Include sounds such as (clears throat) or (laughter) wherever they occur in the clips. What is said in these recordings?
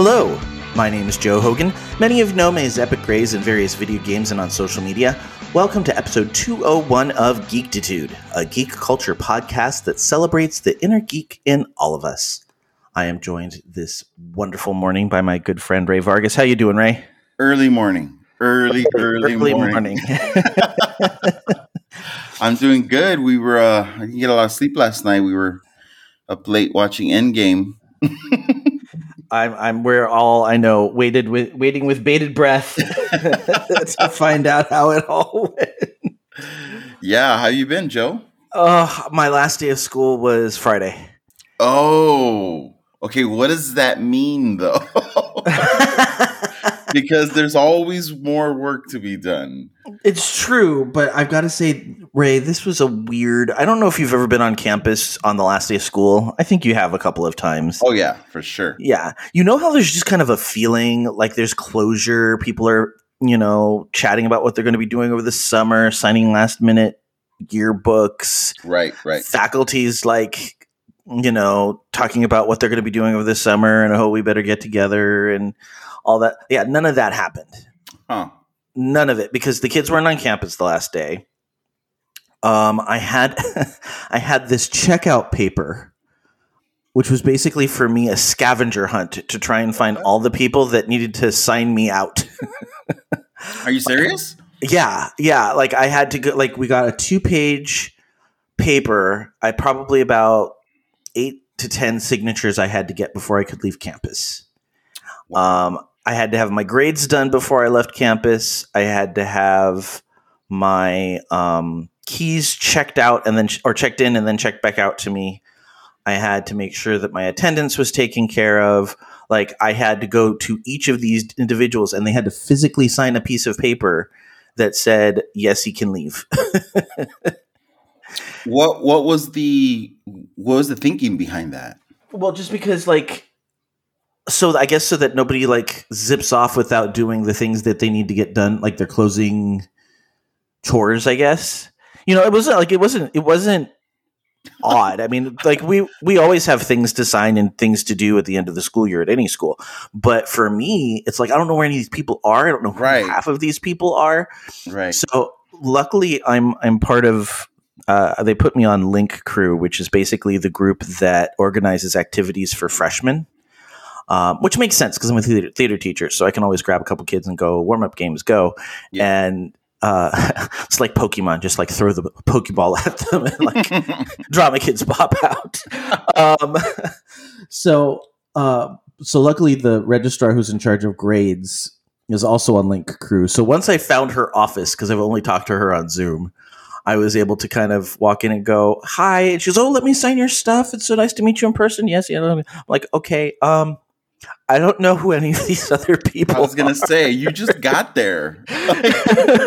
Hello, my name is Joe Hogan. Many of you know me as Epic Grays in various video games and on social media. Welcome to episode 201 of Geektitude, a geek culture podcast that celebrates the inner geek in all of us. I am joined this wonderful morning by my good friend Ray Vargas. How you doing, Ray? Early morning. Early, (laughs) early, early morning. morning. (laughs) (laughs) I'm doing good. We were uh I didn't get a lot of sleep last night. We were up late watching Endgame. I'm I'm we're all I know waited with waiting with bated breath (laughs) to find out how it all (laughs) went. Yeah, how you been, Joe? Uh my last day of school was Friday. Oh. Okay, what does that mean though? (laughs) because there's always more work to be done. It's true, but I've got to say, Ray, this was a weird. I don't know if you've ever been on campus on the last day of school. I think you have a couple of times. Oh, yeah, for sure. Yeah. You know how there's just kind of a feeling like there's closure. People are, you know, chatting about what they're going to be doing over the summer, signing last minute yearbooks. Right, right. Faculties like, you know, talking about what they're going to be doing over the summer and, oh, we better get together and all that. Yeah, none of that happened. Huh. None of it because the kids weren't on campus the last day. Um, I had (laughs) I had this checkout paper, which was basically for me a scavenger hunt to try and find all the people that needed to sign me out. (laughs) Are you serious? Yeah, yeah. Like I had to go. Like we got a two page paper. I probably about eight to ten signatures I had to get before I could leave campus. Um, I had to have my grades done before I left campus. I had to have my um, keys checked out and then or checked in and then checked back out to me. I had to make sure that my attendance was taken care of. Like I had to go to each of these individuals and they had to physically sign a piece of paper that said yes he can leave. (laughs) what what was the what was the thinking behind that? Well, just because like so I guess so that nobody like zips off without doing the things that they need to get done, like their closing chores. I guess you know it wasn't like it wasn't it wasn't odd. I mean, like we we always have things to sign and things to do at the end of the school year at any school. But for me, it's like I don't know where any of these people are. I don't know who right. half of these people are. Right. So luckily, I'm I'm part of. Uh, they put me on Link Crew, which is basically the group that organizes activities for freshmen um, which makes sense because I'm a theater, theater, teacher, so I can always grab a couple kids and go warm up games, go, yeah. and uh, (laughs) it's like Pokemon, just like throw the Pokeball at them and like (laughs) drama kids pop out. Um, (laughs) so, uh, so luckily the registrar who's in charge of grades is also on Link Crew. So once I found her office, because I've only talked to her on Zoom, I was able to kind of walk in and go, "Hi." And she goes, "Oh, let me sign your stuff. It's so nice to meet you in person." Yes, yeah. I'm like, okay. Um, I don't know who any of these other (laughs) people. I was gonna are. say you just got there, (laughs)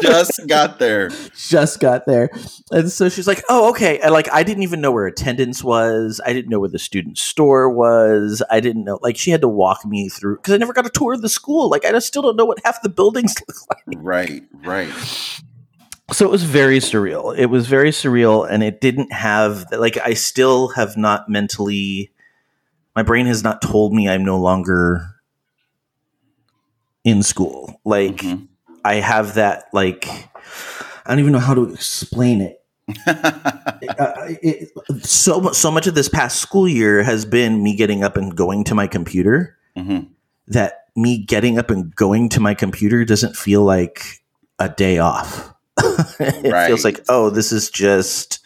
just got there, just got there, and so she's like, "Oh, okay." And like, I didn't even know where attendance was. I didn't know where the student store was. I didn't know. Like, she had to walk me through because I never got a tour of the school. Like, I just still don't know what half the buildings (laughs) look like. Right, right. So it was very surreal. It was very surreal, and it didn't have like I still have not mentally my brain has not told me I'm no longer in school. Like mm-hmm. I have that like I don't even know how to explain it. (laughs) uh, it, so so much of this past school year has been me getting up and going to my computer. Mm-hmm. That me getting up and going to my computer doesn't feel like a day off. (laughs) it right. feels like oh, this is just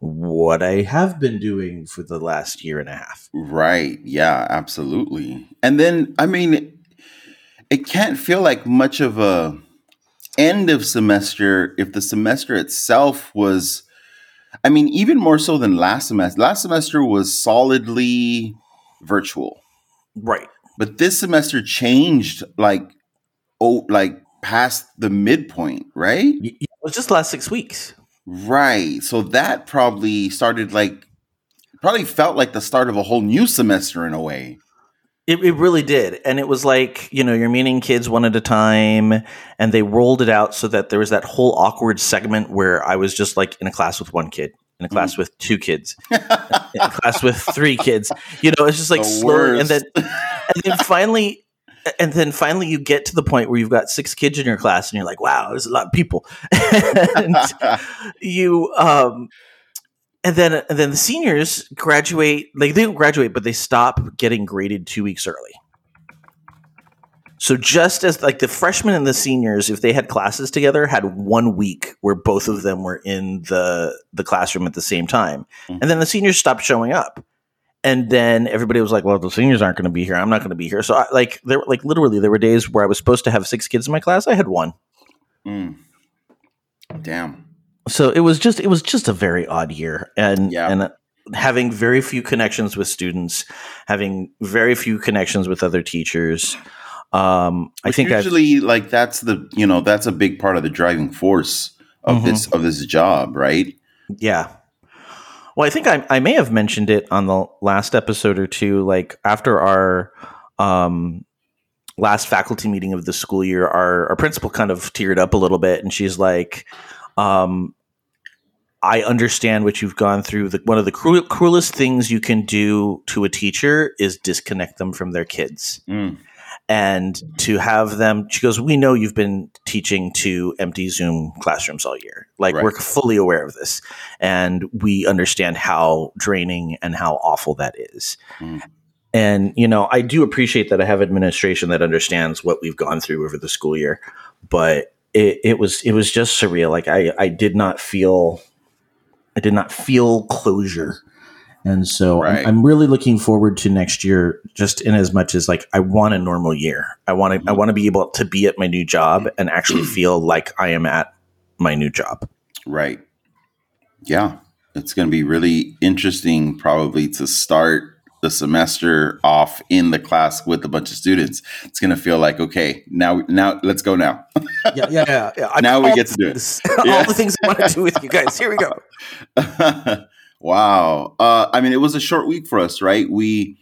what I have been doing for the last year and a half. Right. Yeah, absolutely. And then, I mean, it can't feel like much of a end of semester if the semester itself was I mean, even more so than last semester. Last semester was solidly virtual. Right. But this semester changed like oh like past the midpoint, right? It was just last 6 weeks. Right. So that probably started like probably felt like the start of a whole new semester in a way. It, it really did. And it was like, you know, you're meeting kids one at a time and they rolled it out so that there was that whole awkward segment where I was just like in a class with one kid, in a class mm. with two kids, (laughs) in a class with three kids. You know, it's just like slow and then and then finally and then finally you get to the point where you've got six kids in your class and you're like wow there's a lot of people. (laughs) And you um and then and then the seniors graduate like they don't graduate but they stop getting graded two weeks early. So just as like the freshmen and the seniors if they had classes together had one week where both of them were in the the classroom at the same time. Mhm. and then the seniors stopped showing up and then everybody was like well the seniors aren't going to be here i'm not going to be here so I, like there like literally there were days where i was supposed to have six kids in my class i had one Mm. Damn. so it was just it was just a very odd year and Yeah. and having very few connections with students having very few connections with other teachers um i Which think I've, usually like that's the you know that's a big part of the driving force of Mhm. this of this job, right? yeah well i think I, I may have mentioned it on the last episode or two like after our um last faculty meeting of the school year our, our principal kind of teared up a little bit and she's like um I understand what you've gone through. The, one of the cruel, cruelest things you can do to a teacher is disconnect them from their kids. Mm. And to have them, she goes, We know you've been teaching to empty Zoom classrooms all year. Like, Right. we're fully aware of this. And we understand how draining and how awful that is. Mm. And, you know, I do appreciate that I have administration that understands what we've gone through over the school year. But it, it was it was just surreal. Like I, I did not feel I did not feel closure. And so Right. I'm, I'm really looking forward to next year, just in as much as like I want a normal year. I want to I Mhm. want to be able to be at my new job and actually (clears throat) feel like I am at my new job. Right. Yeah. It's going to be really interesting, probably, to start the semester off in the class with a bunch of students. It's going to feel like, okay, now, now let's go now. Yeah, yeah, yeah. yeah. (laughs) Now we get to do it. Yeah. (laughs) All the things I want to do with you guys. Here we go. (laughs) wow. Uh, I mean, it was a short week for us, right? We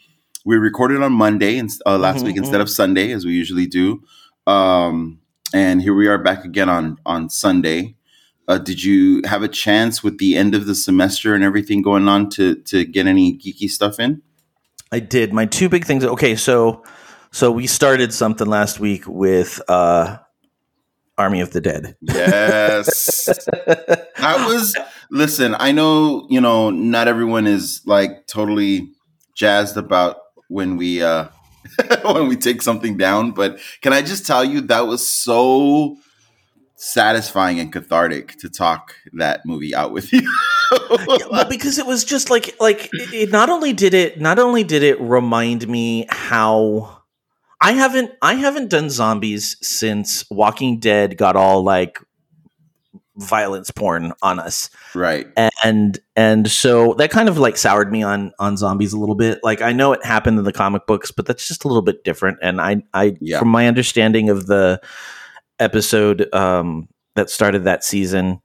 we recorded on Monday and uh, last Mhm, week instead of Sunday, as we usually do. Um, and here we are back again on on Sunday. Uh, did you have a chance with the end of the semester and everything going on to to get any geeky stuff in? I did. My two big things. Okay, so so we started something last week with uh Army of the Dead. Yes. (laughs) That was listen, I know, you know, not everyone is like totally jazzed about when we uh (laughs) when we take something down, but can I just tell you that was so satisfying and cathartic to talk that movie out with (laughs) you. Yeah, well, because it was just like like it, it not only did it not only did it remind me how I haven't I haven't done zombies since Walking Dead got all like violence porn on us right. and and so that kind of like soured me on on zombies a little bit like i know it happened in the comic books but that's just a little bit different and i i Yeah. from my understanding of the episode um that started that season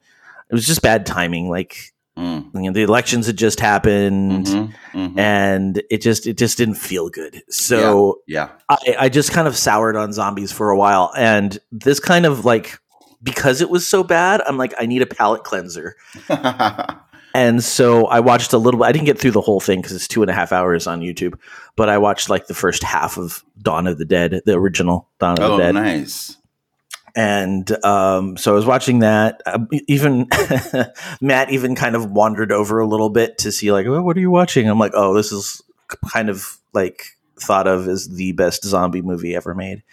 it was just bad timing like Mm. you know the elections had just happened Mhm, mhm. and it just it just didn't feel good so yeah. I, I just kind of soured on zombies for a while and this kind of like because it was so bad i'm like i need a palate cleanser (laughs) and so I watched a little. I didn't get through the whole thing because it's two and a half hours on YouTube. But I watched like the first half of Dawn of the Dead, the original Dawn of oh, the Dead, nice. And um, so I was watching that. Uh, even (laughs) Matt even kind of wandered over a little bit to see like, well, what are you watching? I'm like, oh, this is kind of like thought of as the best zombie movie ever made.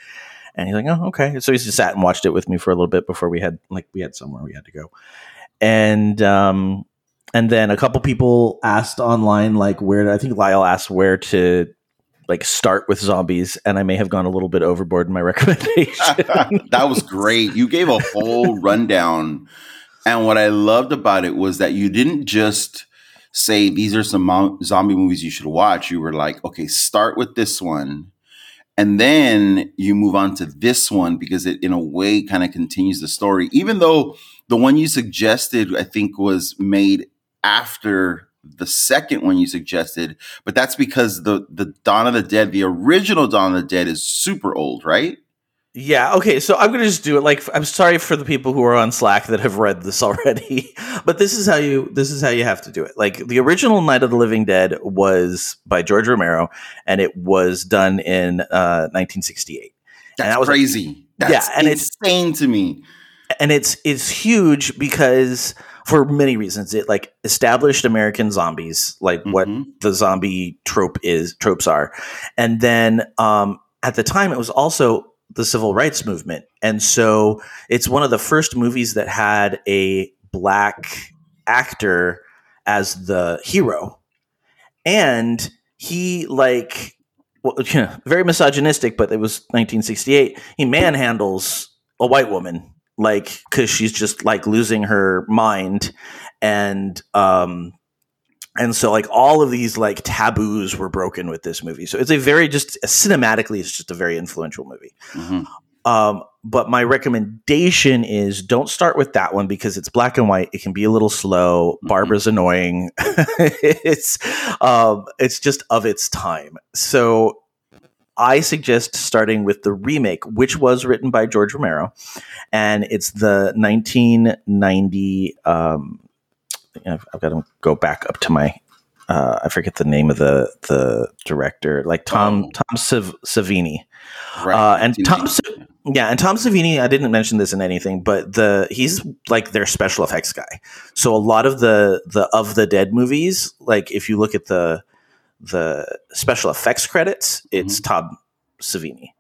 And he's like, oh, okay. So he just sat and watched it with me for a little bit before we had like we had somewhere we had to go. And um and then a couple people asked online like where I think Lyle asked where to like start with zombies and I may have gone a little bit overboard in my (laughs) recommendation. (laughs) that was great. You gave a whole (laughs) rundown. And what I loved about it was that you didn't just say these are some mo- zombie movies you should watch. You were like, okay, start with this one. And then you move on to this one because it, in a way, kind of continues the story. Even though the one you suggested, I think, was made after the second one you suggested, but that's because the the Dawn of the Dead, the original Dawn of the Dead, is super old, right? Yeah, okay, so I'm going to just do it like I'm sorry for the people who are on Slack that have read this (laughs) already, but this is how you this is how you have to do it. Like the original Night of the Living Dead was by George Romero and it was done in uh, 1968. That's and that was crazy. That's Yeah, and it's- insane to me. and it's it's huge because for many reasons. It like established American zombies, like what Mhm. the zombie trope is tropes are. And then um, at the time it was also the civil rights movement. And so it's one of the first movies that had a black actor as the hero. And he like well, you (laughs) know, very misogynistic but it was 1968 he manhandles a white woman like because she's just like losing her mind. And um and so like all of these like taboos were broken with this movie. So it's a very just cinematically it's just a very influential movie. Mhm. um but my recommendation is don't start with that one because it's black and white. It can be a little slow. Mhm. barbara's annoying. (laughs) It's um it's just of its time. So I suggest starting with the remake, which was written by George Romero, and it's the 1990. Um, I've, I've got to go back up to my. Uh, I forget the name of the the director, like Tom Oh. Tom Sav- Savini. Right. Uh, and Tom 1980. Yeah, and Tom Savini, I didn't mention this in anything, but the he's like their special effects guy. So a lot of the the of the dead movies, like if you look at the the special effects credits, it's Tom Savini.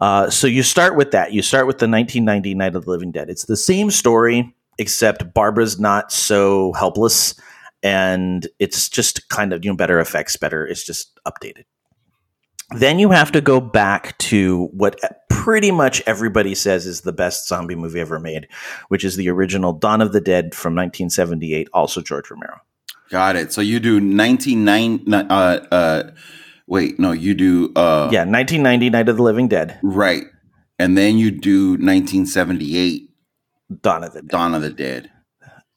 Uh, so you start with that. You start with the 1990 Night of the Living Dead. It's the same story, except Barbara's not so helpless, and it's just kind of you know better effects, better. It's just updated. Then you have to go back to what pretty much everybody says is the best zombie movie ever made, which is the original Dawn of the Dead from 1978, also George Romero. Got it. So you do 99 uh uh wait, no, you do uh Yeah, 1990 Night of the Living Dead, right. And then you do 1978 Dawn of the Dead. Dawn of the Dead.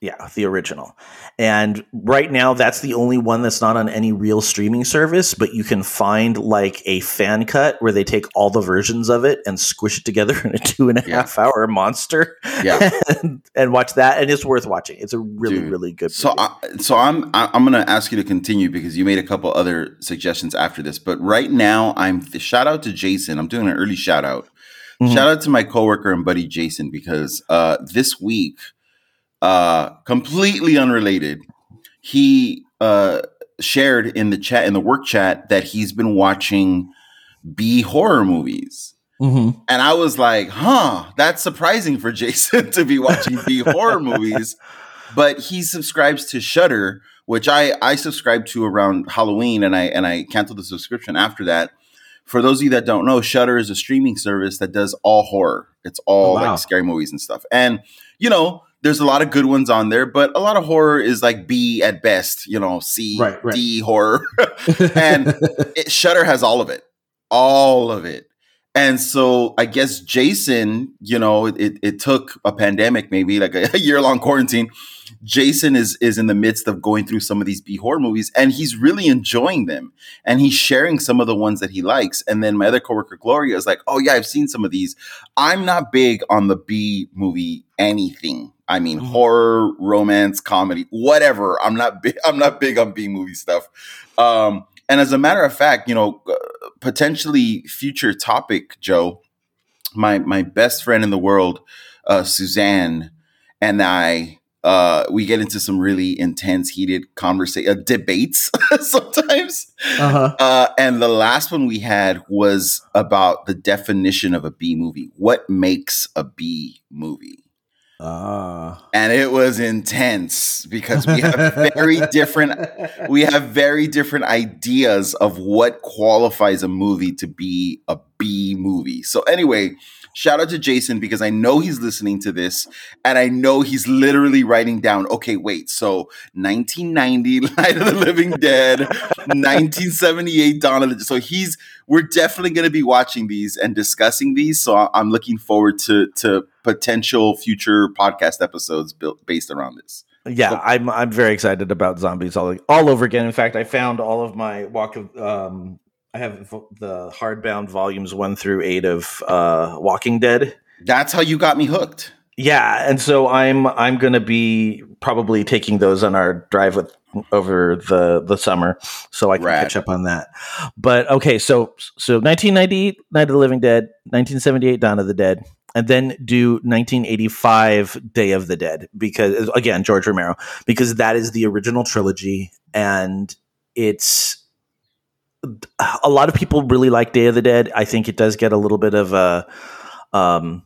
Yeah, the original. And right now, that's the only one that's not on any real streaming service, but you can find like a fan cut where they take all the versions of it and squish it together (laughs) in a two and a Yeah. half hour monster Yeah. (laughs) and, and watch that. And it's worth watching. It's a really, Dude, really good So. I, so I'm I'm gonna ask you to continue because you made a couple other suggestions after this. But right now, I'm shout out to Jason. I'm doing an early shout out. Mhm. Shout out to my coworker and buddy Jason because uh, this week, uh, completely unrelated, he uh, shared in the chat in the work chat that he's been watching B horror movies. Mhm. And I was like, huh, that's surprising for (laughs) Jason to be watching B horror movies. But he subscribes to Shudder, which I, I subscribe to around Halloween and I and I canceled the subscription after that. For those of you that don't know, Shudder is a streaming service that does all horror. It's all Oh, wow. like scary movies and stuff. And you know, there's a lot of good ones on there, but a lot of horror is like B at best, you know, C, Right, right. D horror. (laughs) and (laughs) it, Shudder has all of it, all of it. And so I guess Jason, you know, it, it took a pandemic, maybe like a, (laughs) year long quarantine. Jason is is in the midst of going through some of these B horror movies, and he's really enjoying them. And he's sharing some of the ones that he likes. And then my other coworker Gloria is like, "Oh yeah, I've seen some of these. I'm not big on the B movie anything. I mean, Mhm. horror, romance, comedy, whatever. I'm not big. I'm not big on B movie stuff. Um, and as a matter of fact, you know, uh, potentially future topic, Joe. My my best friend in the world, uh, Suzanne, and I. Uh, we get into some really intense, heated conversation, uh, debates (laughs) sometimes. Uh-huh. Uh, and the last one we had was about the definition of a B movie. What makes a B movie? Ah. And it was intense because we have very (laughs) different we have very different ideas of what qualifies a movie to be a B movie. So anyway, shout out to Jason because I know he's listening to this and I know he's literally writing down, okay, wait, so 1990 (laughs) Night of the Living Dead, 1978 Dawn of the So he's we're definitely going to be watching these and discussing these. So I'm looking forward to to potential future podcast episodes built based around this. Yeah, I'm I'm very excited about zombies all all over again. In fact, I found all of my walk of um I have vo- the hardbound volumes one through eight of uh, Walking Dead. That's how you got me hooked. Yeah, and so I'm I'm gonna be probably taking those on our drive with over the the summer, so I can Rad. catch up on that. But okay, so so 1998, Night of the Living Dead, 1978 Dawn of the Dead, and then do 1985 Day of the Dead because again George Romero because that is the original trilogy and it's a lot of people really like Day of the Dead. I think it does get a little bit of a um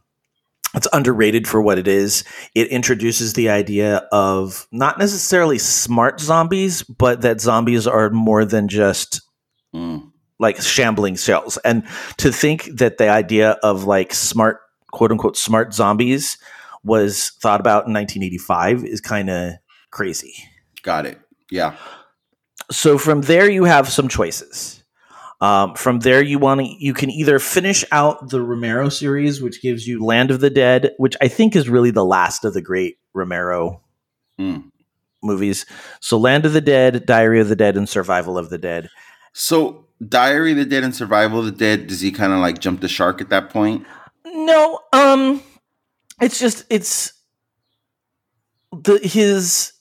it's underrated for what it is. It introduces the idea of not necessarily smart zombies, but that zombies are more than just Mm. like shambling shells. And to think that the idea of like smart, quote unquote, smart zombies was thought about in 1985 is kind of crazy. Got it. Yeah. So from there, you have some choices. Um, from there, you want to you can either finish out the Romero series, which gives you Land of the Dead, which I think is really the last of the great Romero Mm. movies. So Land of the Dead, Diary of the Dead, and Survival of the Dead. So, Diary of the Dead and Survival of the Dead, does he kind of like jump the shark at that point? No, um, it's just it's the his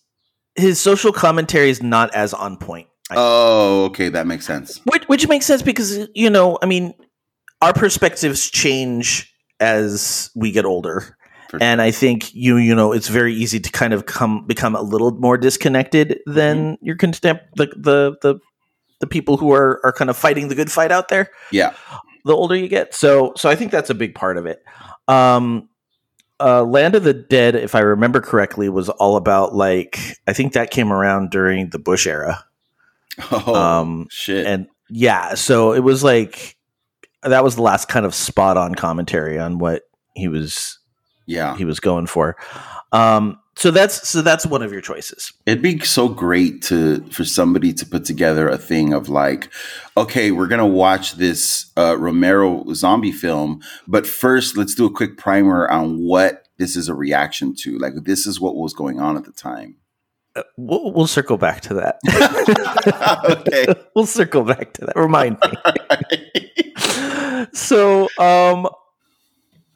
his social commentary is not as on point. I Oh, okay. That makes sense. Which, which makes sense because you know, I mean, our perspectives change as we get older, For and I think you you know it's very easy to kind of come become a little more disconnected than your contempt the the the the people who are are kind of fighting the good fight out there. Yeah. The older you get, so so I think that's a big part of it. Um, uh, Land of the Dead, if I remember correctly, was all about like I think that came around during the Bush era. Oh, Um, shit. and yeah, so it was like that was the last kind of spot on commentary on what he was yeah. he was going for. Um, so that's so that's one of your choices. It'd be so great to for somebody to put together a thing of like, okay, we're gonna watch this uh, Romero zombie film, but first let's do a quick primer on what this is a reaction to. Like, this is what was going on at the time. Uh, We'll, we'll circle back to that. (laughs) okay. (laughs) we'll circle back to that. Remind me. (laughs) so um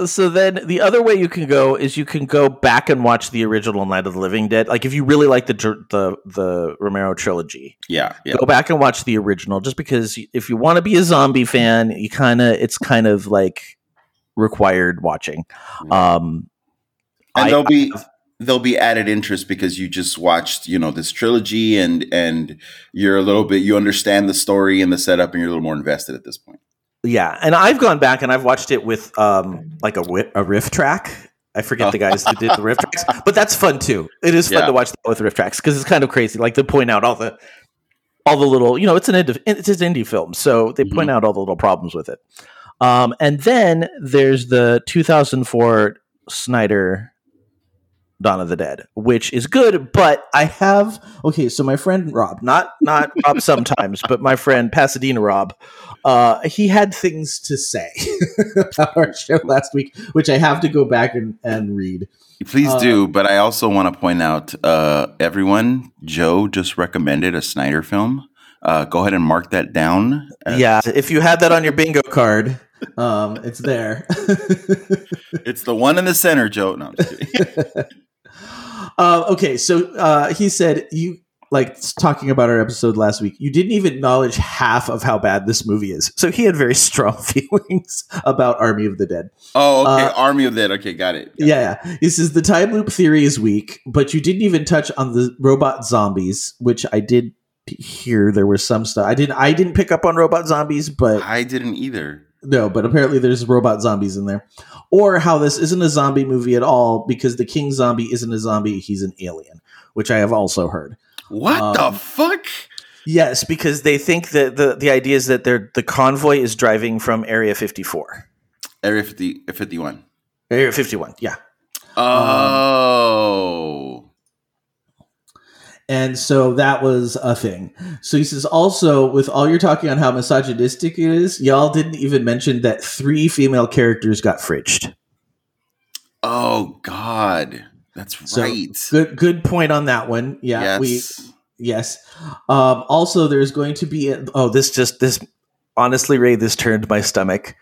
so then the other way you can go is you can go back and watch the original Night of the Living Dead. Like if you really like the the the Romero trilogy, yeah, yeah. go back and watch the original just because if you want to be a zombie fan, you kind of it's kind of like required watching. Um and there'll be there'll be added interest because you just watched you know this trilogy and and you're a little bit you understand the story and the setup and you're a little more invested at this point. Yeah, and I've gone back and I've watched it with um like a wi- a riff track. I forget the guys who did the riff tracks, (laughs) but that's fun too. It is fun Yeah. to watch that with riff tracks because it's kind of crazy. Like they point out all the all the little, you know, it's an indie, it's an indie film, so they point out all the little problems with it. Um, and then there's the 2004 Snyder Dawn of the Dead, which is good, but I have okay. So my friend Rob, not not Rob (laughs) sometimes, but my friend Pasadena Rob, uh, he had things to say (laughs) about our show last week, which I have to go back and, and read. Please Uh, do, but I also want to point out, uh, everyone. Joe just recommended a Snyder film. Uh, go ahead and mark that down. Uh, yeah, if you had that on your bingo card, um, it's there. (laughs) it's the one in the center, Joe. No, I'm just kidding. (laughs) uh, okay, so uh, he said you like talking about our episode last week. You didn't even acknowledge half of how bad this movie is. So he had very (laughs) strong (laughs) feelings about Army of the Dead. oh, okay. Uh, Army of the Dead. Okay, got it. Got. Yeah, yeah. He says the time loop theory is weak, but you didn't even touch on the robot zombies, which I did hear there was some stuff. I didn't. I didn't pick up on robot zombies, but I didn't either. no. But apparently, there's robot zombies in there, or how this isn't a zombie movie at all because the king zombie isn't a zombie; he's an alien, which I have also heard. What Um, the fuck? Yes, because they think that the the idea is that they're the convoy is driving from Area 54, Area 50, 51. Area 51. Yeah. Oh. And so that was a thing. So he says also, with all you're talking on how misogynistic it is, y'all didn't even mention that three female characters got fridged. oh, God. That's So, right. Good, good point on that one. Yeah, yes. we yes. Um, also, there's going to be a, oh, this just this honestly, Ray, this turned my stomach.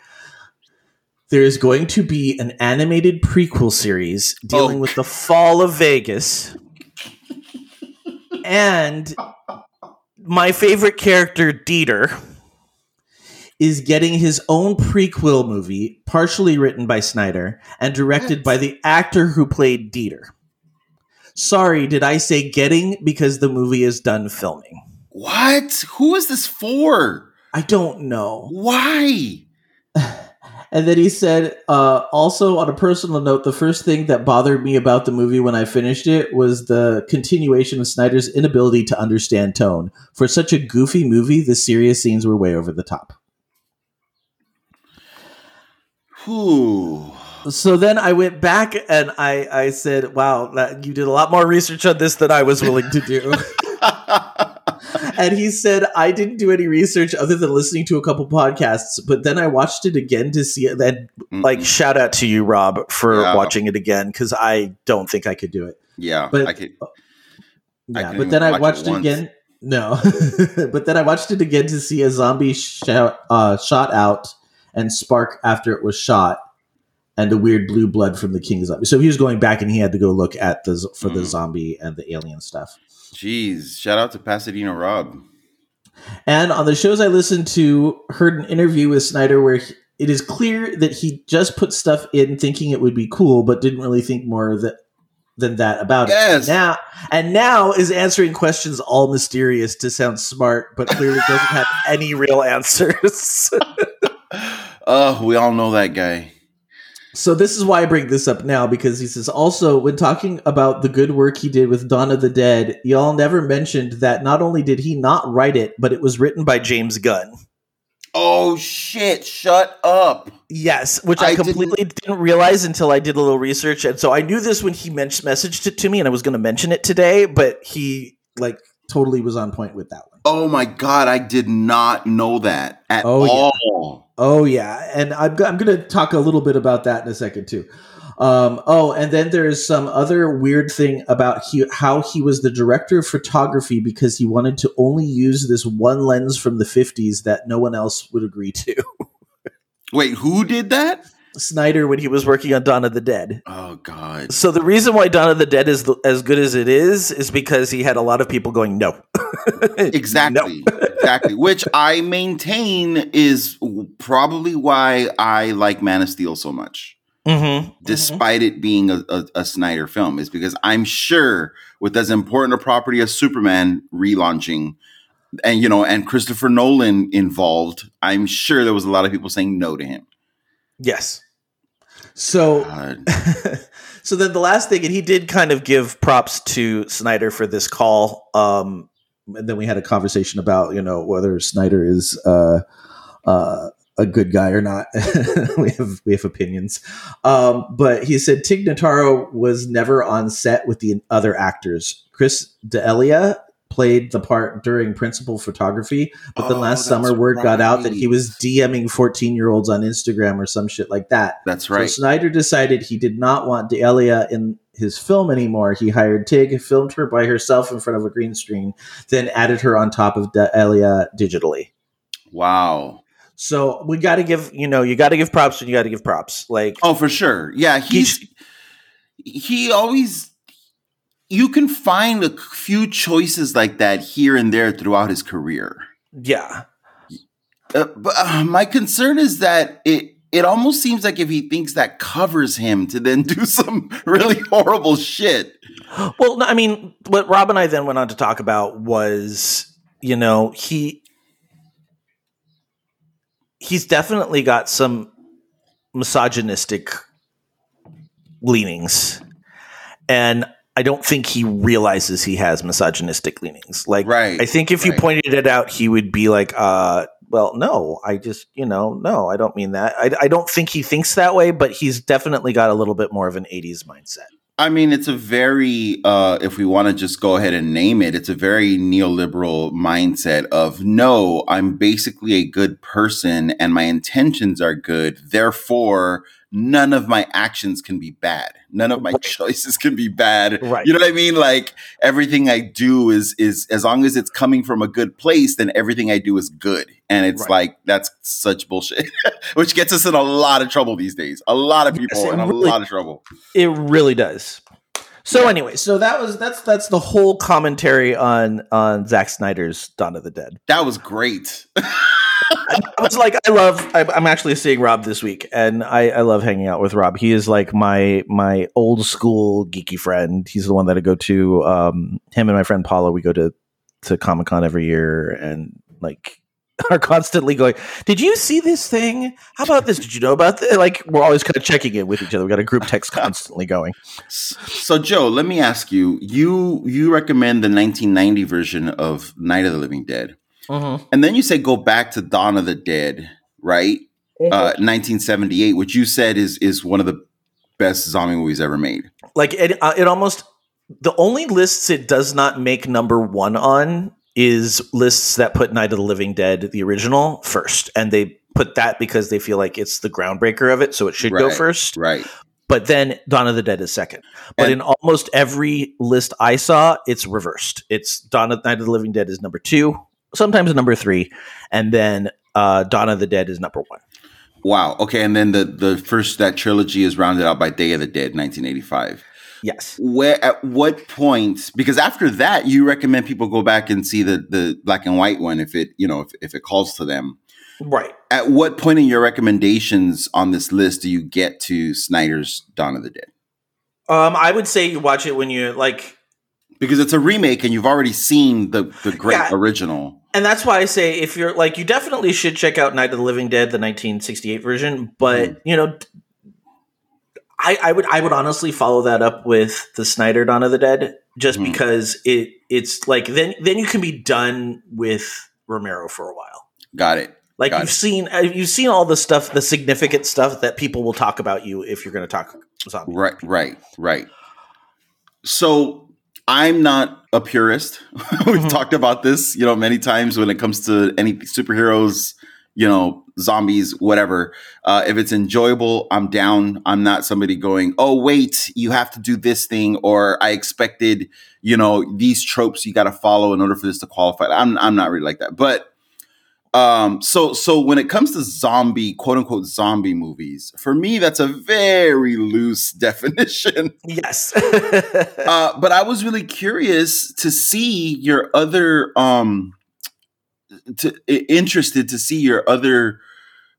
There is going to be an animated prequel series dealing Oh. with the fall of Vegas. (laughs) and my favorite character, Dieter, is getting his own prequel movie, partially written by Snyder and directed What? by the actor who played Dieter. Sorry, did I say getting because the movie is done filming? What? Who is this for? I don't know. Why? (sighs) And then he said, uh, also on a personal note, the first thing that bothered me about the movie when I finished it was the continuation of Snyder's inability to understand tone. For such a goofy movie, the serious scenes were way over the top. Who? So then I went back and I, I said, wow, that, you did a lot more research on this than I was willing to do. (laughs) and he said, I didn't do any research other than listening to a couple podcasts, but then I watched it again to see it. And like, shout out to you, Rob, for Yeah. watching it again because I don't think I could do it. yeah, but- I could. Yeah, couldn't but then I watched it it, again. No, (laughs) but then I watched it again to see a zombie shout, uh, shot out and spark after it was shot, and the weird blue blood from the king zombie. So he was going back and he had to go look at the for the Mhm. zombie and the alien stuff. Jeez, shout out to Pasadena Rob. And on the shows I listened to, heard an interview with Snyder where he, it is clear that he just put stuff in thinking it would be cool, but didn't really think more that, than that about Yes. it. Now and now is answering questions all mysterious to sound smart, but clearly doesn't have any real answers. (laughs) Oh, we all know that guy. so this is why I bring this up now because he says also when talking about the good work he did with Dawn of the Dead, y'all never mentioned that not only did he not write it, but it was written by James Gunn. Oh shit! Shut up. Yes, which I, I completely didn't, realize until I did a little research, and so I knew this when he men- messaged it to me, and I was going to mention it today, but he like totally was on point with that one. Oh my god, I did not know that at Oh, yeah. Oh yeah, and I'm I'm going to talk a little bit about that in a second too. Um, oh, and then there's some other weird thing about he, how he was the director of photography because he wanted to only use this one lens from the 50s that no one else would agree to. (laughs) Wait, who did that? Snyder when he was working on Dawn of the Dead. Oh god. So the reason why Dawn of the Dead is as good as it is is because he had a lot of people going no. (laughs) Exactly. (laughs) exactly. Which I maintain is probably why I like Man of Steel so much. Mm-hmm. Despite it being a, a, a Snyder film, is because I'm sure with as important a property as Superman relaunching, and you know, and Christopher Nolan involved, I'm sure there was a lot of people saying no to him. Yes. So (laughs) so then the last thing, and he did kind of give props to Snyder for this call. Um, and then we had a conversation about you know whether Snyder is uh, uh, a good guy or not. (laughs) we have we have opinions, um, but he said Tig Notaro was never on set with the other actors. Chris D'Elia played the part during principal photography, but then Oh, last summer word got out that he was DMing 14 year olds on Instagram or some shit like that. That's right. So Snyder decided he did not want D'Elia in his film anymore. He hired Tig, filmed her by herself in front of a green screen, then added her on top of D'Elia digitally. wow. So we got to give, you know, you got to give props when you got to give props. Like, Oh, for sure. Yeah, he's he always you can find a few choices like that here and there throughout his career. yeah, Uh, but uh, my concern is that it it almost seems like if he thinks that covers him to then (laughs) do some really horrible shit. Well, I mean, what Rob and I then went on to talk about was, you know, he he's definitely got some misogynistic leanings, and I don't think he realizes he has misogynistic leanings. Like, Right. I think if you pointed it out, he would be like, uh, well, no, I just, you know, no, I don't mean that. I, I don't think he thinks that way, but he's definitely got a little bit more of an 80s mindset. I mean, it's a very, uh, if we want to just go ahead and name it, it's a very neoliberal mindset of no, I'm basically a good person and my intentions are good. Therefore, none of my actions can be bad. None of my Right. choices can be bad. Right. You know what I mean? Like everything I do is is as long as it's coming from a good place, then everything I do is good. And it's Right. like that's such bullshit, (laughs) which gets us in a lot of trouble these days. A lot of people it in a lot of trouble. It really does. So anyway, so that was that's that's the whole commentary on on Zack Snyder's Dawn of the Dead. That was great. (laughs) I was like, I love. I'm actually seeing Rob this week, and I, I love hanging out with Rob. He is like my my old school geeky friend. He's the one that I go to. Um, him and my friend Paula, we go to to Comic Con every year, and like (laughs) are constantly going. Did you see this thing? How about this? Did you know about this? Like we're always kind of checking in with each other. We got a group text constantly going. So Joe, let me ask you, you you recommend the 1990 version of Night of the Living Dead. And then you say go back to Dawn of the Dead, right? Uh, 1978, which you said is is one of the best zombie movies ever made. like it, uh, it almost the only lists it does not make number one on is lists that put Night of the Living Dead the original first, and they put that because they feel like it's the groundbreaker of it, so it should go first. Right. But then Dawn of the Dead is second. But And- in almost every list I saw, it's reversed. It's Dawn of Night of the Living Dead is number two, sometimes number three, and then uh, Dawn of the Dead is number one. Wow. Okay. And then the the first that trilogy is rounded out by Day of the Dead, 1985. Yes. Where at what point? Because after that, you recommend people go back and see the the black and white one if it you know if, if it calls to them. Right. At what point in your recommendations on this list do you get to Snyder's Dawn of the Dead? Um, I would say you watch it when you like Because it's a remake and you've already seen the the great Yeah. original. and that's why I say if you're like you definitely should check out Night of the Living Dead, the 1968 version. But Mm. you know, I, I would I would honestly follow that up with the Snyder Dawn of the Dead, just Mhm. because it it's like then then you can be done with Romero for a while. Got it. Like Got you've it. seen uh, you've seen all the stuff, the significant stuff that people will talk about you if you're going to talk zombie. Right, right, right. So I'm not a purist. (laughs) We've Mhm. talked about this, you know, many times when it comes to any superheroes, you know, zombies, whatever. Uh, if it's enjoyable, I'm down. I'm not somebody going, oh, wait, you have to do this thing, or I expected, you know, these tropes you got to follow in order for this to qualify. I'm, I'm not really like that. But um, so so when it comes to zombie, quote unquote zombie movies, for me that's a very loose (laughs) definition. Yes. (laughs) Uh, but I was really curious to see your other um to interested to see your other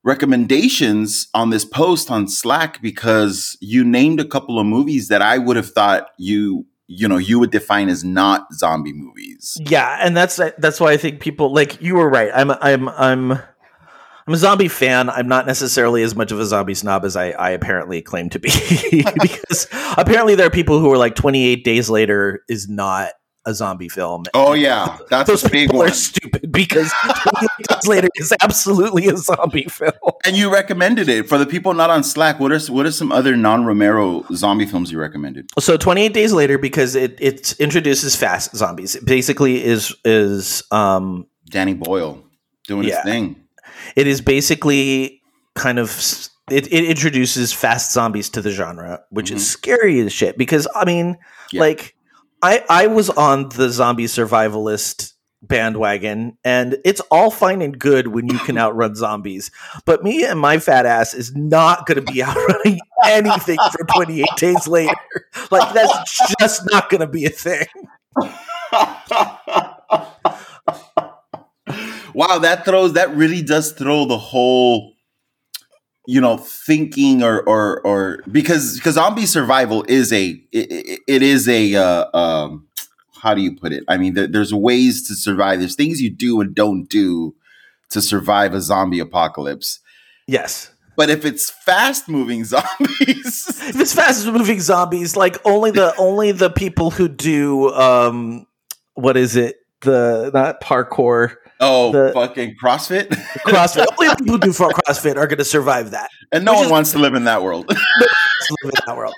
recommendations on this post on Slack because you named a couple of movies that I would have thought you you know you would define as not zombie movies. Yeah, and that's that's why I think people like you were right. I'm I'm I'm I'm a zombie fan. I'm not necessarily as much of a zombie snob as I, I apparently claim to be, (laughs) because apparently there are people who are like 28 Days Later is not a zombie film. Oh yeah, that's Those a big people one. are stupid because (laughs) 28 Days Later is absolutely a zombie film. And you recommended it for the people not on Slack. What are what are some other non Romero zombie films you recommended? So 28 Days Later because it it introduces fast zombies. It basically is is um Danny Boyle doing Yeah. his thing. it is basically kind of it, it introduces fast zombies to the genre which is scary as shit because i mean Yeah. like i i was on the zombie survivalist bandwagon and it's all fine and good when you can outrun zombies but me and my fat ass is not going to be (laughs) outrunning anything for 28 days later. Like that's just not going to be a thing. Wow, that throws that really does throw the whole you know thinking or or or because because zombie survival is a it, it- is a uh, um how do you put it? I mean, there, there's ways to survive. There's things you do and don't do to survive a zombie apocalypse. yes But if it's fast moving (laughs) zombies, if it's fast moving zombies, like only the (laughs) only the people who do um what is it? The not parkour oh, The- fucking CrossFit. (laughs) CrossFit. (laughs) only people who do CrossFit are gonna survive that. and no one is- wants to live in that world. (laughs) To live in that world.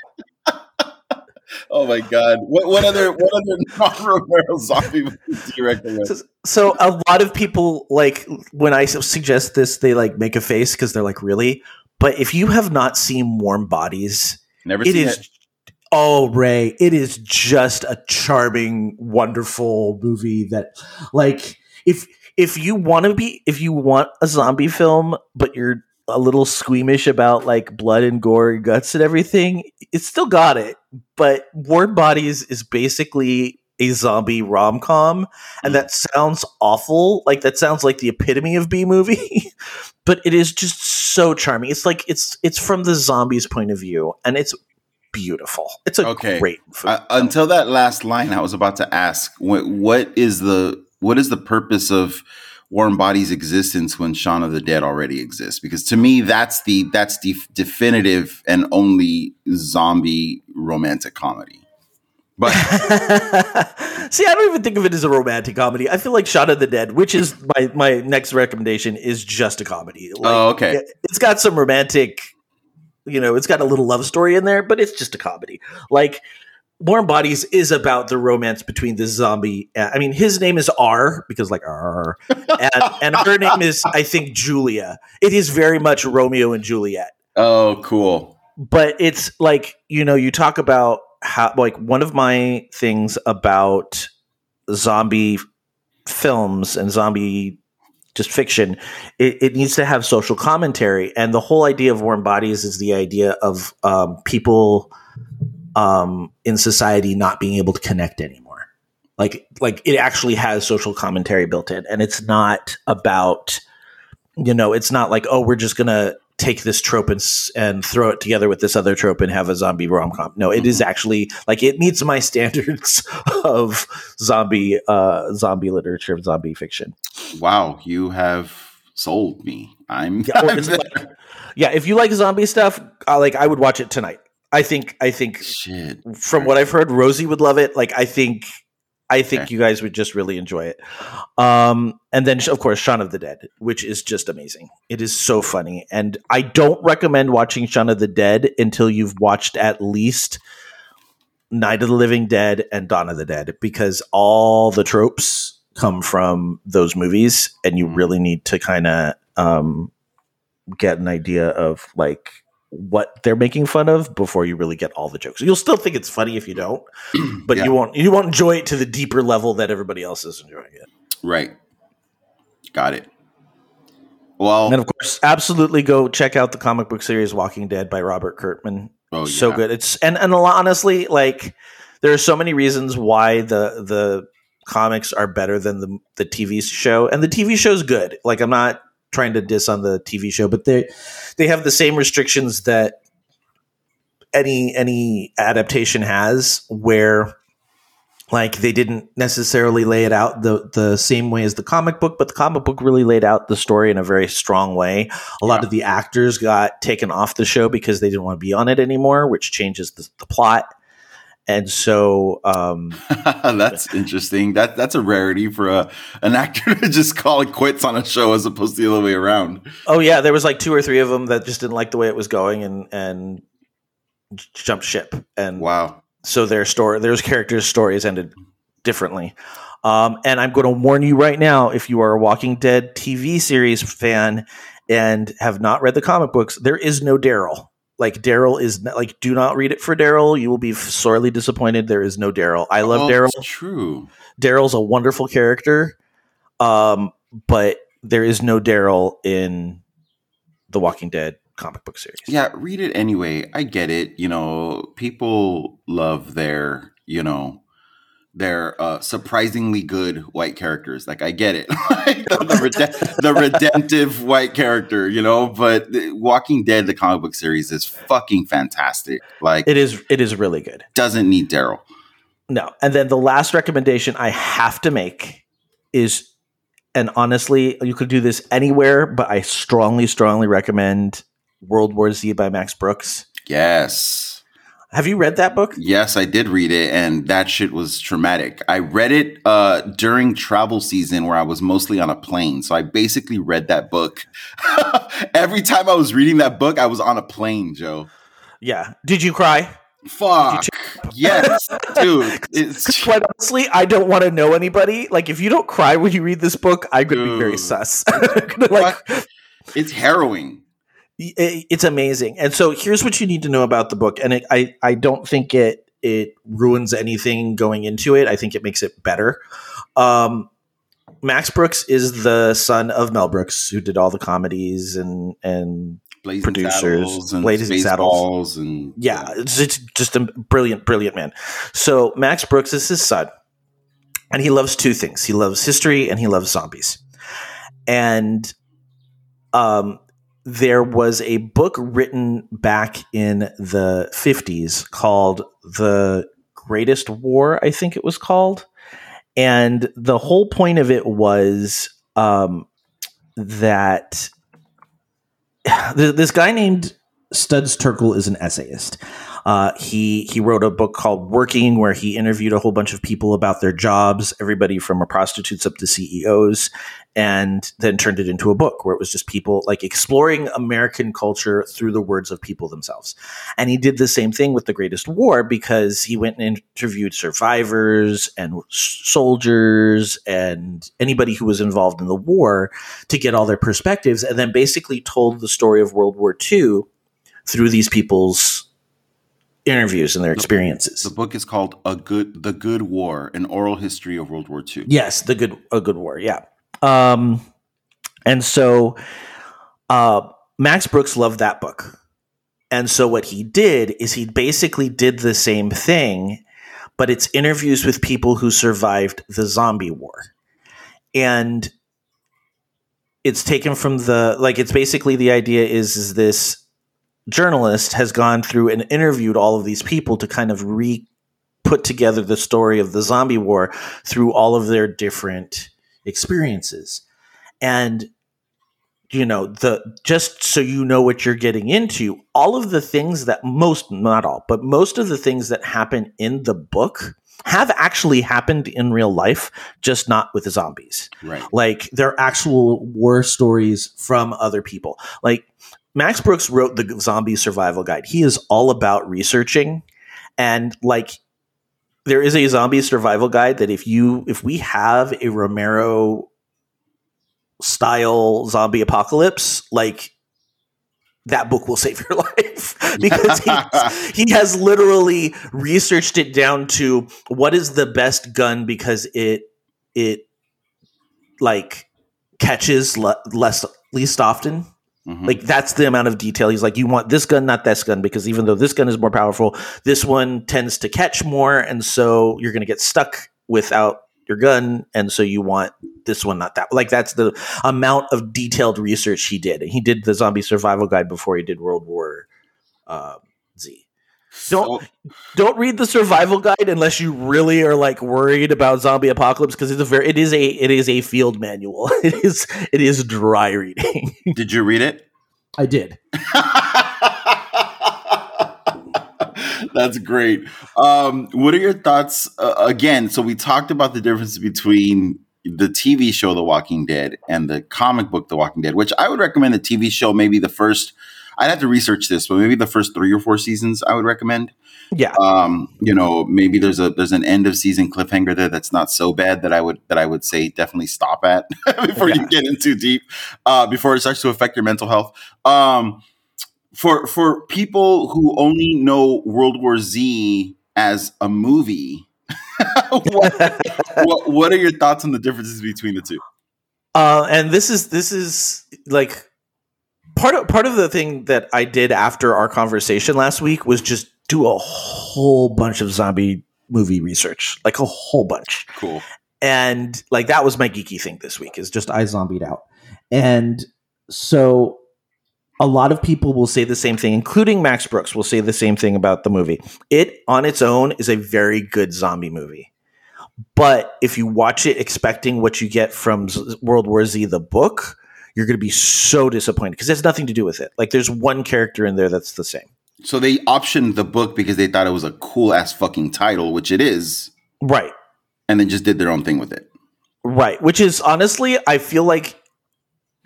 oh my god! What, what other what other non-Romero zombie movies do you recommend? So, so a lot of people like when I suggest this, they like make a face because they're like, really? But if you have not seen Warm Bodies, Never it seen is it. oh ray it is just a charming wonderful movie that like if if you want to be if you want a zombie film but you're a little squeamish about like blood and gore and guts and everything it's still got it. But warm bodies is basically a zombie rom-com and that sounds awful. Like that sounds like the epitome of b movie (laughs) but it is just so charming. It's like it's it's from the zombies point of view and it's beautiful. It's a Okay. great film. Uh, until that last line, I was about to ask, what, what is the what is the purpose of Warm Body's existence when Shaun of the Dead already exists? Because to me, that's the that's the definitive and only zombie romantic comedy. But (laughs) See, I don't even think of it as a romantic comedy. I feel like Shaun of the Dead, which is my my next recommendation, is just a comedy. Like, oh, okay, it- It's got some romantic, you know, it's got a little love story in there, but it's just a comedy. Like Warm Bodies is about the romance between the zombie. uh, I mean, his name is R because like R, and, and her name is I think Julia. It is very much Romeo and Juliet oh, cool. but it's like you know you talk about how like one of my things about zombie films and zombie just fiction it, it needs to have social commentary and the whole idea of warm bodies is the idea of um, people um, in society not being able to connect anymore. Like like it actually has social commentary built in and it's not about you know it's not like oh we're just gonna take this trope and, and throw it together with this other trope and have a zombie rom-com. No it is actually like it meets my (laughs) standards of zombie uh zombie literature zombie fiction. Wow, you have sold me. I'm, yeah, (laughs) like- yeah if you like zombie stuff uh, like i would watch it tonight i think i think shit. from what I've heard, Rosie would love it. Like I think, I think Okay. you guys would just really enjoy it. Um, and then of course, Shaun of the Dead, which is just amazing. It is so funny, and I don't recommend watching Shaun of the Dead until you've watched at least Night of the Living Dead and Dawn of the Dead, because all the tropes come from those movies, and you really need to kind of um, get an idea of like what they're making fun of before you really get all the jokes. You'll still think it's funny if you don't, (clears throat) but Yeah. you won't you won't enjoy it to the deeper level that everybody else is enjoying it. Right. Got it. Well, And of course, absolutely go check out the comic book series Walking Dead by Robert Kirkman. oh, so good. It's and and a lot- honestly, like there are so many reasons why the the comics are better than the the TV show, and the TV show's good. Like I'm not trying to diss on the TV show, but they they have the same restrictions that any any adaptation has, where like they didn't necessarily lay it out the the same way as the comic book, but the comic book really laid out the story in a very strong way. A lot Yeah. of the actors got taken off the show because they didn't want to be on it anymore, which changes the, the plot. And so, um, (laughs) that's interesting. That that's a rarity for a an actor (laughs) to just call it quits on a show as opposed to the other way around. oh yeah, there was like two or three of them that just didn't like the way it was going and and jumped ship. And Wow. so their story, their characters' stories ended differently. Um, and I'm going to warn you right now: if you are a Walking Dead TV series fan and have not read the comic books, there is no Daryl. Like Daryl is like, do not read it for Daryl. You will be sorely disappointed. There is no Daryl. I love Oh, Daryl. True. Daryl's a wonderful character, um, but there is no Daryl in the Walking Dead comic book series. Yeah, read it anyway. I get it. You know, people love their, you know, their uh, surprisingly good white characters. Like I get it, (laughs) like the, the, rede- the redemptive white character. You know, but the Walking Dead, the comic book series, is fucking fantastic. Like, It is. It is really good. doesn't need Daryl. No. And then the last recommendation I have to make is, and honestly, you could do this anywhere, but I strongly, strongly recommend World War Z by Max Brooks. Yes. Have you read that book? Yes, I did read it, and that shit was traumatic. I read it uh, during travel season where I was mostly on a plane. So I basically read that book. (laughs) Every time I was reading that book, I was on a plane, Joe. Yeah. Did you cry? Fuck. Yes, (laughs) dude. It's Quite honestly, I don't want to know anybody. Like, if you don't cry when you read this book, I'm going to be very sus. (laughs) Like, it's harrowing. It's amazing. And so here's what you need to know about the book. And it, I, I don't think it, it ruins anything going into it. I think it makes it better. Um, Max Brooks is the son of Mel Brooks, who did all the comedies and, and Blazing producers, and Blazing Saddles. And yeah, it's, it's just a brilliant, brilliant man. So Max Brooks is his son, and he loves two things: he loves history and he loves zombies. And um, there was a book written back in the fifties called "The Greatest War," I think it was called, and the whole point of it was um, that (sighs) this guy named Studs Terkel is an essayist. Uh, he he wrote a book called Working, where he interviewed a whole bunch of people about their jobs, everybody from a prostitutes up to CEOs, and then turned it into a book where it was just people like exploring American culture through the words of people themselves. And he did the same thing with The Greatest War because he went and interviewed survivors and soldiers and anybody who was involved in the war to get all their perspectives, and then basically told the story of World War II through these people's interviews and their experiences. The book is called "A Good The Good War: An Oral History of World War II." Yes, the good a good war. Yeah. Um, and so uh, Max Brooks loved that book, and so what he did is he basically did the same thing, but it's interviews with people who survived the zombie war, and it's taken from the like it's basically the idea is is this journalist has gone through and interviewed all of these people to kind of re put together the story of the zombie war through all of their different experiences. And you know the just so you know what you're getting into all of the things that most not all but most of the things that happen in the book have actually happened in real life just not with the zombies. Right. like they're actual war stories from other people. Like Max Brooks wrote the zombie survival guide. He is all about researching. And like there is a zombie survival guide that if you if we have a Romero style zombie apocalypse, like that book will save your (laughs) life. (laughs) Because he, he has literally researched it down to what is the best gun because it it like catches le- less least often Mhm. like that's the amount of detail. He's like, you want this gun, not this gun, because even though this gun is more powerful, this one tends to catch more, and so you're going to get stuck without your gun, and so you want this one, not that. Like that's the amount of detailed research he did. He did the zombie survival guide before he did World War uh. Don't So- don't read the survival guide unless you really are like worried about zombie apocalypse because it's a very it is a it is a field manual. (laughs) It is it is dry reading. (laughs) Did you read it? I did. (laughs) That's great. Um, what are your thoughts? Uh, again, so we talked about the difference between the TV show The Walking Dead and the comic book The Walking Dead, which I would recommend the TV show maybe the first. I'd have to research this, but maybe the first three or four seasons I would recommend. Yeah. Um, you know, maybe there's a there's an end of season cliffhanger there that's not so bad that I would that I would say definitely stop at (laughs) before Yeah. you get in too deep, uh, before it starts to affect your mental health. Um, for for people who only know World War Z as a movie, (laughs) what, what what are your thoughts on the differences between the two? Uh, and this is this is like part of part of the thing that I did after our conversation last week was just do a whole bunch of zombie movie research, like a whole bunch. Cool. and like that was my geeky thing this week is just I zombied out. And so a lot of people will say the same thing, including Max Brooks will say the same thing about the movie. It on its own is a very good zombie movie. But if you watch it expecting what you get from Z- World War Z, the book, you're going to be so disappointed because it has nothing to do with it. Like there's one character in there that's the same. So they optioned the book because they thought it was a cool ass fucking title, which it is, Right. and then just did their own thing with it. Right. Which is honestly, I feel like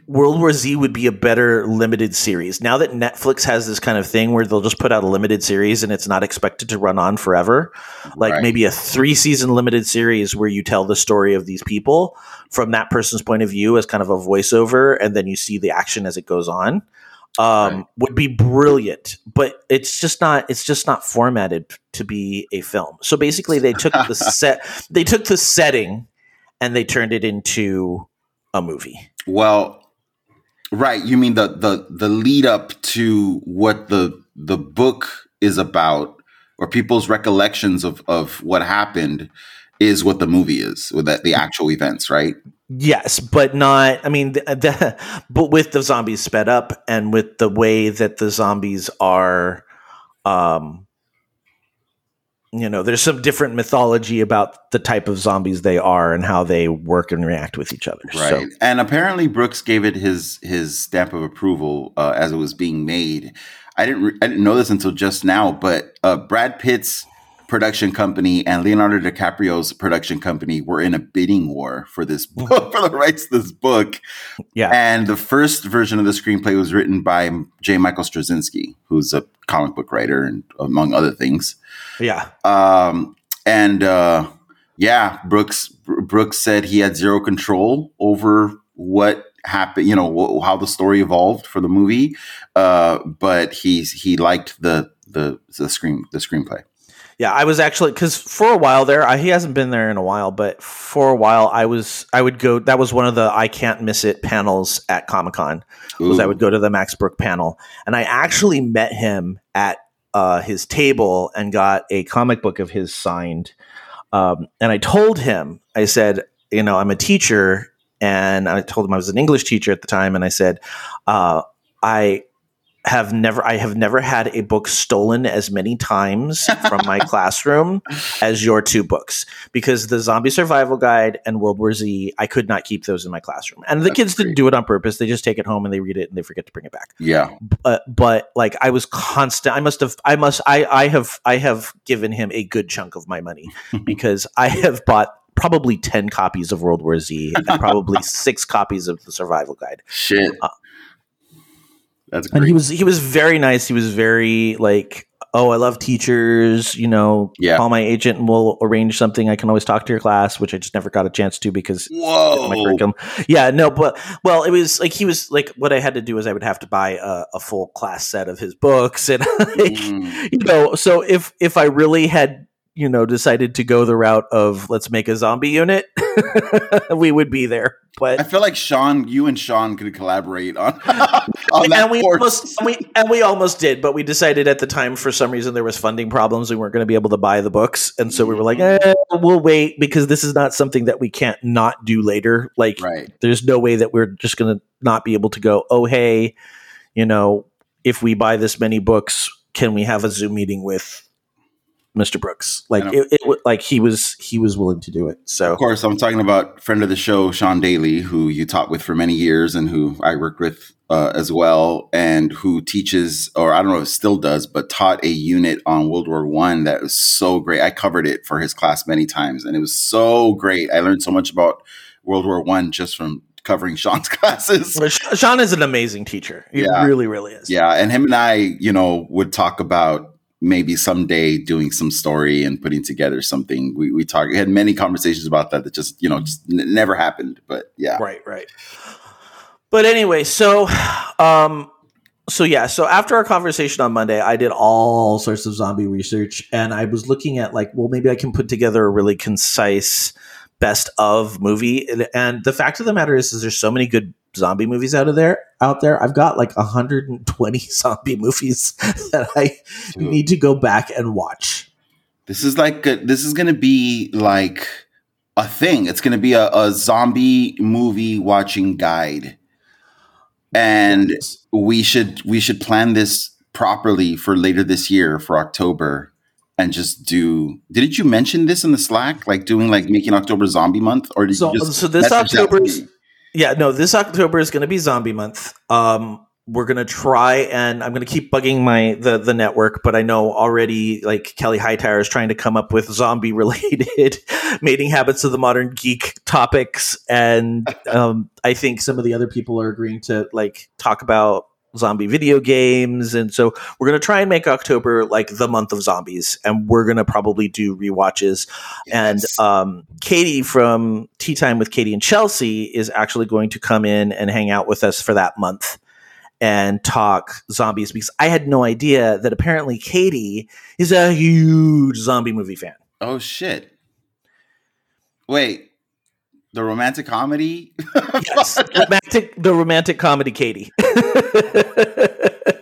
World War Z would be a better limited series. Now that Netflix has this kind of thing where they'll just put out a limited series and it's not expected to run on forever, like Right. maybe a three season limited series where you tell the story of these people from that person's point of view as kind of a voiceover and then you see the action as it goes on. um, Right. would be brilliant, but it's just not. It's just not formatted to be a film. So basically, they took the (laughs) set. They took the setting and they turned it into a movie. Well, right. You mean the the the lead up to what the the book is about, or people's recollections of of what happened, is what the movie is, or that the actual events, right? Yes, but not. I mean, the, the, (laughs) but with the zombies sped up and with the way that the zombies are, um, you know, there's some different mythology about the type of zombies they are and how they work and react with each other. So, Right. And apparently Brooks gave it his his stamp of approval uh, as it was being made. I didn't re- I didn't know this until just now, but uh, Brad Pitt's production company and Leonardo DiCaprio's production company were in a bidding war for this (laughs) book, for the rights to this book. yeah, And the first version of the screenplay was written by J. Michael Straczynski, who's a comic book writer and among other things. yeah, Um, and uh, yeah, Brooks Brooks said he had zero control over what happened. You know wh- how the story evolved for the movie, uh, but he's he liked the the the screen the screenplay. Yeah. I was actually because for a while there, I, he hasn't been there in a while, but for a while, I was. I would go. That was one of the I can't miss it panels at Comic Con. was I would go to the Max Brook panel, and I actually met him at uh, his table and got a comic book of his signed. Um, and I told him, I said, you know, I'm a teacher, and I told him I was an English teacher at the time, and I said, uh, I have never, I have never had a book stolen as many times from my (laughs) classroom as your two books because the Zombie Survival Guide and World War Z, I could not keep those in my classroom, and the That's kids didn't do it on purpose. They just take it home and they read it and they forget to bring it back Yeah, but but like I was constant. I must have. I must. I I have. I have given him a good chunk of my money (laughs) because I have bought probably ten copies of World War Z and probably (laughs) six copies of the Survival Guide. shit. Uh, That's And he was he was very nice. He was very like. Oh, I love teachers. You know, Yeah. call my agent and we'll arrange something. I can always talk to your class, which I just never got a chance to because my Whoa. curriculum. Yeah, no, but well, it was like he was like what I had to do is I would have to buy a, a full class set of his books, and (laughs) like, Mm. you know, so if if I really had you know decided to go the route of let's make a zombie unit, (laughs) we would be there. But I feel like Sean, you and Sean could collaborate on (laughs) on that and we course. almost and we and we almost did, but we decided at the time for some reason there was funding problems. We weren't going to be able to buy the books, and so we were like, eh, we'll wait because this is not something that we can't not do later. Like right. there's no way that we're just going to not be able to go oh hey you know if we buy this many books can we have a zoom meeting with mr brooks like it, it like he was he was willing to do it so Of course, I'm talking about friend of the show, Sean Daly, who you taught with for many years and who I worked with uh, as well, and who teaches, or I don't know if still does, but taught a unit on World War One that was so great. I covered it for his class many times, and it was so great. I learned so much about World War One just from covering Sean's (laughs) classes. Sh- sean is an amazing teacher he Yeah. really really is Yeah, and him and I, you know, would talk about maybe someday doing some story and putting together something. We we talked, had many conversations about that that just you know just n- never happened. But yeah, right right but anyway so um so yeah so after our conversation on monday i did all sorts of zombie research and i was looking at like well maybe i can put together a really concise best of movie and, and the fact of the matter is, is there's so many good zombie movies out of there out there i've got like 120 (laughs) zombie movies (laughs) that i Dude. need to go back and watch this is like a, this is gonna be like a thing. It's gonna be a, a zombie movie watching guide, and we should we should plan this properly for later this year for October. And just do. Didn't you mention this in the Slack? Like doing like making October Zombie Month, or did So- you just so this message Yeah, no, this October is going to be zombie month. Um, we're going to try and I'm going to keep bugging my the the network, but I know already like Kelly Hightower is trying to come up with zombie (laughs) related mating habits of the modern geek topics and um, I think some of the other people are agreeing to like talk about zombie video games and so we're going to try and make October like the month of zombies and we're going to probably do rewatches and Yes. um, Katie from Tea Time with Katie and Chelsea is actually going to come in and hang out with us for that month. and talk zombies because I had no idea that apparently Katie is a huge zombie movie fan. Oh shit! Wait, the romantic comedy? yes, (laughs) romantic, the romantic comedy Katie.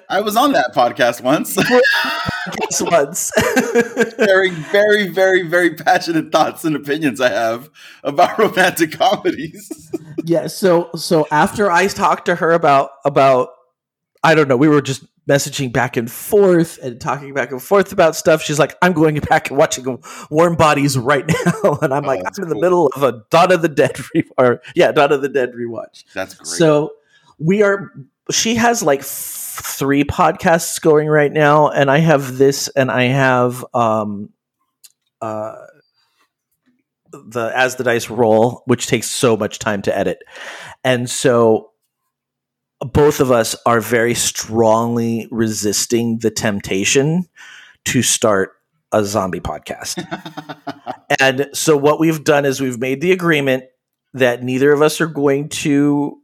I was on that podcast once. once. (laughs) very, very, very, very passionate thoughts and opinions I have about (laughs) romantic comedies. yeah. So, so after I talked to her about about, I don't know, we were just messaging back and forth and talking back and forth about stuff. She's like, "I'm going back and watching Warm Bodies right (laughs) now," and I'm oh, like, "I'm in the middle of a Dawn of the Dead (laughs) re- or yeah, Dawn of the Dead rewatch." That's great. So we are. She has like three podcasts going right now, and I have this, and I have um, uh, the as the dice roll, which takes so much time to edit, and so both of us are very strongly resisting the temptation to start a zombie podcast. (laughs) and so what we've done is we've made the agreement that neither of us are going to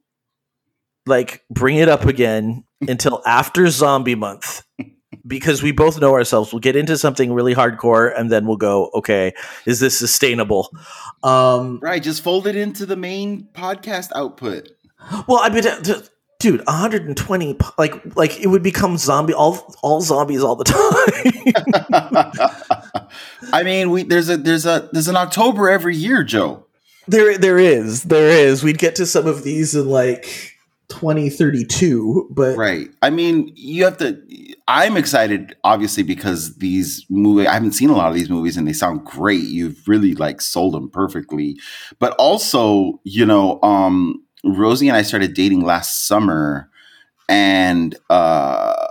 like bring it up again (laughs) until after zombie month because we both know ourselves. We'll get into something really hardcore and then we'll go okay is this sustainable? Um right just fold it into the main podcast output. Well i mean dude 120 like like it would become zombie all all zombies all the (laughs) time. (laughs) I mean we there's a there's a there's an october every year joe. There there is there is. We'd get to some of these in like 2032 but right. I mean you have to i'm excited obviously because these movie i haven't seen a lot of these movies and they sound great. You've really like sold them perfectly. But also you know um rosie and i started dating last summer and uh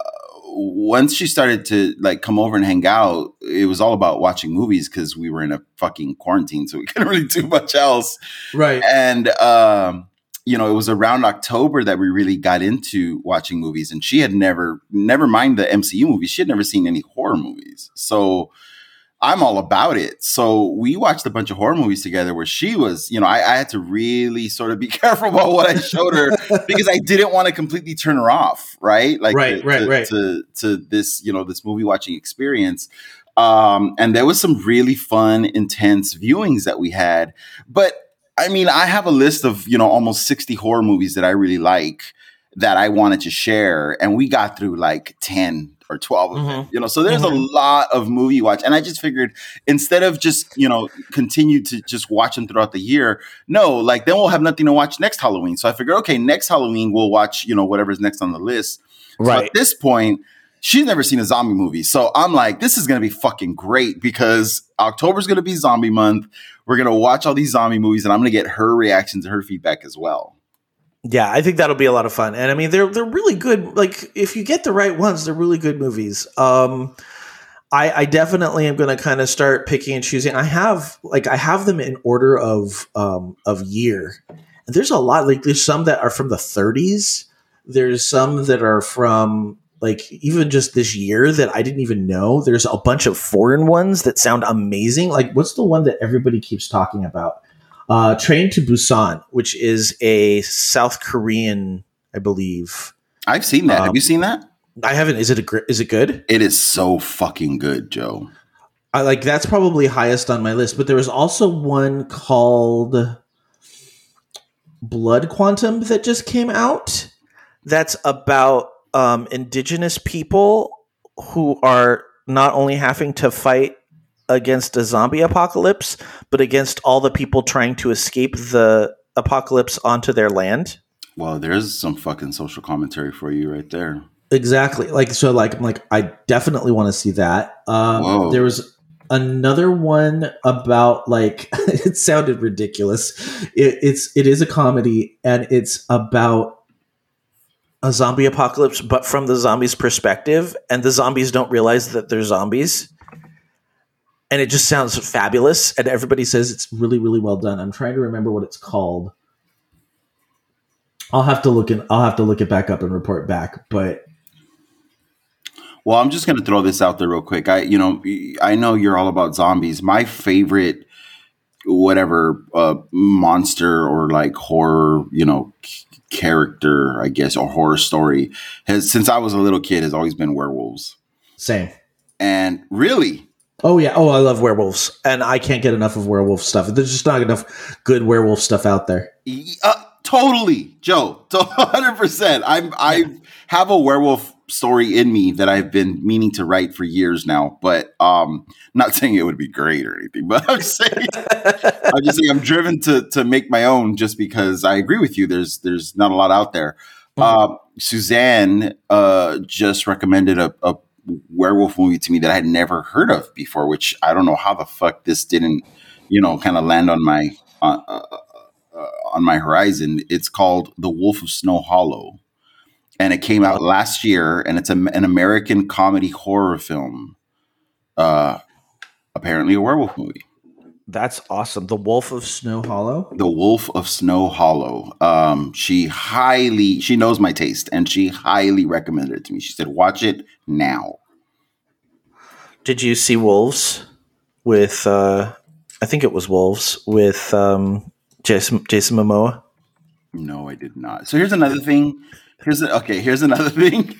once she started to like come over and hang out, it was all about watching movies because we were in a fucking quarantine, so we (laughs) couldn't really do much else. Right. And um, you know, it was around October that we really got into watching movies, and she had never, never mind the MCU movies, she had never seen any horror movies. So I'm all about it. So we watched a bunch of horror movies together where she was, you know, I, I had to really sort of be (laughs) careful about what I showed her because I didn't want to completely turn her off, right? Like, right, to, right, to, right. To, to this, you know, this movie watching experience. Um, and there was some really fun, intense viewings that we had, but I mean, I have a list of, you know, almost 60 horror movies that I really like that I wanted to share. And we got through like 10 or 12 of mm-hmm. them, you know, so there's mm-hmm. a lot of movie watch. And I just figured instead of just, you know, continue to just watch them throughout the year, no, like then we'll have nothing to watch next Halloween. So I figured, okay, next Halloween we'll watch, you know, whatever's next on the list. Right. So at this point, she's never seen a zombie movie. So I'm like, this is going to be fucking great because October's going to be zombie month. We're going to watch all these zombie movies and I'm going to get her reactions and her feedback as well. Yeah, I think that'll be a lot of fun. And I mean, they're they're really good. Like if you get the right ones, they're really good movies. Um I, I definitely am going to kind of start picking and choosing. I have like I have them in order of um, of year. And there's a lot like there's some that are from the 30s. There's some that are from like even just this year that I didn't even know. There's a bunch of foreign ones that sound amazing. Like what's the one that everybody keeps talking about? Uh, Train to Busan, which is a South Korean, I believe. I've seen that. Um, Have you seen that? I haven't. Is it a is it good? It is so fucking good, Joe. I like that's probably highest on my list. But there was also one called Blood Quantum that just came out. That's about um, indigenous people who are not only having to fight against a zombie apocalypse, but against all the people trying to escape the apocalypse onto their land. Well, there's some fucking social commentary for you right there. Exactly. Like so. Like I'm like I definitely want to see that. Um, there was another one about like (laughs) it sounded ridiculous. It, it's it is a comedy and it's about a zombie apocalypse, but from the zombies' perspective, and the zombies don't realize that they're zombies. And it just sounds fabulous, and everybody says it's really, really well done. I'm trying to remember what it's called. I'll have to look and I'll have to look it back up and report back. But well, I'm just going to throw this out there real quick. I, you know, I know you're all about zombies. My favorite whatever uh, monster or like horror, you know, c- character, I guess, or horror story has since I was a little kid has always been werewolves. Same. And really, Oh yeah. Oh, I love werewolves, and I can't get enough of werewolf stuff. There's just not enough good werewolf stuff out there. uh, totally, Joe, (laughs) hundred percent. I'm I have a werewolf story in me that I've been meaning to write for years now, but um, not (laughs) saying it would be great or anything, but I'm saying (laughs) I'm just saying I'm driven to to make my own just because I agree with you. There's there's not a lot out there. Uh, Suzanne uh, just recommended a, a werewolf movie to me that I had never heard of before, which I don't know how the fuck this didn't, you know, kind of land on my uh, uh, uh, on my horizon. It's called The Wolf of Snow Hollow, and it came out last year, and it's a, an American comedy horror film. Uh, apparently, a werewolf movie. That's awesome. The Wolf of Snow Hollow. The Wolf of Snow Hollow. Um, she highly, she knows my taste, and she highly recommended it to me. She said, "Watch it now." Did you see Wolves with? uh I think it was Wolves with um, Jason Jason Momoa. No, I did not. So here's another thing. Here's a, okay. Here's another (laughs) thing.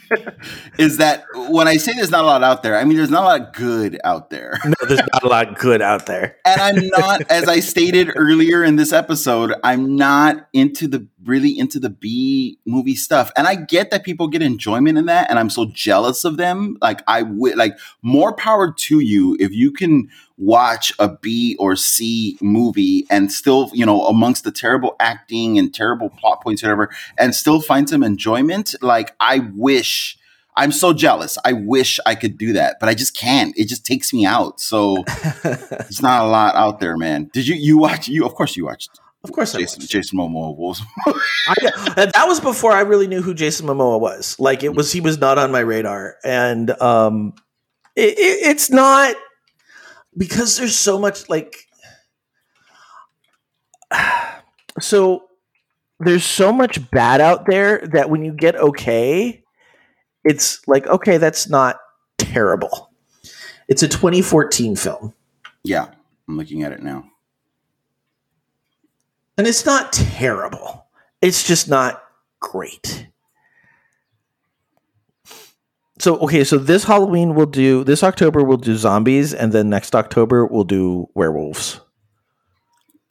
is that when I say there's not a lot out there, I mean there's not a lot good out there. No, there's not a lot good out there. (laughs) and I'm not, as I stated earlier in this episode, I'm not into the really into the B movie stuff. And I get that people get enjoyment in that, and I'm so jealous of them. Like I would like more power to you if you can watch a B or C movie and still, you know, amongst the terrible acting and terrible plot points, whatever, and still find some enjoyment. Like I wish. I'm so jealous. I wish I could do that, but I just can't. It just takes me out. So (laughs) it's not a lot out there, man. Did you you watch you? Of course you watched Of course, I Jason watched. Jason Momoa Wolves. (laughs) I, that was before I really knew who Jason Momoa was. Like it was, he was not on my radar, and um, it, it, it's not because there's so much like. (sighs) So there's so much bad out there that when you get okay, it's like okay, that's not terrible. It's a 2014 film, yeah, I'm looking at it now. and it's not terrible. It's just not great. So okay, so this Halloween we'll do this October we'll do zombies, and then next October we'll do werewolves.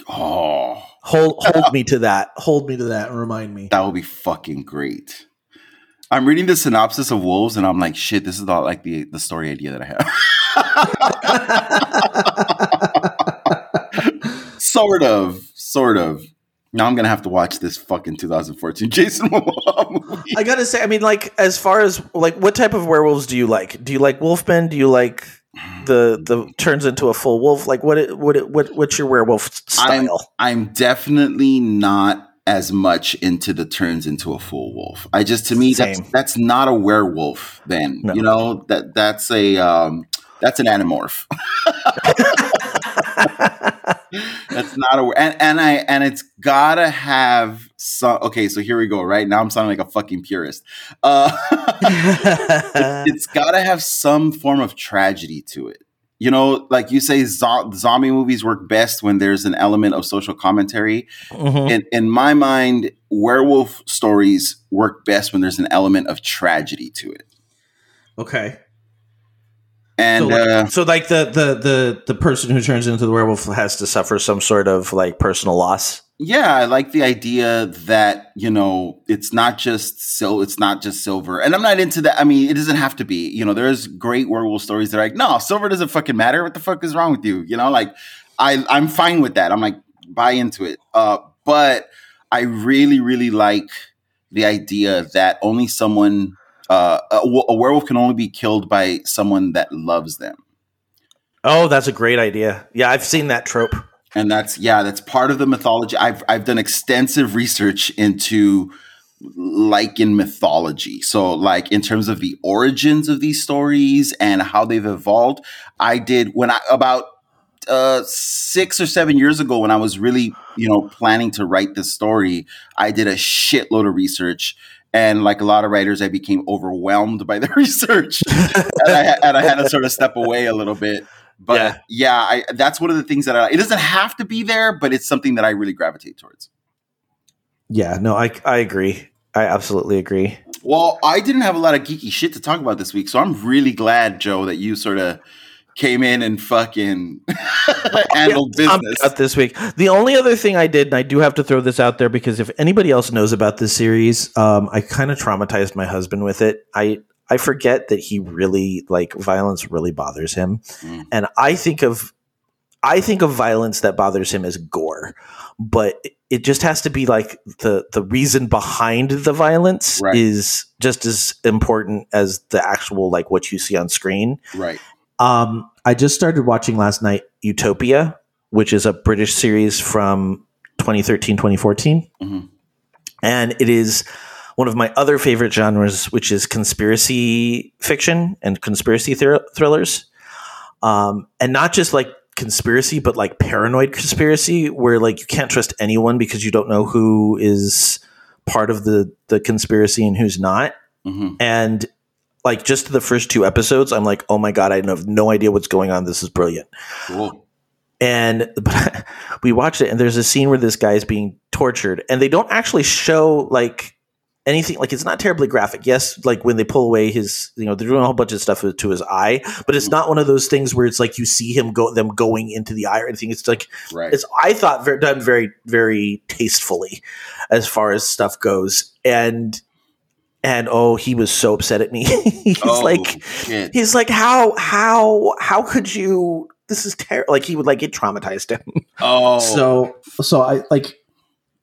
Oh, Hold hold me to that. Hold me to that and remind me. that would be fucking great. I'm reading the synopsis of Wolves, and I'm like, shit, this is not like the the story idea that I have. (laughs) (laughs) sort of, sort of. Now I'm gonna have to watch this fucking 2014 Jason (laughs) Momoa movie. I gotta say, I mean, like as far as like, what type of werewolves do you like? Do you like Wolfman? Do you like the the turns into a full wolf? Like what it, what it, what what's your werewolf I'm, style? I'm definitely not as much into the turns into a full wolf. I just to me that's Same. that's not a werewolf. Then No. you know that that's a um, that's an animorph. (laughs) that's not a and and I and it's gotta have some. Okay, so here we go. Right now I'm sounding like a fucking purist. Uh, (laughs) it's, it's gotta have some form of tragedy to it. You know, like you say, zo- zombie movies work best when there's an element of social commentary. Mhm. In, in my mind, werewolf stories work best when there's an element of tragedy to it. Okay. And so, like, uh, so like the, the the the person who turns into the werewolf has to suffer some sort of like personal loss. yeah, I like the idea that you know it's not just sil- it's not just silver. And I'm not into that. I mean, it doesn't have to be. You know, there's great werewolf stories that are like, no, silver doesn't fucking matter. What the fuck is wrong with you? You know, like I I'm fine with that. I'm like buy into it. Uh, but I really really like the idea that only someone uh, a, a werewolf can only be killed by someone that loves them. Oh, that's a great idea. Yeah, I've seen that trope. and that's yeah that's part of the mythology i've i've done extensive research into Lycan mythology so like in terms of the origins of these stories and how they've evolved i did when i about uh six or seven years ago when i was really you know planning to write this story i did a shitload of research and like a lot of writers i became overwhelmed by the (laughs) research and, I, and i had to sort of step away a little bit But Yeah. yeah, I, that's one of the things that I. It doesn't have to be there, but it's something that I really gravitate towards. Yeah, no, I I agree. I absolutely agree. Well, I didn't have a lot of geeky shit to talk about this week, so I'm really glad, Joe, that you sort of came in and fucking (laughs) (laughs) handled business. this week. The only other thing I did, and I do have to throw this out there because if anybody else knows about this series, um, I kind of traumatized my husband with it. I I forget that he really like violence really bothers him, Mm. and I think of I think of violence that bothers him as gore, but it- it just has to be like the the reason behind the violence Right. is just as important as the actual like what you see on screen. Right. Um, I just started watching last night Utopia, which is a British series from 2013, 2014. Mhm. And it is one of my other favorite genres, which is conspiracy fiction and conspiracy thr- thrillers. Um, and not just like conspiracy, but like paranoid conspiracy, where like you can't trust anyone because you don't know who is part of the the conspiracy and who's not hmm and like just the first two episodes i'm like oh my god i have no idea what's going on. This is brilliant. Cool. and (laughs) but we watched it and there's a scene where this guy is being tortured and they don't actually show like anything like it's not terribly graphic. Yes like when they pull away his you know they're doing a whole bunch of stuff to his eye but it's not one of those things where it's like you see him go them going into the eye or anything. It's like Right. it's I thought very, done very very tastefully as far as stuff goes. And and oh he was so upset at me. (laughs) He's oh, like shit. he's like how how how could you this is terrible like he would like it traumatized. Him (laughs) Oh, so so i like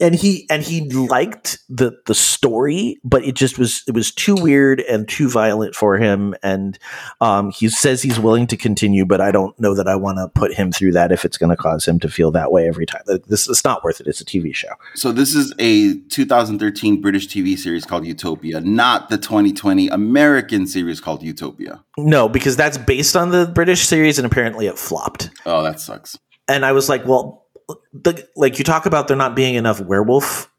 and he and he liked the the story but it just was it was too weird and too violent for him. And um he says he's willing to continue but i don't know that i want to put him through that if it's going to cause him to feel that way every time. This it's not worth it. It's a tv show. So this is a 2013 British TV series called Utopia, not the 2020 American series called Utopia. no because that's based on the british series and apparently it flopped. Oh, that sucks. and I was like, well, the, like you talk about there not being enough werewolf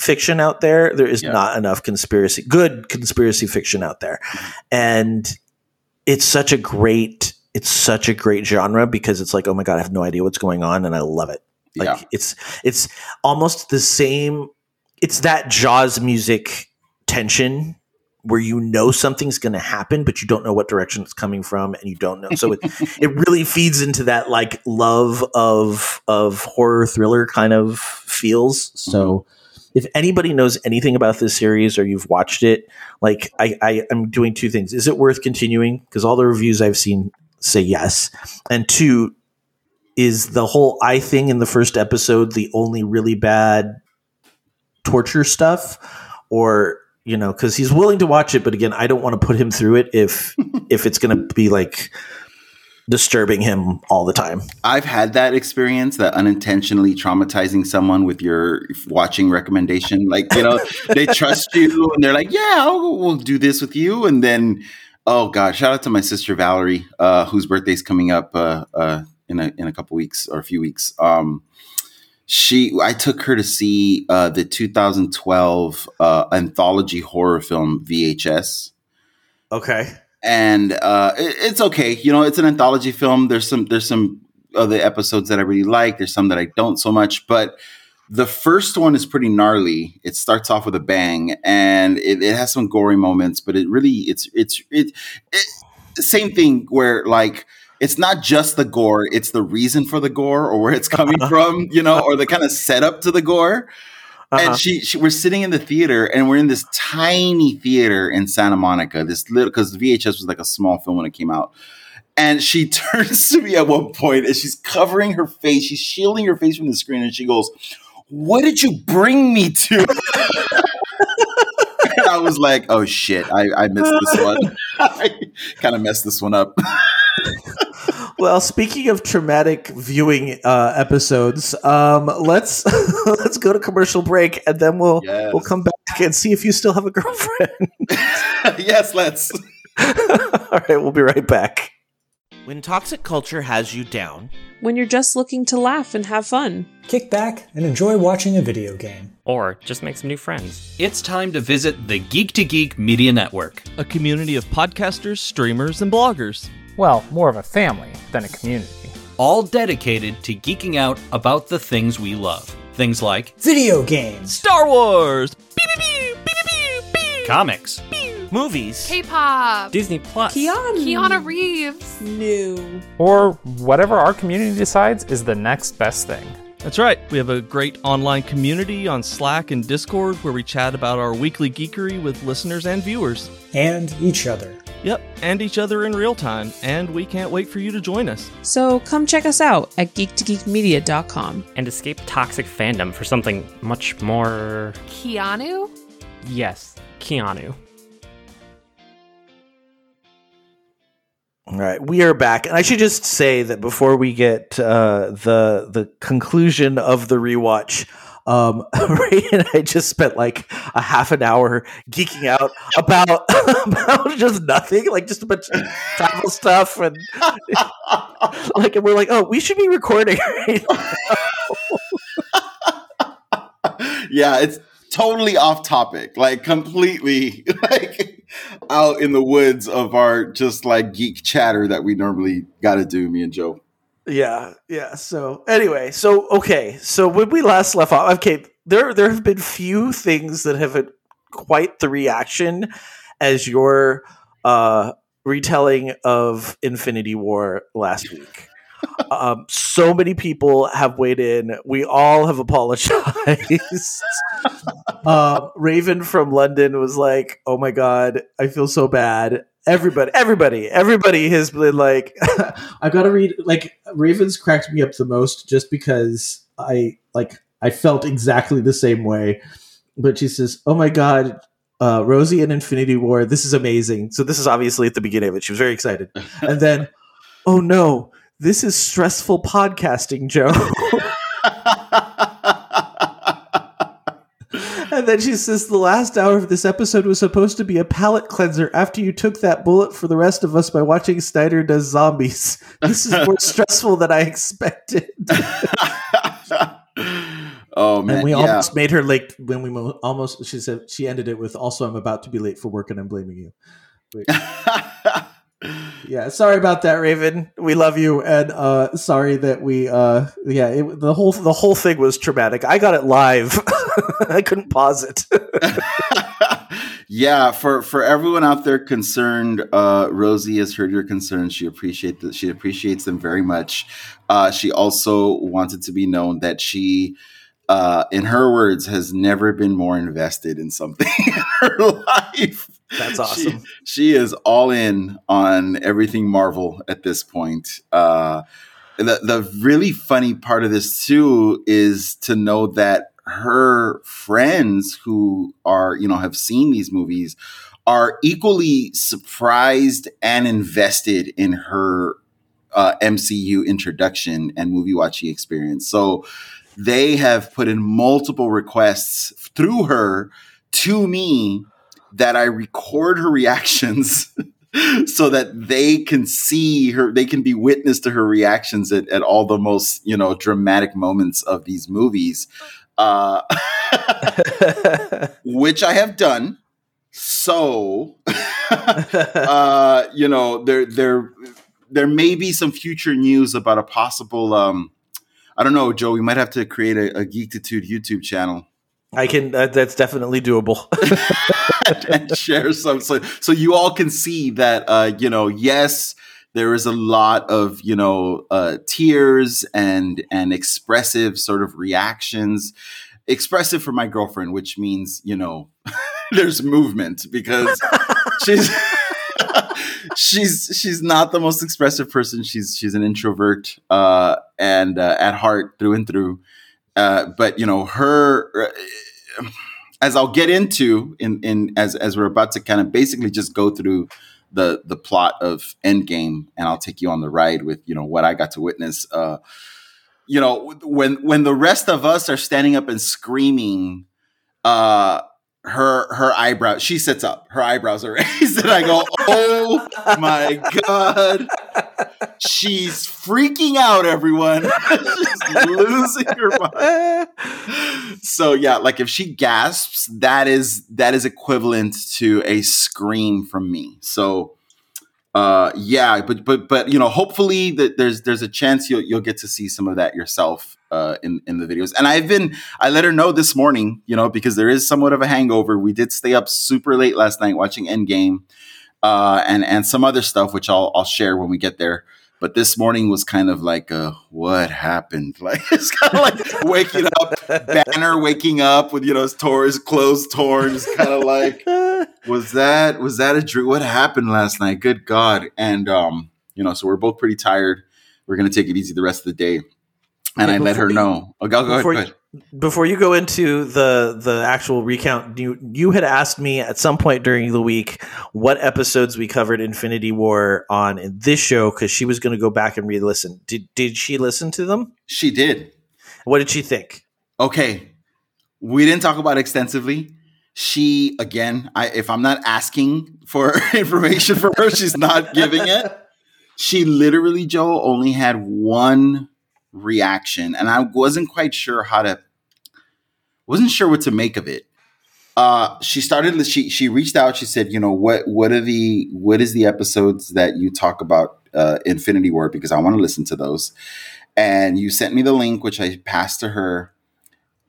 fiction out there. There is Yeah. not enough conspiracy, good conspiracy fiction out there, and it's such a great, it's such a great genre because it's like, oh my god, I have no idea what's going on, and I love it. Like yeah. it's it's almost the same. It's that Jaws music tension where you know something's going to happen, but you don't know what direction it's coming from, and you don't know. So it (laughs) it really feeds into that like love of of horror thriller kind of feels. So mm-hmm. if anybody knows anything about this series or you've watched it, like I, I am doing two things. Is it worth continuing? Because all the reviews I've seen say yes. And two, is the whole eye thing in the first episode the only really bad torture stuff? Or you know, because he's willing to watch it, but again, I don't want to put him through it if (laughs) if it's going to be like disturbing him all the time. I've had that experience, that unintentionally traumatizing someone with your watching recommendation. Like, you know, they (laughs) trust you and they're like, yeah, I'll, we'll do this with you. And then, oh God, shout out to my sister Valerie, uh, whose birthday's coming up uh, uh, in, a, in a couple weeks or a few weeks. Um, she, I took her to see uh, the 2012 uh, anthology horror film VHS Okay. and uh, it- it's okay. You know, it's an anthology film. There's some there's some other episodes that I really like. There's some that I don't so much, but the first one is pretty gnarly. It starts off with a bang, and it, it has some gory moments, but it really it's it's it, it same thing where like. It's not just the gore; it's the reason for the gore, or where it's coming from, you know, or the kind of (laughs) setup to the gore. Uh-huh. and she, she we're sitting in the theater and we're in this tiny theater in Santa Monica this little because the VHS was like a small film when it came out. And she (laughs) turns to me at one point and she's covering her face she's shielding her face from the screen and she goes what did you bring me to? (laughs) I was like oh shit I, I missed this one. I kind of messed this one up Well, speaking of traumatic viewing uh, episodes, um, let's (laughs) let's go to commercial break, and then we'll Yes. we'll come back and see if you still have a girlfriend. (laughs) (laughs) yes let's All right, we'll be right back. When toxic culture has you down, when you're just looking to laugh and have fun. Kick back and enjoy watching a video game. Or just make some new friends. It's time to visit the Geek to Geek Media Network. a community of podcasters, streamers, and bloggers. Well, more of a family than a community. All dedicated to geeking out about the things we love. Things like Video games, Star Wars, comics, Movies. K-pop, Disney Plus. Keanu. Keanu Reeves. New. Or whatever our community decides is the next best thing. That's right. We have a great online community on Slack and Discord where we chat about our weekly geekery with listeners and viewers. and each other. Yep, and each other in real time, and we can't wait for you to join us. So come check us out at geek2geekmedia.com. And escape toxic fandom for something much more. Keanu? Yes, Keanu. All right, we are back, and I should just say that before we get uh, the the conclusion of the rewatch, um, (laughs) Ray and I just spent like a half an hour geeking out about (laughs) about just nothing, like just a bunch of travel stuff, and (laughs) like, and we're like, oh, we should be recording. Right yeah, it's totally off topic, like completely like out in the woods of our just like geek chatter that we normally got to do, me and Joe. Yeah, yeah. So anyway, so okay, so when we last left off, okay, there there have been few things that have had quite the reaction as your uh, retelling of Infinity War last week. um, so many people have weighed in. We all have apologized. uh, (laughs) Raven from London was like, "Oh my god, I feel so bad." Everybody, everybody, everybody has been like, I've got to read." Like Ravens cracked me up the most just because I like I felt exactly the same way. But she says, "Oh my god." Uh, Rosie and Infinity War. This is amazing. So this is obviously at the beginning of it. She was very excited, (laughs) and then, oh no, this is stressful podcasting, Joe. (laughs) and then she says the last hour of this episode was supposed to be a palate cleanser after you took that bullet for the rest of us by watching Snyder does zombies. (laughs) This is more stressful than I expected. (laughs) oh man, and we yeah. almost made her late when we mo- almost she said she ended it with also I'm about to be late for work and I'm blaming you. (laughs) Yeah, sorry about that, Raven. We love you, and uh, sorry that we. Uh, yeah, it, the whole the whole thing was traumatic. I got it live. (laughs) I couldn't pause it. (laughs) yeah, for for everyone out there concerned, uh, Rosie has heard your concerns. She appreciate that. She appreciates them very much. Uh, she also wanted to be known that she. Uh, in her words, has never been more invested in something (laughs) in her life. That's awesome. She, she is all in on everything Marvel at this point. Uh, the the really funny part of this too is to know that her friends who are you know have seen these movies are equally surprised and invested in her uh, MCU introduction and movie watching experience. So they have put in multiple requests through her to me that I record her reactions (laughs) so that they can see her, they can be witness to her reactions at, at all the most, you know, dramatic moments of these movies, uh, (laughs) which I have done. So, (laughs) uh, you know, there, there, there may be some future news about a possible, um, I don't know, Joe. We might have to create a, a Geektitude YouTube channel. I can. Uh, that's definitely doable. (laughs) and share some, so so you all can see that. Uh, you know, yes, there is a lot of you know uh, tears and and expressive sort of reactions. Expressive for my girlfriend, which means you know (laughs) there's movement because (laughs) she's (laughs) she's she's not the most expressive person. She's she's an introvert uh, and uh, at heart through and through. Uh, but you know her, uh, as I'll get into in in as as we're about to kind of basically just go through the the plot of Endgame, and I'll take you on the ride with you know what I got to witness. Uh, you know when when the rest of us are standing up and screaming. Uh, her her eyebrow she sits up her eyebrows are (laughs) raised and i go oh my god she's freaking out everyone (laughs) she's losing her mind so yeah like if she gasps that is that is equivalent to a scream from me so uh, yeah, but but but you know, hopefully that there's there's a chance you'll you'll get to see some of that yourself uh, in in the videos. And I've been I let her know this morning, you know, because there is somewhat of a hangover. We did stay up super late last night watching Endgame, uh, and and some other stuff which I'll I'll share when we get there. But this morning was kind of like a what happened? (laughs) Like it's kind of like waking up, Banner waking up with you know his, tor- his clothes torn. It's kind of like was that was that a dream? What happened last night? Good God! And um, you know, so we're both pretty tired. We're gonna take it easy the rest of the day. And Hey, I let her know. Oh, go, go, ahead, go ahead. Before you go into the the actual recount, you you had asked me at some point during the week what episodes we covered Infinity War on in this show because she was going to go back and re-listen. Did did she listen to them? She did. What did she think? Okay. We didn't talk about it extensively. She again, I if I'm not asking for (laughs) information from her, she's not giving it. She literally, Joe, only had one reaction, and I wasn't quite sure how to wasn't sure what to make of it. Uh, she started. She she reached out. She said, "You know what? What are the what is the episodes that you talk about uh, Infinity War? Because I want to listen to those." And you sent me the link, which I passed to her,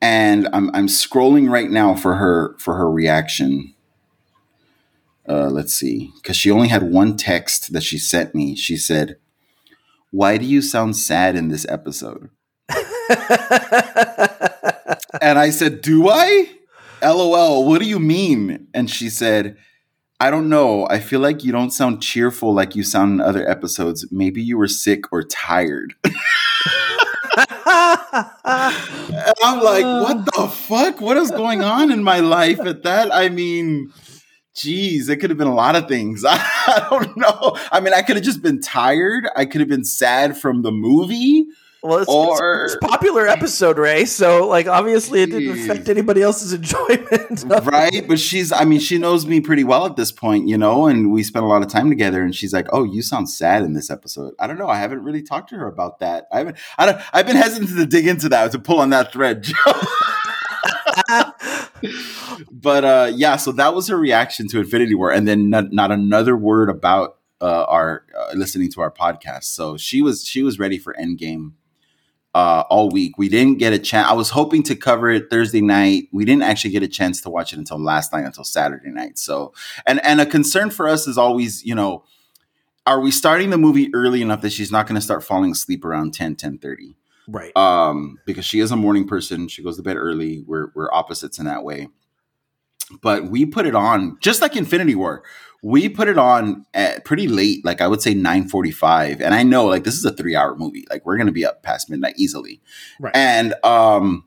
and I'm I'm scrolling right now for her for her reaction. Uh, let's see, because she only had one text that she sent me. She said, "Why do you sound sad in this episode?" (laughs) and I said, "Do I?" LOL. What do you mean? And she said, "I don't know. I feel like you don't sound cheerful like you sound in other episodes. Maybe you were sick or tired." (laughs) And I'm like, what the fuck? What is going on in my life at that? I mean, geez, it could have been a lot of things. I, (laughs) I don't know. I mean, I could have just been tired. I could have been sad from the movie. Well, it's, Or- it's, it's a popular episode, Ray. So, like, obviously, it didn't affect anybody else's (laughs) enjoyment. right? But she's, I mean, she knows me pretty well at this point, you know, and we spent a lot of time together. And she's like, "Oh, you sound sad in this episode." I don't know. I haven't really talked to her about that. I haven't. I don't, I've been hesitant to dig into that to pull on that thread, (laughs) Joe. But uh, yeah, so that was her reaction to Infinity War, and then not, not another word about uh, our uh, listening to our podcast. So she was she was ready for Endgame uh, all week. We didn't get a chance. I was hoping to cover it Thursday night. We didn't actually get a chance to watch it until last night, until Saturday night. So, and and a concern for us is always, you know, are we starting the movie early enough that she's not going to start falling asleep around 10, 10 30? Right. um, because she is a morning person. She goes to bed early. We're we're opposites in that way. But we put it on just like Infinity War. We put it on at pretty late, like I would say nine forty five. And I know like this is a three hour movie. Like we're gonna be up past midnight easily. Right. And um,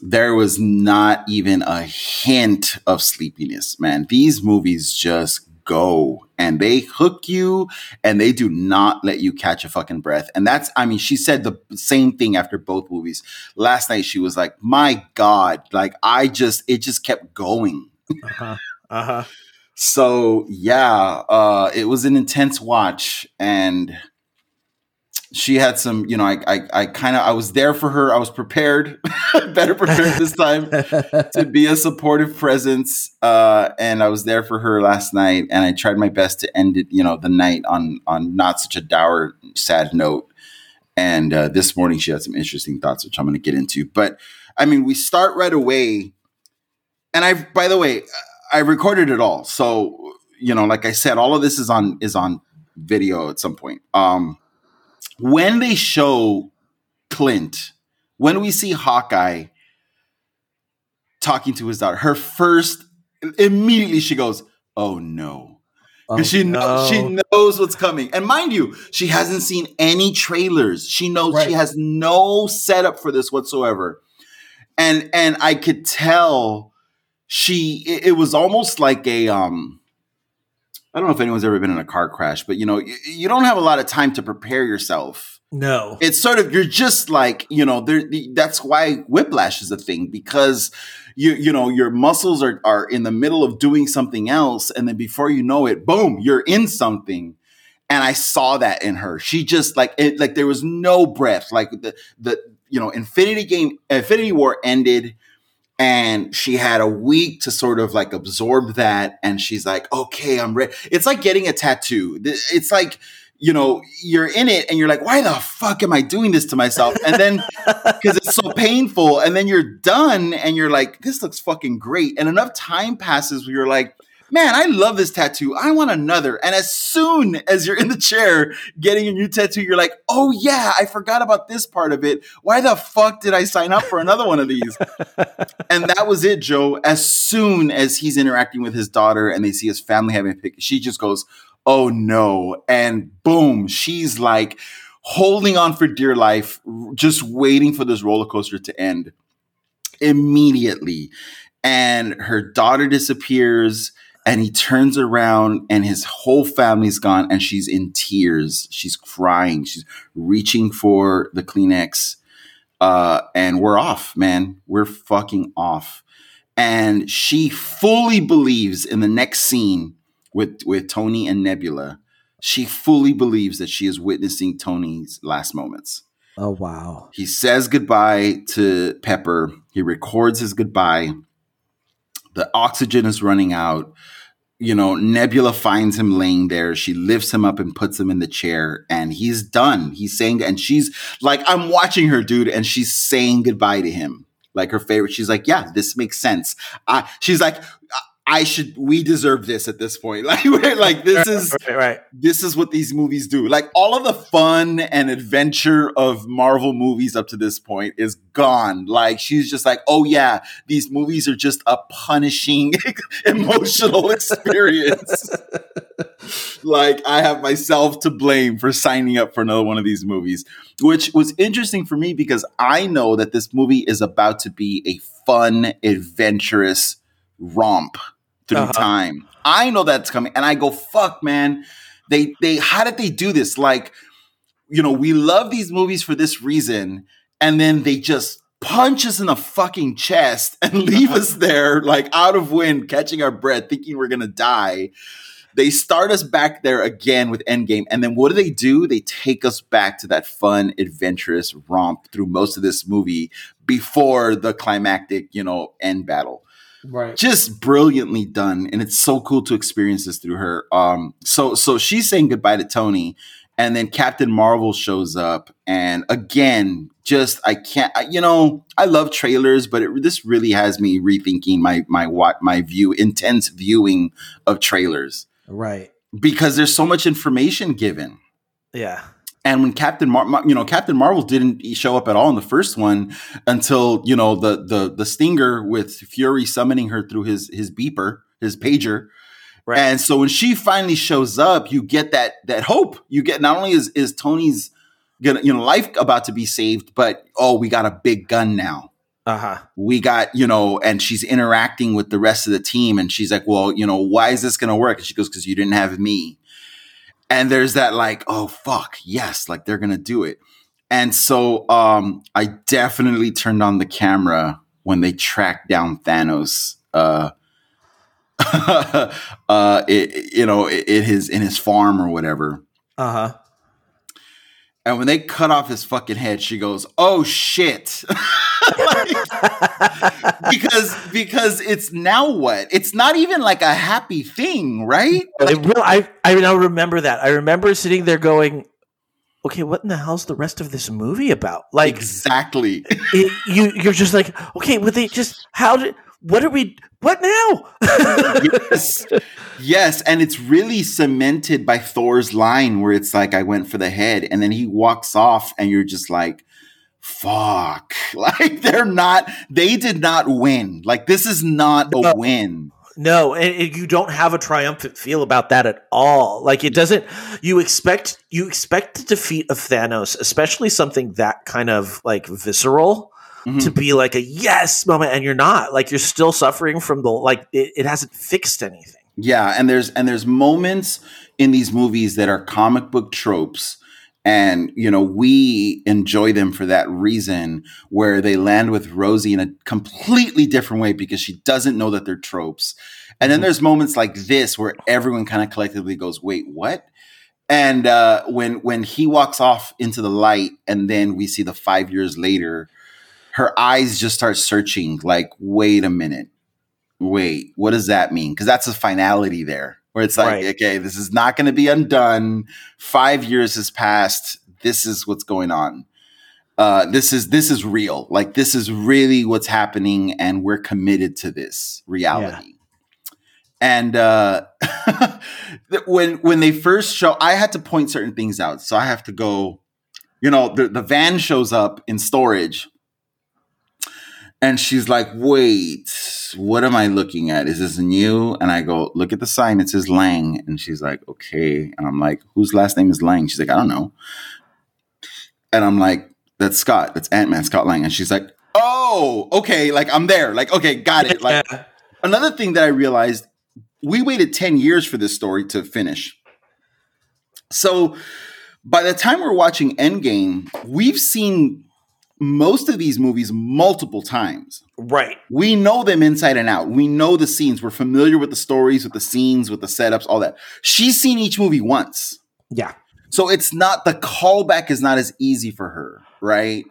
there was not even a hint of sleepiness. Man, these movies just go and they hook you and they do not let you catch a fucking breath. And that's, I mean, she said the same thing after both movies. Last night, she was like, my God, like I just, it just kept going. Uh-huh. Uh-huh. So yeah, uh, it was an intense watch and she had some, you know, I, I, I kind of, I was there for her. I was prepared, (laughs) better prepared this time to be a supportive presence. Uh, and I was there for her last night, and I tried my best to end it, you know, the night on on not such a dour, sad note. And uh, this morning, she had some interesting thoughts, which I'm going to get into. But I mean, we start right away, and I, by the way, I recorded it all, so you know, like I said, all of this is on is on video at some point. Um, when they show Clint, when we see Hawkeye talking to his daughter, her first immediately she goes, "Oh no." Because she knows she knows what's coming. And mind you, she hasn't seen any trailers. She knows she has no setup for this whatsoever. And and I could tell she it, it was almost like a um I don't know if anyone's ever been in a car crash, but you know, you, you don't have a lot of time to prepare yourself. No. it's sort of you're just like you know there that's why whiplash is a thing because you you know your muscles are are in the middle of doing something else and then before you know it boom you're in something. And i saw that in her. She just like it like there was no breath. Like the the you know infinity game infinity war ended and she had a week to sort of like absorb that and she's like okay i'm ready it's like getting a tattoo. It's like you know you're in it and you're like why the fuck am i doing this to myself? And then (laughs) because it's so painful and then you're done and you're like this looks fucking great. And enough time passes where you're like man i love this tattoo. I want another. And as soon as you're in the chair getting a new tattoo you're like oh yeah i forgot about this part of it. Why the fuck did i sign up for another one of these? (laughs) And that was it joe. As soon as he's interacting with his daughter and they see his family having a pic she just goes oh no. And boom she's like holding on for dear life just waiting for this roller coaster to end immediately. And her daughter disappears and he turns around and his whole family's gone and she's in tears she's crying she's reaching for the kleenex uh, and we're off man we're fucking off and she fully believes in the next scene with with tony and nebula she fully believes that she is witnessing tony's last moments Oh wow. he says goodbye to Pepper. He records his goodbye. The oxygen is running out. You know, Nebula finds him laying there. She lifts him up and puts him in the chair, and he's done. He's saying, and she's like, I'm watching her, dude, and she's saying goodbye to him. Like her favorite. She's like, Yeah, this makes sense. Uh, she's like, I should, we deserve this at this point. (laughs) Like, we're like, this is, Right, right. this is what these movies do. Like all of the fun and adventure of Marvel movies up to this point is gone. Like she's just like, oh yeah, these movies are just a punishing (laughs) emotional (laughs) experience. like I have myself to blame for signing up for another one of these movies, which was interesting for me because I know that this movie is about to be a fun, adventurous romp through Uh-huh. time. I know that's coming, and I go, "Fuck, man! They they how did they do this? Like, you know, we love these movies for this reason, and then they just punch us in the fucking chest and (laughs) leave us (laughs) there, like out of wind, catching our breath, thinking we're gonna die." They start us back there again with Endgame, and then what do they do? They take us back to that fun, adventurous romp through most of this movie before the climactic, you know, end battle Right. just brilliantly done and it's so cool to experience this through her um so so she's saying goodbye to tony and then captain marvel shows up and again just i can't I, you know i love trailers but it, this really has me rethinking my my what my view intense viewing of trailers Right. because there's so much information given Yeah. And when Captain Mar- you know, Captain Marvel didn't show up at all in the first one until you know the the the stinger with Fury summoning her through his his beeper, his pager. Right. And so when she finally shows up, you get that that hope. You get not only is is Tony's gonna you know life about to be saved, but oh, we got a big gun now Uh huh. we got, you know, and she's interacting with the rest of the team. And she's like, well, you know, why is this going to work? And she goes, because you didn't have me. And there's that like, oh, fuck, yes, like they're to do it. And so um, I definitely turned on the camera when they tracked down Thanos. Uh, (laughs) uh, it, you know, in his in his farm or whatever. Uh huh. And when they cut off his fucking head, she goes, "Oh shit!" Like, (laughs) because because it's now what? It's not even like a happy thing, right? I, real, I I now remember that. I remember sitting there going, "Okay, what in the hell's the rest of this movie about?" Like exactly. it, you you're just like, "Okay, well they just how did what are we what now?" yes. yes, and it's really cemented by Thor's line where it's like, "I went for the head," and then he walks off, and you're just like. Fuck. (laughs) Like they're not, they did not win. Like this is not a No. win. No, and, and you don't have a triumphant feel about that at all. Like it doesn't. You expect you expect the defeat of Thanos, especially something that kind of like visceral, Mhm. to be like a yes moment, and you're not. Like you're still suffering from the like it, it hasn't fixed anything. Yeah, and there's and there's moments in these movies that are comic book tropes and you know we enjoy them for that reason where they land with Rosie in a completely different way because she doesn't know that they're tropes. And then there's moments like this where everyone kind of collectively goes, "Wait, what?" And uh, when when he walks off into the light, and then we see the five years later, her eyes just start searching. Like, wait a minute, wait, what does that mean? Because that's a finality there, where it's like, Right. okay, this is not going to be undone. Five years has passed. This is what's going on. Uh, this is this is real. Like this is really what's happening, and we're committed to this reality. And uh, (laughs) when when they first show, I had to point certain things out. So I have to go. You know, the the van shows up in storage, and she's like, "Wait, what am I looking at? Is this new?" And I go, "Look at the sign. It says Lang." And she's like, "Okay." And I'm like, "Whose last name is Lang?" She's like, "I don't know." And I'm like, "That's Scott. That's Ant Man, Scott Lang." And she's like, "Oh, okay. Like I'm there. Like okay, got it." Like another thing that I realized, we waited ten years for this story to finish. So by the time we're watching Endgame, we've seen most of these movies multiple times. Right. We know them inside and out. We know the scenes. We're familiar with the stories, with the scenes, with the setups, all that. She's seen each movie once. Yeah. So it's not the callback is not as easy for her, right?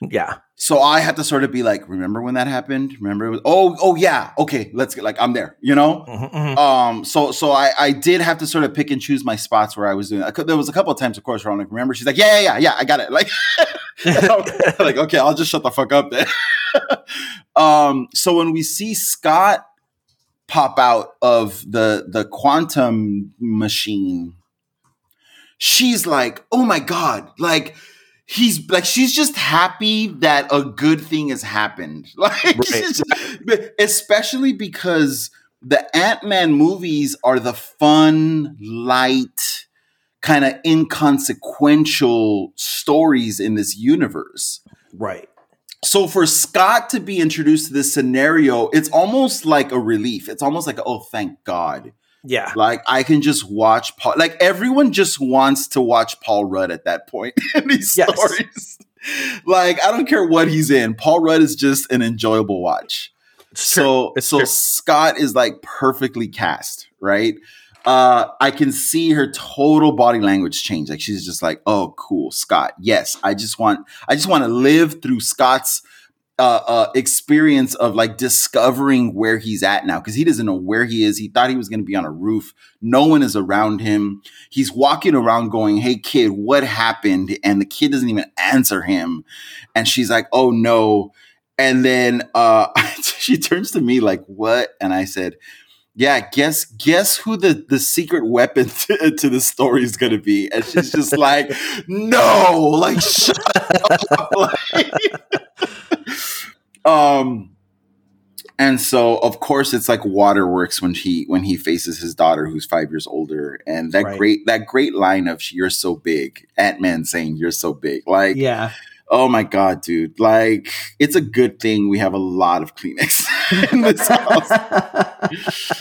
Yeah. So I had to sort of be like, remember when that happened? Remember? It was, oh, oh yeah. Okay, let's get like I'm there. You know. Mhm, mhm. Um. So so I I did have to sort of pick and choose my spots where I was doing. I could, there was a couple of times, of course, where I'm like, remember? She's like, yeah, yeah, yeah, yeah. I got it. (laughs) Like, (laughs) like okay, I'll just shut the fuck up then. (laughs) um. So when we see Scott pop out of the the quantum machine, she's like, oh my god, like he's like she's just happy that a good thing has happened (laughs) like she's just- especially because the ant-man movies are the fun light kind of inconsequential stories in this universe Right. so for Scott to be introduced to this scenario, it's almost like a relief. It's almost like, oh, thank God. Yeah. Like I can just watch Paul. Like everyone just wants to watch Paul Rudd at that point (laughs) in these Yes. stories. Like I don't care what he's in. Paul Rudd is just an enjoyable watch. It's. So so true. Scott is like perfectly cast, right? Uh, I can see her total body language change. Like she's just like, "Oh, cool, Scott. Yes, I just want, I just want to live through Scott's uh, uh, experience of like discovering where he's at now because he doesn't know where he is. He thought he was going to be on a roof. No one is around him. He's walking around going, Hey, kid, what happened? And the kid doesn't even answer him. And she's like, Oh, no. And then uh, (laughs) she turns to me like, What? And I said, yeah, guess guess who the the secret weapon (laughs) to, to the story is gonna be, and she's just like, no, like shut up, (laughs) um, and so of course it's like waterworks when he when he faces his daughter who's five years older, and that Right. great that great line of "You're so big," Ant Man saying "You're so big," like Yeah. Oh my god, dude! Like it's a good thing we have a lot of Kleenex (laughs) in this house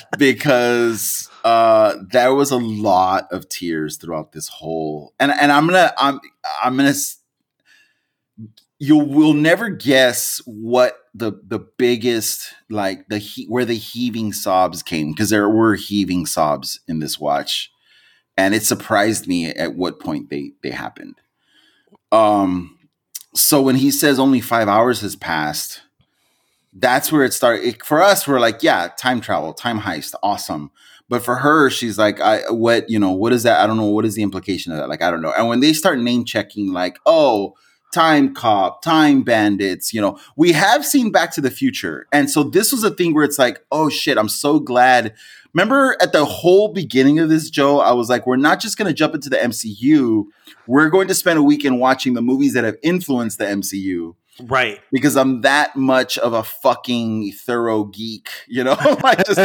(laughs) because uh, there was a lot of tears throughout this whole. And and I'm gonna I'm I'm gonna. You will never guess what the the biggest like the he, where the heaving sobs came because there were heaving sobs in this watch, and it surprised me at what point they they happened. Um so when he says only five hours has passed, that's where it started. It- for us, we're like, yeah, time travel, time heist, awesome. But for her, she's like, I what you know, what is that? I don't know. What is the implication of that? Like, I don't know. And when they start name checking, like, oh, time cop, time bandits, you know, we have seen Back to the Future, and so this was a thing where it's like, oh shit, I'm so glad. Remember at the whole beginning of this, Joe, I was like, we're not just going to jump into the MCU. We're going to spend a weekend watching the movies that have influenced the MCU Right. because I'm that much of a fucking thorough geek, you know? (laughs) like just,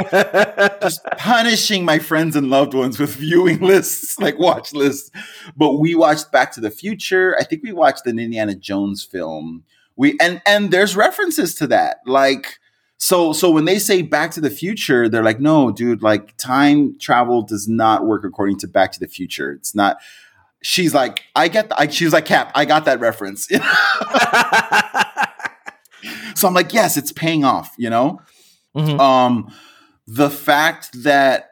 just punishing my friends and loved ones with viewing lists, (laughs) like watch lists. But we watched Back to the Future. I think we watched an Indiana Jones film. We and and there's references to that. Like so so when they say Back to the Future, they're like, no, dude, like time travel does not work according to Back to the Future. It's not. She's like, I get. The, I, she was like, Cap, I got that reference. (laughs) so I'm like, yes, it's paying off. You know. Mhm. Um, the fact that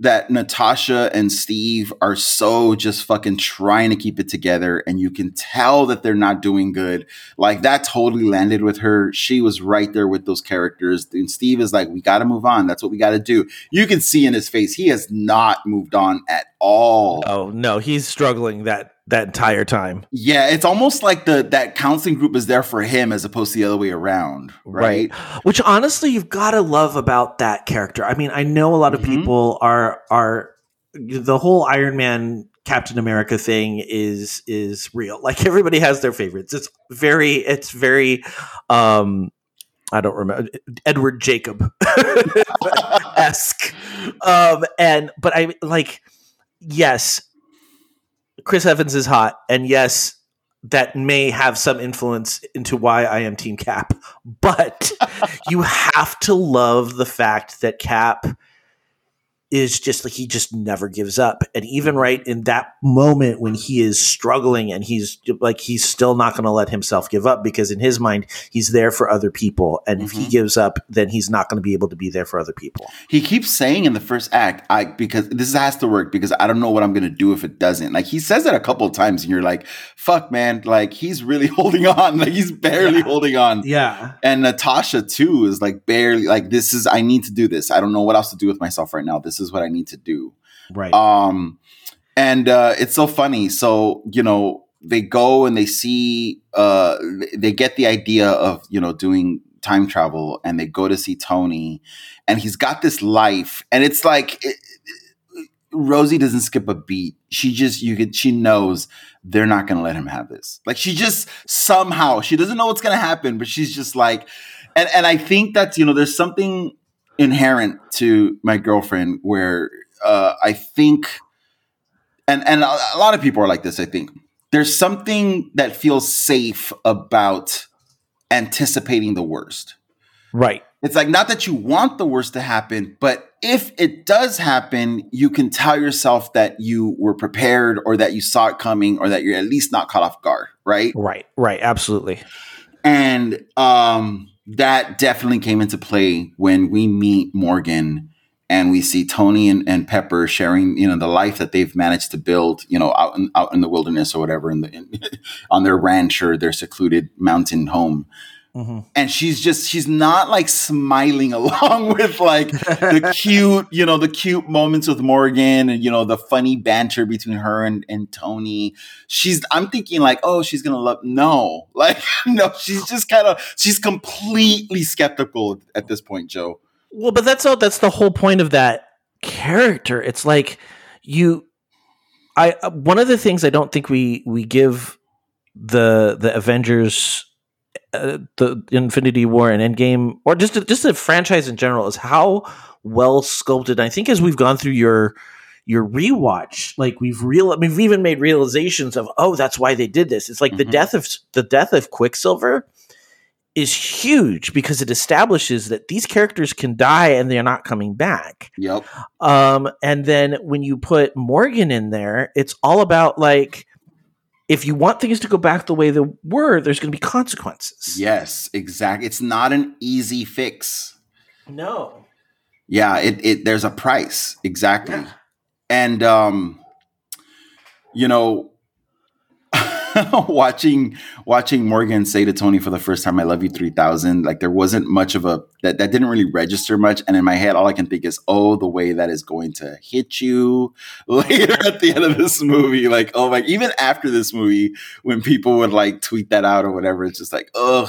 that Natasha and Steve are so just fucking trying to keep it together and you can tell that they're not doing good. Like that totally landed with her. She was right there with those characters. And Steve is like, we got to move on. That's what we got to do. You can see in his face, he has not moved on at all. Oh no, he's struggling that that entire time. Yeah, it's almost like the that counseling group is there for him as opposed to the other way around, right? right. Which honestly, you've got to love about that character. I mean, I know a lot of mm-hmm. people are are the whole Iron Man Captain America thing is is real. Like everybody has their favorites. It's very it's very um I don't remember Edward Jacob esque. (laughs) Um and but I like yes, Chris Evans is hot, and yes, that may have some influence into why I am Team Cap. (laughs) But you have to love the fact that Cap is just like he just never gives up. And even right in that moment when he is struggling and he's like he's still not going to let himself give up because in his mind he's there for other people and mm-hmm. if he mm-hmm. gives up then he's not going to be able to be there for other people. He keeps saying in the first act I because this has to work because I don't know what I'm going to do if it doesn't. Like he says it a couple of times and you're like fuck man like he's really (laughs) holding on like he's barely yeah. holding on. Yeah. And Natasha too is like barely like this is I need to do this. I don't know what else to do with myself right now. This is what I need to do. Right. Um, and uh, it's so funny. So you know, they go and they see, uh, they get the idea of you know doing time travel, and they go to see Tony, and he's got this life, and it's like. It, Rosie doesn't skip a beat. She just you could she knows they're not going to let him have this. Like she just somehow she doesn't know what's going to happen, but she's just like and and I think that you know there's something inherent to my girlfriend where uh, I think, and and a, lot of people are like this. I think there's something that feels safe about anticipating the worst. Right. It's like not that you want the worst to happen, but if it does happen, you can tell yourself that you were prepared or that you saw it coming or that you're at least not caught off guard, right? Right, right, absolutely. And um that definitely came into play when we meet Morgan and we see Tony and, and Pepper sharing, you know, the life that they've managed to build, you know, out in, out in the wilderness or whatever, in the in, (laughs) on their ranch or their secluded mountain home. Mm-hmm. And she's just, she's not like smiling (laughs) along with like the (laughs) cute, you know, the cute moments with Morgan and, you know, the funny banter between her and, and Tony. She's, I'm thinking like, oh, she's going to love, no, (laughs) like, no, she's just kind of, she's completely skeptical at this point, Joe. Well, but that's all, that's the whole point of that character. It's like you, I, uh, one of the things I don't think we, we give the, the Avengers uh, the Infinity War and Endgame, or just just the franchise in general, is how well sculpted. I think as we've gone through your your rewatch, like we've real, we've even made realizations of, oh, that's why they did this. It's like mm-hmm. the death of the death of Quicksilver is huge because it establishes that these characters can die and they're not coming back. Yep. Um, and then when you put Morgan in there, it's all about like if you want things to go back the way they were, there's going to be consequences. Yes, exactly. It's not an easy fix. No. Yeah, it, it there's a price exactly, yeah. and um, you know, (laughs) watching watching Morgan say to Tony for the first time, "I love you 3000," like there wasn't much of a that that didn't really register much. And in my head, all I can think is, "Oh, the way that is going to hit you (laughs) later at the end of this movie." Like, oh my! Even after this movie, when people would like tweet that out or whatever, it's just like, ugh.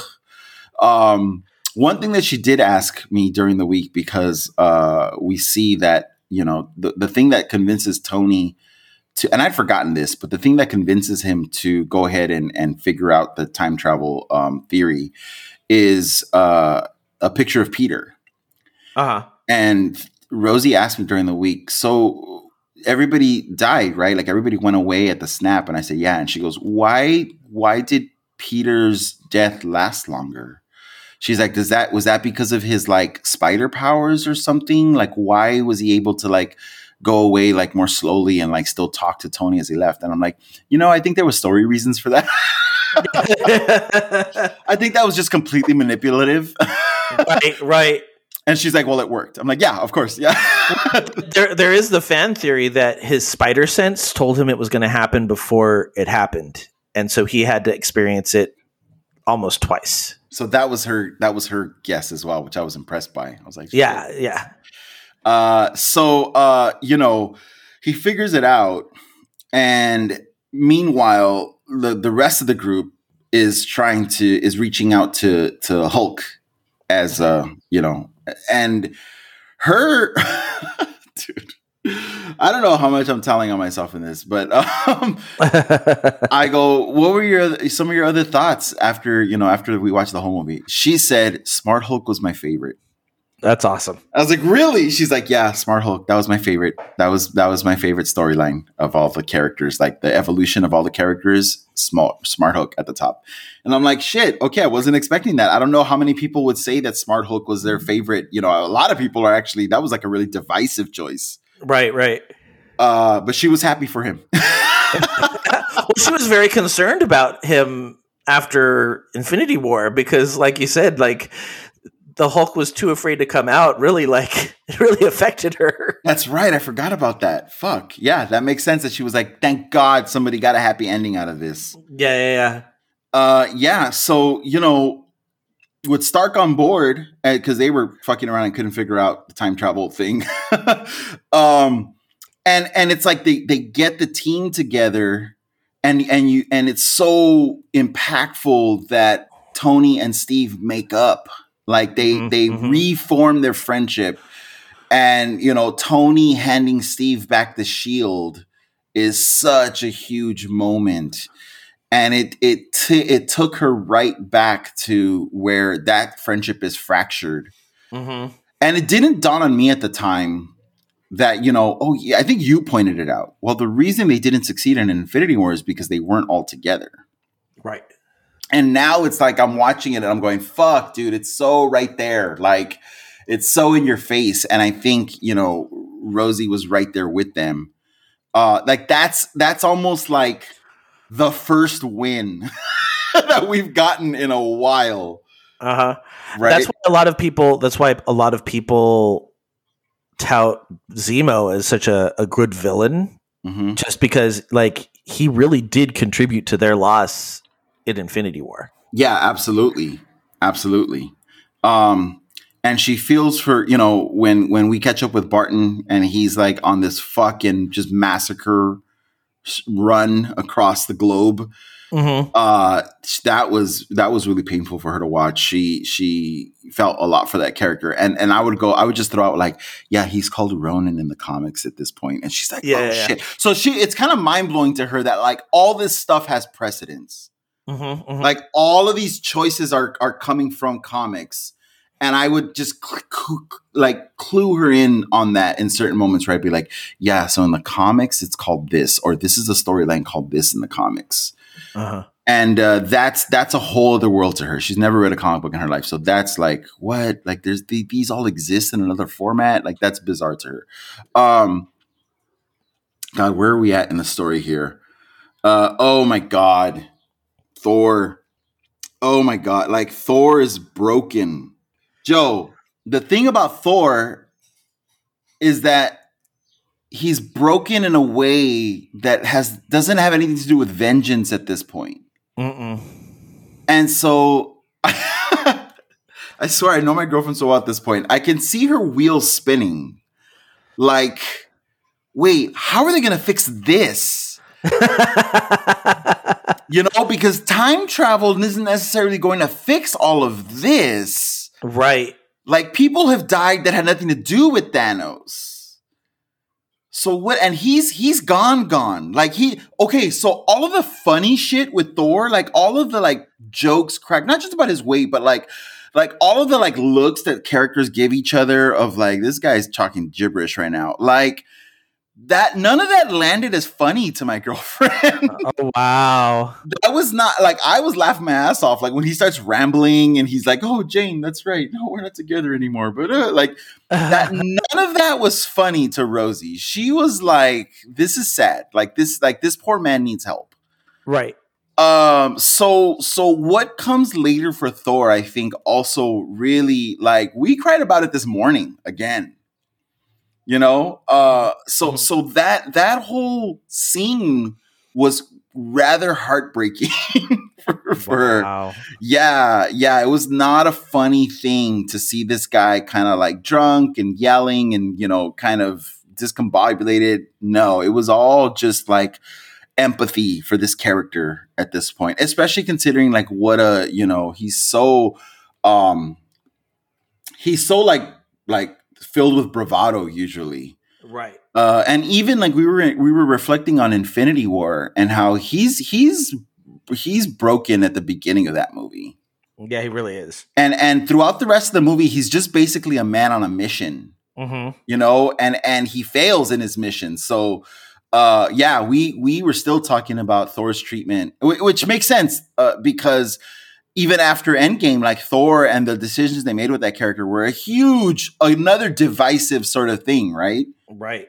Um, one thing that she did ask me during the week because uh, we see that you know the the thing that convinces Tony to, and I'd forgotten this, but the thing that convinces him to go ahead and, and figure out the time travel um, theory is uh, a picture of Peter. Uh huh. And Rosie asked me during the week, so everybody died, right? Like everybody went away at the snap, and I said, yeah. And she goes, why? Why did Peter's death last longer? She's like, does that was that because of his like spider powers or something? Like, why was he able to like? Go away like more slowly and like still talk to Tony as he left. And I'm like, you know, I think there was story reasons for that. (laughs) I think that was just completely manipulative. right, right. And she's like, "Well, it worked." I'm like, "Yeah, of course, yeah." (laughs) there, there is the fan theory that his spider sense told him it was going to happen before it happened, and so he had to experience it almost twice. so that was her. That was her guess as well, which I was impressed by. I was like, Yeah, "Shit." yeah. Uh, so uh, you know, he figures it out, and meanwhile, the the rest of the group is trying to is reaching out to to Hulk as uh, you know, and her, (laughs) dude. I don't know how much I'm telling on myself in this, but um, (laughs) I go, what were your some of your other thoughts after you know after we watched the whole movie? She said, "Smart Hulk was my favorite." That's awesome. I was like, really? She's like, yeah, Smart Hulk. That was my favorite. That was that was my favorite storyline of all the characters, like the evolution of all the characters. Smart Smart Hulk at the top, and I'm like, shit. Okay, I wasn't expecting that. I don't know how many people would say that Smart Hulk was their favorite. You know, a lot of people are actually that was like a really divisive choice. Right, right. Uh, but she was happy for him. (laughs) well, she was very concerned about him after Infinity War because, like you said, like the Hulk was too afraid to come out. Really, like (laughs) it really affected her. That's right. I forgot about that. Fuck. Yeah, that makes sense that she was like, thank God somebody got a happy ending out of this. Yeah, yeah, yeah. Uh, yeah. So you know, with Stark on board, because they were fucking around and couldn't figure out the time travel thing. (laughs) um, and and it's like they they get the team together, and and you and it's so impactful that Tony and Steve make up. Like they Mhm, they mhm. reform their friendship, and you know Tony handing Steve back the shield is such a huge moment and it it t- it took her right back to where that friendship is fractured Mm-hmm. and it didn't dawn on me at the time that you know oh yeah i think you pointed it out well the reason they didn't succeed in infinity war is because they weren't all together Right. And now it's like i'm watching it and i'm going fuck dude it's so right there like it's so in your face and i think you know rosie was right there with them uh like that's that's almost like the first win (laughs) that we've gotten in a while Uh huh. right That's why a lot of people. That's why a lot of people tout Zemo as such a, a good villain, Mhm. just because like he really did contribute to their loss in Infinity War. Yeah, absolutely. Absolutely. Um and she feels for, you know, when when we catch up with Barton and he's like on this fucking just massacre run across the globe. Mm-hmm. Uh that was that was really painful for her to watch. She she felt a lot for that character. And and I would go I would just throw out like, yeah, he's called Ronin in the comics at this point. And she's like, Yeah, oh yeah, yeah. shit. So she it's kind of mind-blowing to her that like all this stuff has precedence Mm-hmm. like all of these choices are are coming from comics and i would just like clue her in on that in certain moments where i'd be like yeah so in the comics it's called this or this is a storyline called this in the comics. Uh-huh. and uh, that's that's a whole other world to her. She's never read a comic book in her life so that's like what? Like there's the, these all exist in another format? Like that's bizarre to her. Um god where are we at in the story here? Uh oh my god thor oh my god like thor is broken joe the thing about thor is that he's broken in a way that has doesn't have anything to do with vengeance at this point Mm-mm. and so (laughs) I swear I know my girlfriend so well at this point. I can see her wheels spinning. Like, wait, how are they gonna fix this? (laughs) You know, because time travel isn't necessarily going to fix all of this. right. Like people have died that had nothing to do with Thanos. So what? And he's he's gone, gone. Like he okay. So all of the funny shit with Thor, like all of the like jokes, crack, not just about his weight, but like like all of the like looks that characters give each other of like this guy's talking gibberish right now. Like that, none of that landed as funny to my (laughs) girlfriend. Oh wow. that was not like I was laughing my ass off. Like when he starts rambling and he's like, "Oh, Jane, that's right. No, we're not together anymore." But uh, like that, (laughs) none of that was funny to Rosie. She was like, "This is sad. Like this, like this poor man needs help." right. Um, so so what comes later for Thor, I think also really like we cried about it this morning again. You know? Uh so so that that whole scene was rather heartbreaking (laughs) for, for Wow. yeah, yeah, it was not a funny thing to see this guy kind of like drunk and yelling and you know kind of discombobulated. No, it was all just like empathy for this character at this point, especially considering like what a, you know, he's so um he's so like like filled with bravado usually. Right. Uh, and even like we were we were reflecting on Infinity War and how he's he's he's broken at the beginning of that movie. Yeah, he really is. And and throughout the rest of the movie, he's just basically a man on a mission, Mm-hmm. you know, and and he fails in his mission. So uh yeah, we we were still talking about Thor's treatment, which makes sense uh, because even after Endgame, like Thor and the decisions they made with that character were a huge, another divisive sort of thing, right? Right.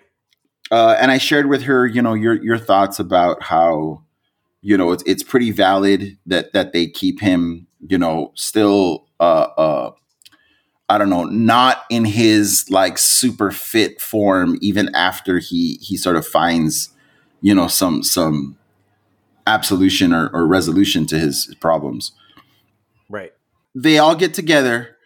uh, and I shared with her, you know, your your thoughts about how, you know, it's it's pretty valid that that they keep him, you know, still, uh, uh, I don't know, not in his like super fit form, even after he he sort of finds, you know, some some absolution or, or resolution to his problems Right. they all get together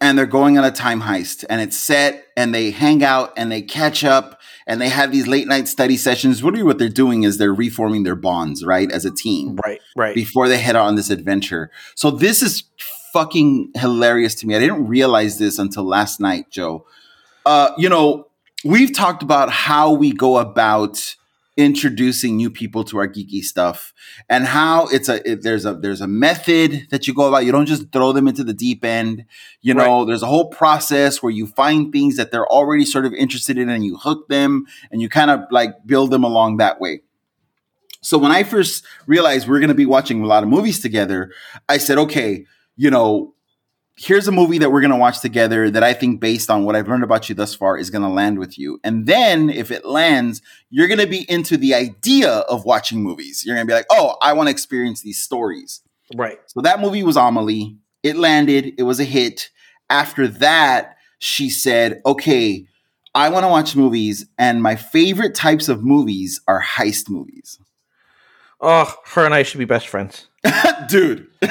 and they're going on a time heist and it's set and they hang out and they catch up and they have these late night study sessions really what they're doing is they're reforming their bonds right as a team Right. Right. before they head on this adventure so this is fucking hilarious to me i didn't realize this until last night joe uh, you know we've talked about how we go about introducing new people to our geeky stuff and how it's a it, there's a there's a method that you go about. You don't just throw them into the deep end. You know there's a whole process where you find things that they're already sort of interested in and you hook them and you kind of like build them along that way. So when i first realized we are going to be watching a lot of movies together i said okay you know here's a movie that we're going to watch together that I think, based on what I've learned about you thus far, is going to land with you. And then if it lands, you're going to be into the idea of watching movies. You're going to be like, oh, I want to experience these stories. right. So that movie was Amelie. It landed, it was a hit. After that, she said, okay, I want to watch movies, and my favorite types of movies are heist movies. Oh, her and I should be best friends. (laughs) dude. (laughs)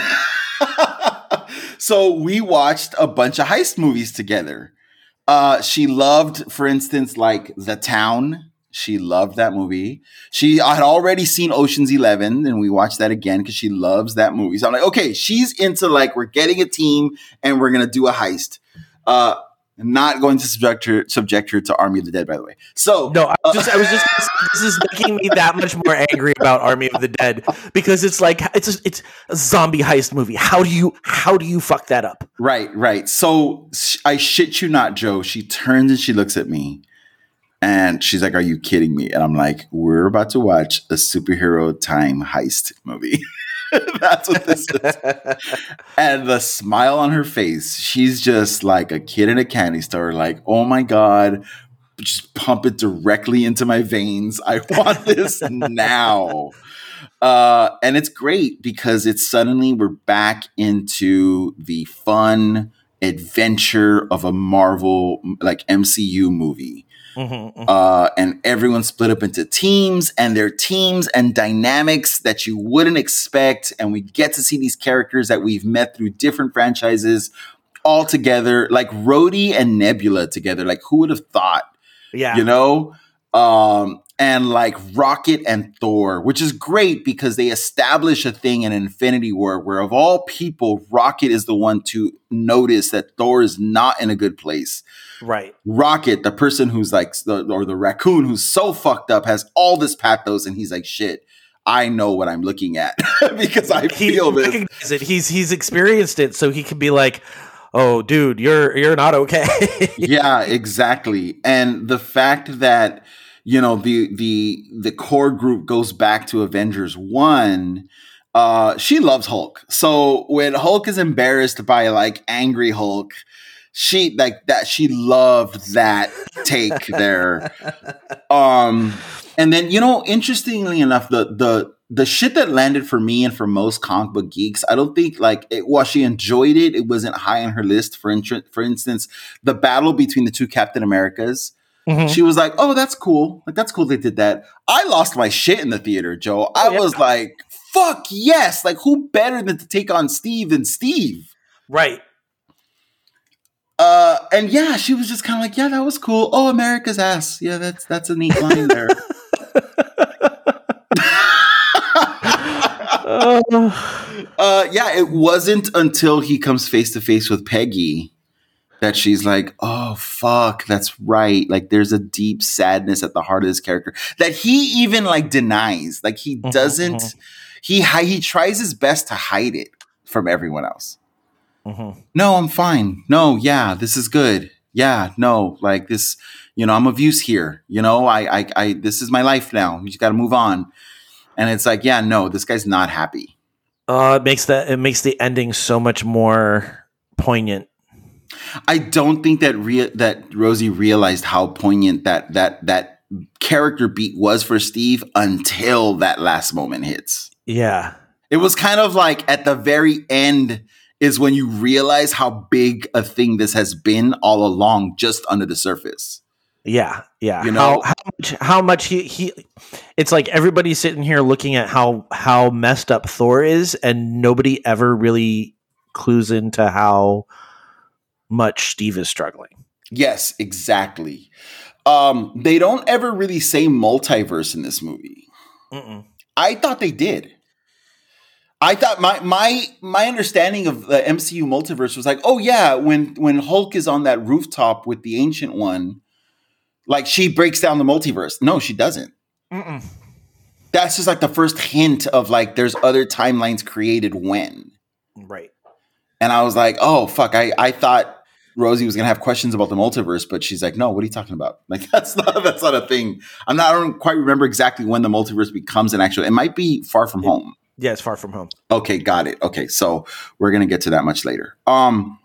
so we watched a bunch of heist movies together. Uh, she loved, for instance, like The Town. She loved that movie. She had already seen Ocean's Eleven, and we watched that again because she loves that movie. So I'm like, okay, she's into like we're getting a team and we're gonna do a heist. Uh, not going to subject her subject her to Army of the Dead, by the way. So No, I was just I was just this is making me that much more angry about Army of the Dead because it's like it's a, it's a zombie heist movie. How do you how do you fuck that up? Right, right. So sh- I shit you not, Joe. She turns and she looks at me and she's like, Are you kidding me? And I'm like, We're about to watch a superhero time heist movie. (laughs) (laughs) That's what this is. and the smile on her face, she's just like a kid in a candy store, like, Oh my God, just pump it directly into my veins. I want this (laughs) now. Uh, and it's great because it's suddenly we're back into the fun adventure of a Marvel like MCU movie. Mhm, mhm. Uh, and everyone split up into teams and their teams and dynamics that you wouldn't expect. And we get to see these characters that we've met through different franchises all together, like Rhodey and Nebula together. Like, who would have thought? yeah, you know um and like rocket and thor which is great because they establish a thing in infinity war where of all people rocket is the one to notice that thor is not in a good place right. rocket the person who's like the, or the raccoon who's so fucked up has all this pathos and he's like shit i know what i'm looking at (laughs) because i He feel this it. He's he's experienced it, so he can be like, "Oh, dude, you're you're not okay." (laughs) yeah, exactly. And the fact that you know the the the core group goes back to Avengers one. Uh, she loves Hulk. So when Hulk is embarrassed by like angry Hulk, she like that. She loved that take (laughs) there. Um, and then you know, interestingly enough, the the the shit that landed for me and for most comic book geeks, I don't think like it, while she enjoyed it, it wasn't high on her list. For intr- for instance, the battle between the two Captain Americas. Mhm. She was like, "Oh, that's cool. Like that's cool they did that." I lost my shit in the theater, Joe. I Yeah. was like, "Fuck yes!" Like who better than to take on Steve than Steve? Right. Uh, and yeah, she was just kind of like, "Yeah, that was cool." Oh, America's ass. Yeah, that's that's a neat line there. (laughs) (laughs) uh, yeah, it wasn't until he comes face to face with Peggy that she's like, "Oh fuck, that's right." Like, there's a deep sadness at the heart of this character that he even like denies. Like, he Mhm, doesn't. mhm. He he tries his best to hide it from everyone else. Mhm. No, I'm fine. No, yeah, this is good. Yeah, no, like this. You know, I'm of use here. You know, I, I, I this is my life now. You just got to move on. And it's like, yeah, no, this guy's not happy. Uh, it makes that it makes the ending so much more poignant. I don't think that rea- that Rosie realized how poignant that that that character beat was for Steve until that last moment hits. Yeah. It was kind of like at the very end is when you realize how big a thing this has been all along, just under the surface. Yeah, yeah. You know- how, how much how much he he it's like everybody's sitting here looking at how how messed up Thor is and nobody ever really clues into how much Steve is struggling. Yes, exactly. Um, they don't ever really say multiverse in this movie. Mm-mm. I thought they did. I thought my my my understanding of the MCU multiverse was like, oh yeah, when when Hulk is on that rooftop with the ancient one, like she breaks down the multiverse. No, she doesn't. Mm-mm. That's just like the first hint of like there's other timelines created when. Right. And I was like, oh fuck, I I thought Rosie was gonna have questions about the multiverse, but she's like, no, what are you talking about? (laughs) Like that's not that's not a thing. I'm not I don't quite remember exactly when the multiverse becomes an actual. It might be far from home. Yeah, it's far from home. Okay, got it. Okay, so we're gonna get to that much later. Um,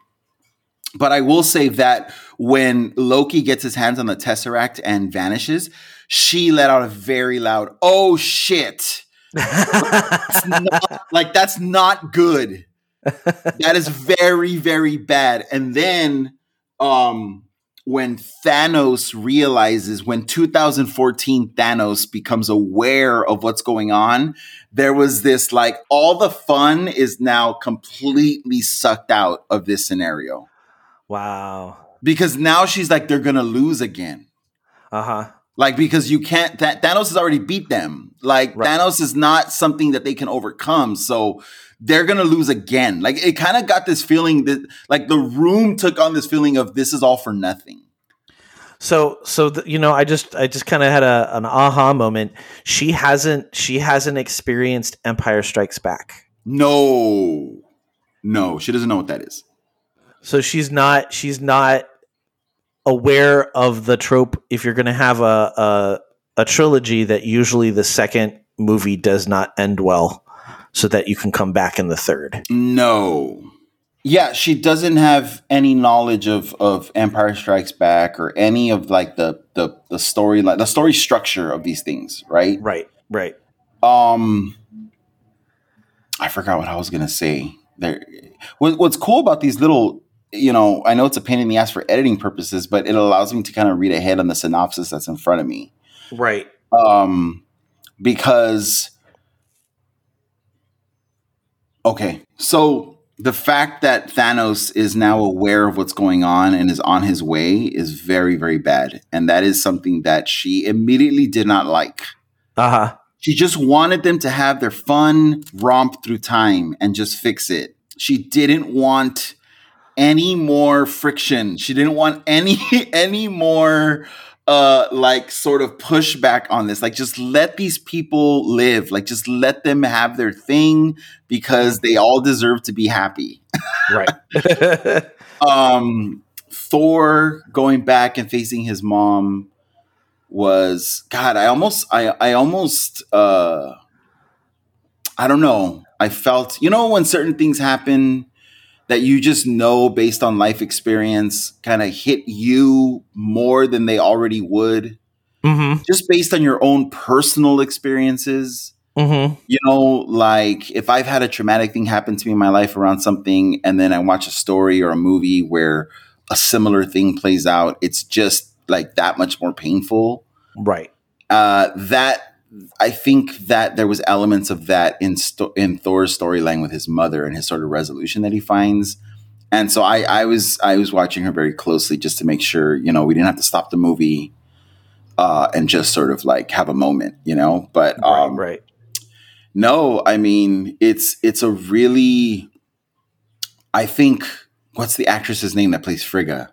but I will say that when Loki gets his hands on the Tesseract and vanishes, she let out a very loud "Oh shit!" It's (laughs) not, like that's not good. That is very very bad. And then, um, when Thanos realizes, when 2014 Thanos becomes aware of what's going on, there was this like all the fun is now completely sucked out of this scenario wow. because now she's like they're gonna lose again. Uh huh. Like because you can't that Thanos has already beat them. Like Right. Thanos is not something that they can overcome. So they're gonna lose again. Like it kind of got this feeling that like the room took on this feeling of this is all for nothing. So so th- you know, I just I just kind of had a an aha moment. She hasn't she hasn't experienced Empire Strikes Back. No, no, she doesn't know what that is. So she's not she's not aware of the trope if you're going to have a, a a trilogy that usually the second movie does not end well so that you can come back in the third. No. Yeah, she doesn't have any knowledge of of Empire Strikes Back or any of like the the the story like the story structure of these things, right? Right. Right. Um I forgot what I was gonna say. There what, what's cool about these little you know, I know it's a pain in the ass for editing purposes, but it allows me to kind of read ahead on the synopsis that's in front of me. Right. Um, because okay, so the fact that Thanos is now aware of what's going on and is on his way is very, very bad, and that is something that she immediately did not like. Uh-huh. She just wanted them to have their fun romp through time and just fix it. She didn't want any more friction. She didn't want any (laughs) any more uh like sort of pushback on this. Like just let these people live. Like just let them have their thing because they all deserve to be happy. Right. (laughs) (laughs) Um Thor going back and facing his mom was God, I almost I I almost uh I don't know. I felt, you know, when certain things happen that you just know based on life experience kind of hit you more than they already would, mm-hmm. just based on your own personal experiences. Mm-hmm. You know, like if I've had a traumatic thing happen to me in my life around something, and then I watch a story or a movie where a similar thing plays out, it's just like that much more painful. Right. Uh, that I think that there was elements of that in sto- in Thor's storyline with his mother and his sort of resolution that he finds. And so I, I was I was watching her very closely just to make sure you know we didn't have to stop the movie uh, and just sort of like have a moment, you know. But um, right. Right. no, I mean it's it's a really I think what's the actress's name that plays Frigga?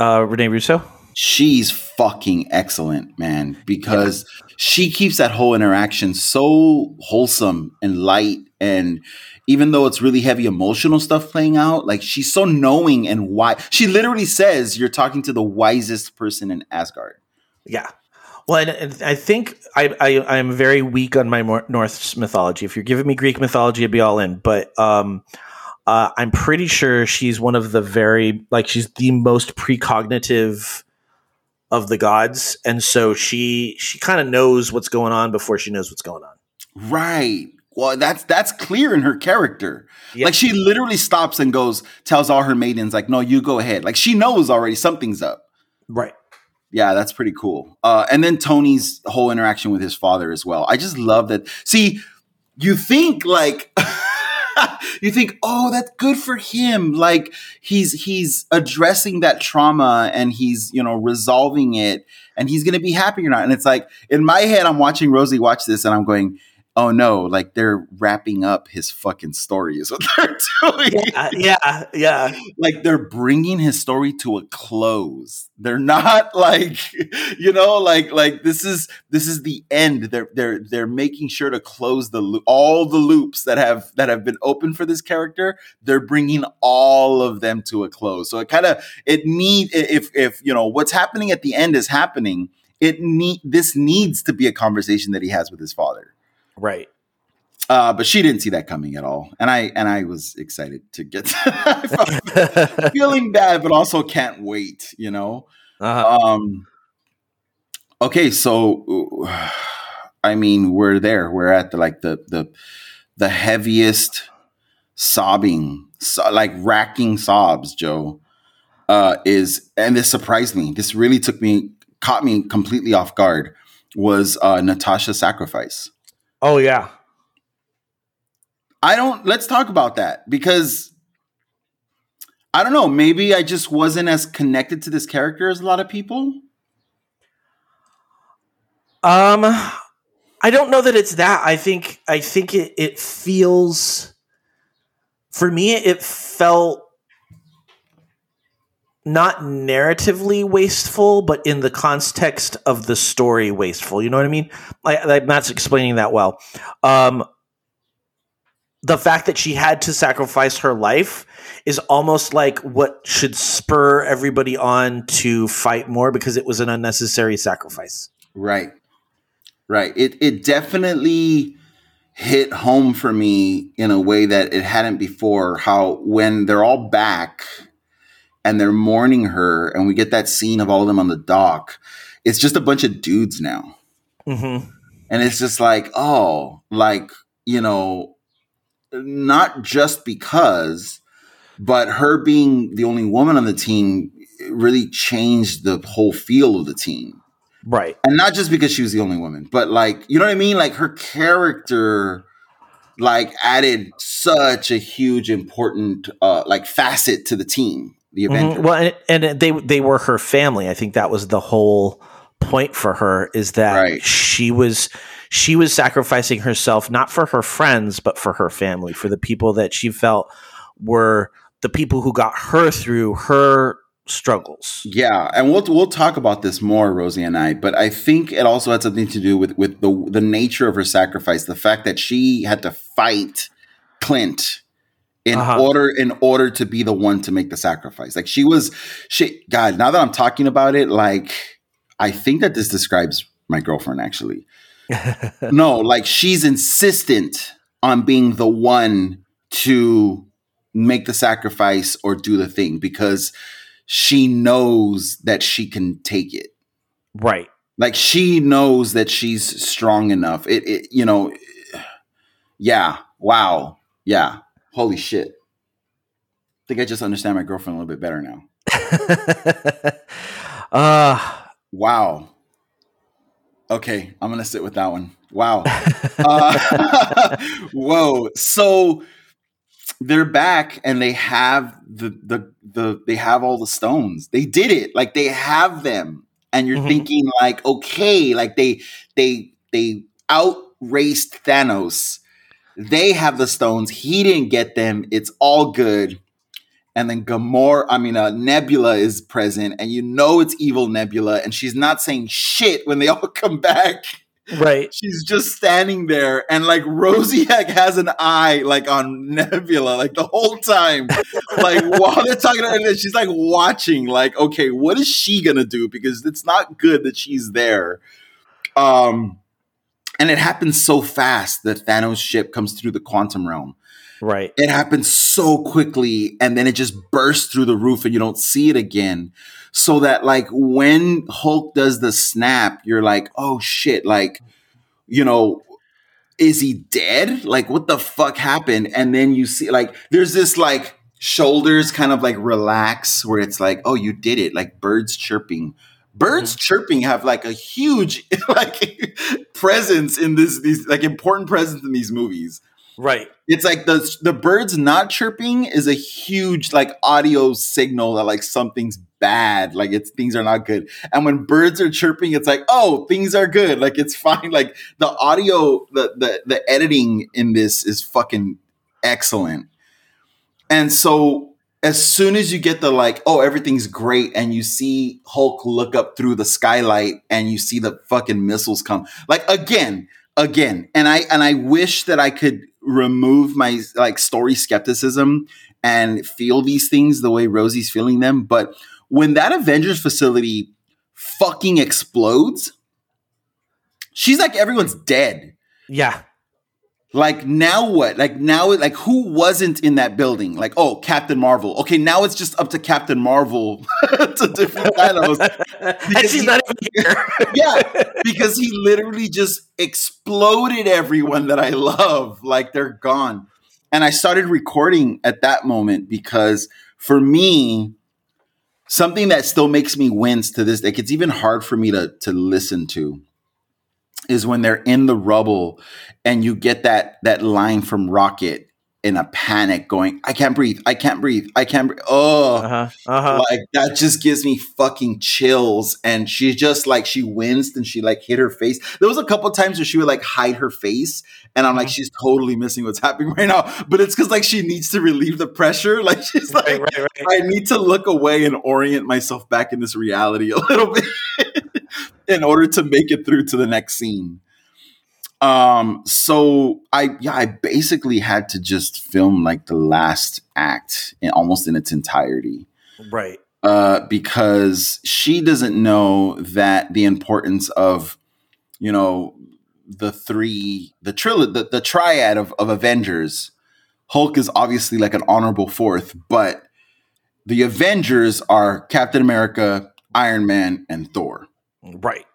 Uh, Rene Russo. She's fucking excellent, man, because she keeps that whole interaction so wholesome and light and even though it's really heavy emotional stuff playing out, like she's so knowing and why she literally says you're talking to the wisest person in Asgard. Yeah. Well, and, and I think I, I I'm very weak on my Norse mythology. If you're giving me Greek mythology, I'd be all in. But um, uh, I'm pretty sure she's one of the very like she's the most precognitive of the gods, and so she she kind of knows what's going on before she knows what's going on. Right. Well, that's that's clear in her character. Yeah. Like she literally stops and goes, tells all her maidens, like, no, you go ahead. Like she knows already something's up. Right. Yeah, that's pretty cool. Uh, and then Tony's whole interaction with his father as well. I just love that. See, you think like (laughs) (laughs) you think, oh, that's good for him. Like he's he's addressing that trauma and he's you know resolving it and he's gonna be happy or not. And it's like in my head, I'm watching Rosie watch this and I'm going, oh no, like they're wrapping up his fucking story is what (laughs) they're doing. Uh, yeah. Yeah. Like they're bringing his story to a close. They're not (laughs) like, you know, like like this is this is the end. They're they're they're making sure to close the loo- all the loops that have that have been open for this character. They're bringing all of them to a close. So it kind of it need if if you know what's happening at the end is happening. It need this needs to be a conversation that he has with his father. Right. Uh, but she didn't see that coming at all, and I and I was excited to get (laughs) to, feeling bad, but also can't wait. You know. Uh-huh. Um. Okay, so I mean, we're there. We're at the like the the the heaviest sobbing, so, like racking sobs. Joe uh, is, and this surprised me. This really took me, caught me completely off guard. Was uh, Natasha's sacrifice? Oh yeah. I don't. Let's talk about that because I don't know. Maybe I just wasn't as connected to this character as a lot of people. Um, I don't know that it's that. I think I think it it feels for me it felt not narratively wasteful, but in the context of the story wasteful. You know what I mean? Like I'm not explaining that well. Um, the fact that she had to sacrifice her life is almost like what should spur everybody on to fight more because it was an unnecessary sacrifice. Right. Right. It it definitely hit home for me in a way that it hadn't before. How when they're all back and they're mourning her, and we get that scene of all of them on the dock, it's just a bunch of dudes now. Mm-hmm. And it's just like, oh, like, you know, not just because, but her being the only woman on the team really changed the whole feel of the team. Right. And not just because she was the only woman, but like, you know what I mean? Like her character like added such a huge important uh like facet to the team, the Avengers. Mhm. Well, and, and they they were her family. I think that was the whole point for her is that Right. she was she was sacrificing herself not for her friends but for her family, for the people that she felt were the people who got her through her struggles. Yeah, and we'll we'll talk about this more, Rosie and I. But I think it also had something to do with with the the nature of her sacrifice, the fact that she had to fight Clint in Uh-huh. order in order to be the one to make the sacrifice. Like she was, she God. Now that I'm talking about it, like I think that this describes my girlfriend actually. (laughs) no, like she's insistent on being the one to make the sacrifice or do the thing because she knows that she can take it. Right. Like she knows that she's strong enough. It, it you know, yeah. Wow. Yeah. Holy shit. I think I just understand my girlfriend a little bit better now. (laughs) uh Wow. Okay, I'm gonna sit with that one. Wow. (laughs) uh, (laughs) whoa. So they're back and they have the the the they have all the stones. They did it. Like they have them. And you're Mhm. thinking like, okay, like they they they outraced Thanos. They have the stones. He didn't get them. It's all good. And then Gamora, I mean, uh, Nebula is present, and you know it's evil Nebula, and she's not saying shit when they (laughs) all come back. right. She's just standing there, and like Rosiak has an eye like on Nebula, like the whole time. like (laughs) while they're talking to her, she's like watching, like, okay, what is she gonna do? Because it's not good that she's there. Um, and it happens so fast that Thanos' ship comes through the quantum realm. Right. It happens so quickly, and then it just bursts through the roof, and you don't see it again. So that like when Hulk does the snap, you're like, oh shit, like, you know, is he dead? Like, what the fuck happened? And then you see like there's this like shoulders kind of like relax where it's like, oh, you did it, like birds chirping. Birds mm-hmm. chirping have like a huge (laughs) like presence in this these like important presence in these movies. Right. It's like the the birds not chirping is a huge like audio signal that like something's bad, like it's things are not good. And when birds are chirping, it's like oh things are good, (laughs) like it's fine. Like the audio, the the the editing in this is fucking excellent. And so as soon as you get the like oh everything's great, and you see Hulk look up through the skylight and you see the fucking missiles come, like again again and i and i wish that i could remove my like story skepticism and feel these things the way rosie's feeling them but when that avengers facility fucking explodes she's like everyone's dead Yeah. Like now what like now like who wasn't in that building like oh captain marvel okay now it's just up to captain marvel (laughs) to defeat thanos (laughs) and she's not even here. (laughs) yeah, because he literally just exploded everyone that I love. Like they're gone. And I started recording at that moment because for me, something that still makes me wince to this, like it's even hard for me to to listen to, is when they're in the rubble and you get that that line from Rocket in a panic going, I can't breathe, I can't breathe, I can't breathe. Oh, Uh-huh. Uh-huh. like that just gives me fucking chills and she just like she winced and she like hit her face there was a couple times where she would like hide her face and i'm Mm-hmm. like she's totally missing what's happening right now but it's because like she needs to relieve the pressure (laughs) like she's like Right, right, right. i need to look away and orient myself back in this reality a little bit (laughs) (laughs) in order to make it through to the next scene um so i yeah i basically had to just film like the last act in almost in its entirety Right. uh, because she doesn't know that the importance of, you know, the three, the trilogy, the, the triad of, of Avengers. Hulk is obviously like an honorable fourth, but the Avengers are Captain America, Iron Man, and Thor. Right.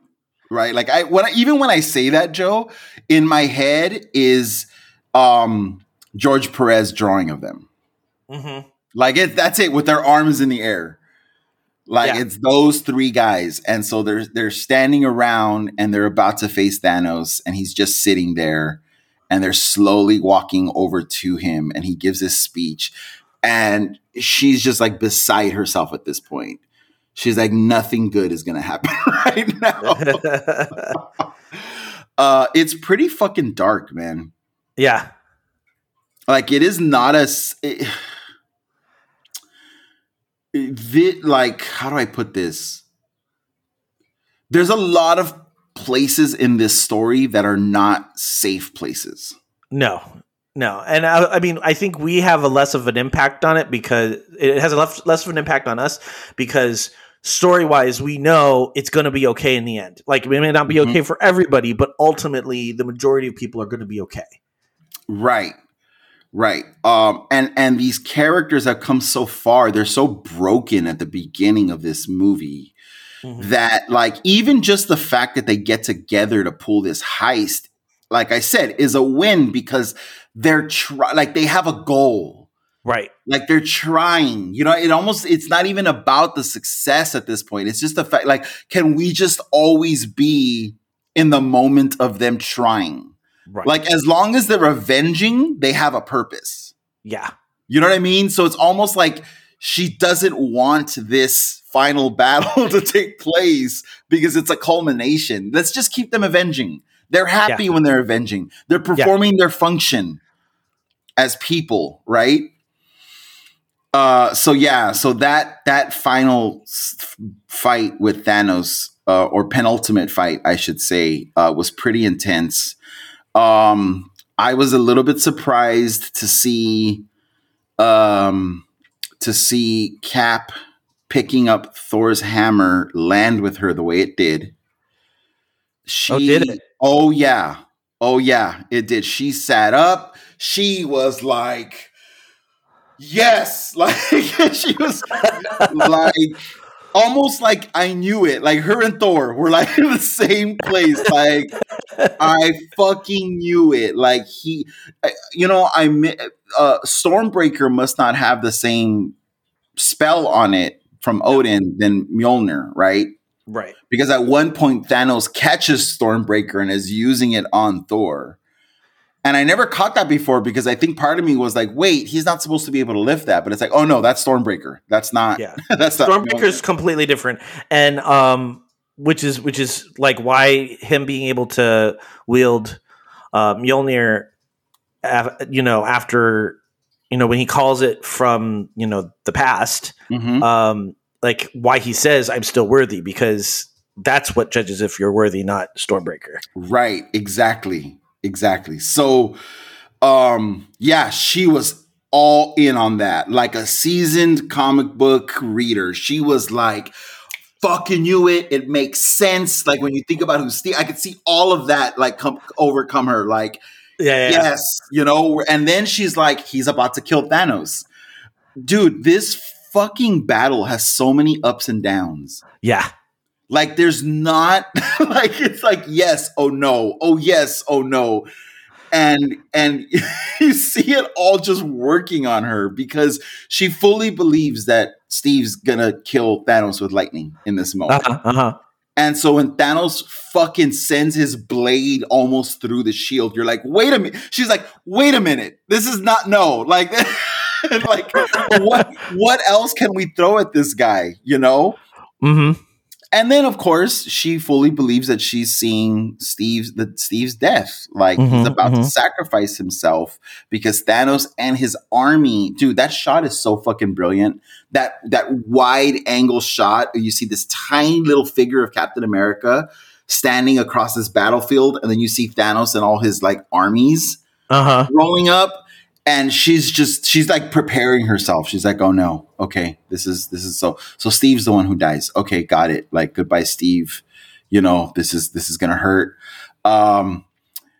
Right? Like I when I, even when I say that, Joe, in my head is um George Perez drawing of them. Mm-hmm. Like it, that's it with their arms in the air. Like Yeah. it's those three guys, and so they're they're standing around and they're about to face Thanos, and he's just sitting there, and they're slowly walking over to him, and he gives his speech, and she's just like beside herself at this point. She's like, nothing good is gonna happen (laughs) right now. (laughs) uh, it's pretty fucking dark, man. Yeah. like it is not as it, it- like how do i put this? There's a lot of places in this story that are not safe places. No, no, and I, I mean, I think we have a less of an impact on it because it has a less, less of an impact on us because story wise, we know it's going to be okay in the end. Like it may not be Mhm. okay for everybody, but ultimately, the majority of people are going to be okay. right right um and and these characters have come so far they're so broken at the beginning of this movie Mhm. that like even just the fact that they get together to pull this heist like i said is a win because they're try- like they have a goal Right. like they're trying you know it almost it's not even about the success at this point it's just the fact like can we just always be in the moment of them trying Right. like as long as they're avenging they have a purpose yeah. you know what I mean? So it's almost like she doesn't want this final (laughs) battle to take place because it's a culmination. Let's just keep them avenging. They're happy when they're avenging. They're performing their function as people, right? Uh, so yeah, so that that final fight with Thanos, uh, or penultimate fight, I should say, uh, was pretty intense. Um, I was a little bit surprised to see um, to see Cap picking up Thor's hammer land with her the way it did. She, Oh, did it? Oh yeah, oh yeah, it did. She sat up. She was like, yes, (laughs) like she was like almost like I knew it. Like her and Thor were like (laughs) in the same place. Like I fucking knew it. Like he, I- you know, I uh, Stormbreaker must not have the same spell on it from Odin than Mjolnir, right? Right. Because at one point Thanos catches Stormbreaker and is using it on Thor. And I never caught that before because I think part of me was like, wait, he's not supposed to be able to lift that. But it's like, oh no, that's Stormbreaker. That's not. Yeah. (laughs) that's not. Stormbreaker's completely different, and um, which is which is like why him being able to wield uh, Mjolnir, af- you know, after you know when he calls it from you know the past, Mhm. um, like why he says I'm still worthy because that's what judges if you're worthy, not Stormbreaker. Right, exactly. Exactly. So um yeah, she was all in on that. Like a seasoned comic book reader. She was like fucking knew it. It makes sense. Like when you think about who Steve, I could see all of that like come overcome her. Like, yeah, yeah. yes, you know, and then she's like, he's about to kill Thanos. Dude, this fucking battle has so many ups and downs. yeah. Like there's not (laughs) like it's like yes, oh no, oh yes, oh no. And and (laughs) you see it all just working on her because she fully believes that Steve's gonna kill Thanos with lightning in this moment. Uh-huh, uh-huh. And so when Thanos fucking sends his blade almost through the shield, you're like, wait a minute. She's like, wait a minute. This is not no. (laughs) Like, like what what else can we throw at this guy? You know? Mm-hmm. And then, of course, she fully believes that she's seeing Steve's the Steve's death. Like he's Mhm, about to mhm. sacrifice himself because Thanos and his army. Dude, that shot is so fucking brilliant. That that wide angle shot. You see this tiny little figure of Captain America standing across this battlefield, and then you see Thanos and all his like armies Uh-huh. rolling up and she's just she's like preparing herself. She's like oh no. Okay. This is this is so so steve's the one who dies. Okay. Got it. Like goodbye steve. You know this is this is gonna hurt. Um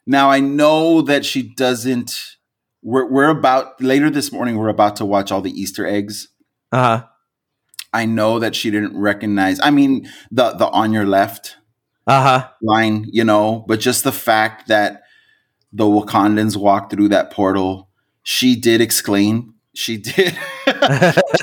now i know that she doesn't we're, we're about later this morning we're about to watch all the easter eggs. Uh-huh. i know that she didn't recognize i mean the the on your left Uh-huh. line, you know, but just the fact that the Wakandans walked through that portal, she did exclaim. She did.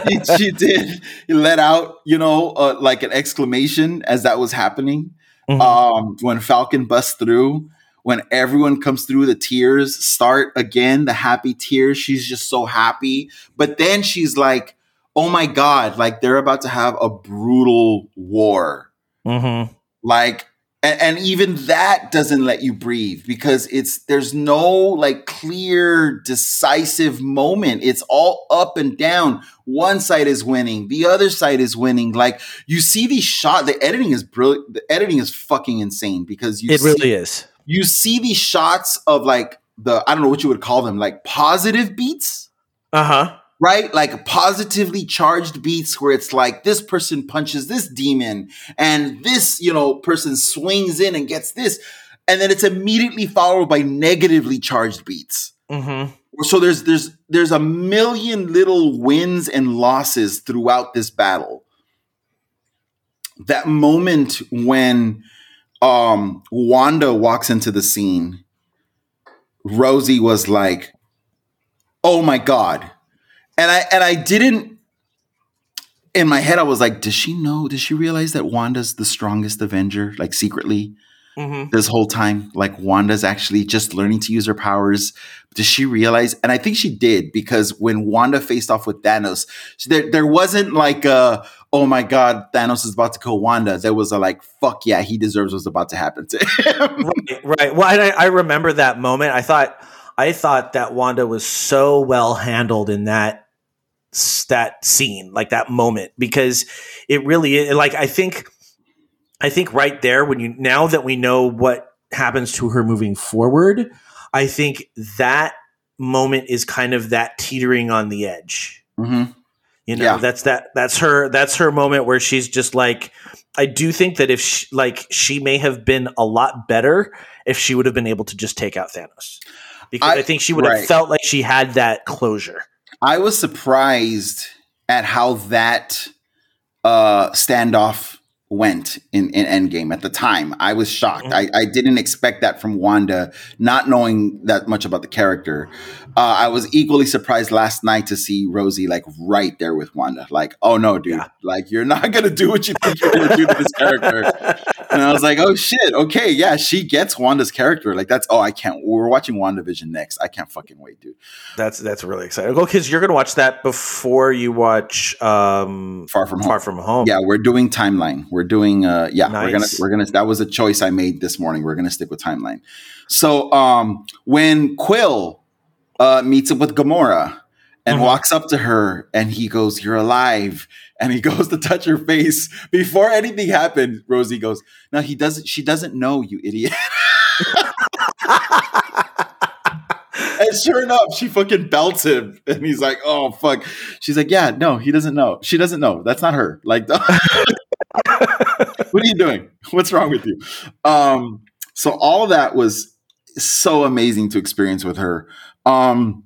she, (laughs) she did let out, you know, uh, like an exclamation as that was happening. Mhm. Um, when Falcon busts through, when everyone comes through, the tears start again, the happy tears. She's just so happy. But then she's like, oh my God, like they're about to have a brutal war Mm-hmm. like and, and even that doesn't let you breathe because it's there's no like clear decisive moment. It's all up and down. One side is winning. The other side is winning. Like you see these shot the editing is brilliant the editing is fucking insane because you It see, really is. you see these shots of like the i don't know what you would call them like positive beats? Uh-huh. Right? Like positively charged beats where it's like this person punches this demon and this, you know, person swings in and gets this. And then it's immediately followed by negatively charged beats. Mm-hmm. So there's there's there's a million little wins and losses throughout this battle. that moment when um Wanda walks into the scene, Rosie was like, "Oh my god." And I and I didn't in my head I was like, "Does she know? Does she realize that Wanda's the strongest Avenger like secretly?" Mhm. this whole time. Like Wanda's actually just learning to use her powers. Does she realize? And I think she did because when Wanda faced off with Thanos, she- there there wasn't like a oh my god Thanos is about to kill Wanda. There was a like fuck yeah he deserves what's about to happen to him. (laughs) right, right. Well, and I, I remember that moment. I thought, I thought that Wanda was so well handled in that that scene, like that moment, because it really, like, I think, I think right there when you now that we know what happens to her moving forward, I think that moment is kind of that teetering on the edge. Mhm. You know, Yeah. that's that that's her that's her moment where she's just like I do think that if she, like she may have been a lot better if she would have been able to just take out Thanos. Because I, I- think she would have right. felt like she had that closure. I was surprised at how that uh, standoff went in, in Endgame at the time. I was shocked. I, I didn't expect that from Wanda, not knowing that much about the character. Uh, I was equally surprised last night to see Rosie like right there with Wanda. Like, oh no, dude, Yeah. like you're not gonna do what you think you're gonna do to this character. And I was like, oh shit, okay, yeah, she gets Wanda's character. Like that's oh, I can't. We're watching WandaVision next. I can't fucking wait, dude. That's that's really exciting. Well, because you're going to watch that before you watch um, Far from home. Far From Home. Yeah, we're doing timeline. We're doing uh yeah, we're gonna we're gonna that was a choice I made this morning. We're gonna stick with timeline. So um when Quill uh meets up with Gamora and Mhm. walks up to her and he goes, You're alive. And he (laughs) goes to touch her face. Before anything happened, Rosie goes, No, he doesn't she doesn't know, you idiot. (laughs) And sure enough, she fucking belts him. And he's like, oh, fuck. She's like, yeah, no, he doesn't know. She doesn't know. That's not her. Like, (laughs) what are you doing? What's wrong with you? Um, so all of that was so amazing to experience with her. Um,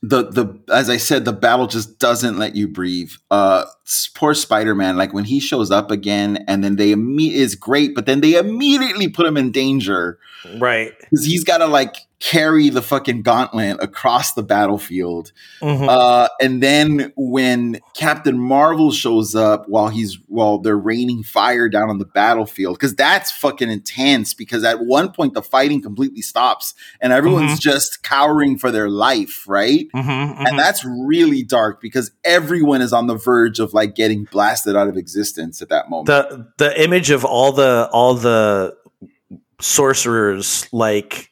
the the as I said, the battle just doesn't let you breathe. Uh, poor Spider Man. Like when he shows up again, and then they imme- is great, but then they immediately put him in danger Right. because he's got to like carry the fucking gauntlet across the battlefield. Mhm. Uh, and then when Captain Marvel shows up while he's while they're raining fire down on the battlefield, because that's fucking intense. Because at one point the fighting completely stops and everyone's just cowering for their life, right? Mhm, mhm. And that's really dark because everyone is on the verge of like getting blasted out of existence at that moment. the the image of all the all the sorcerers like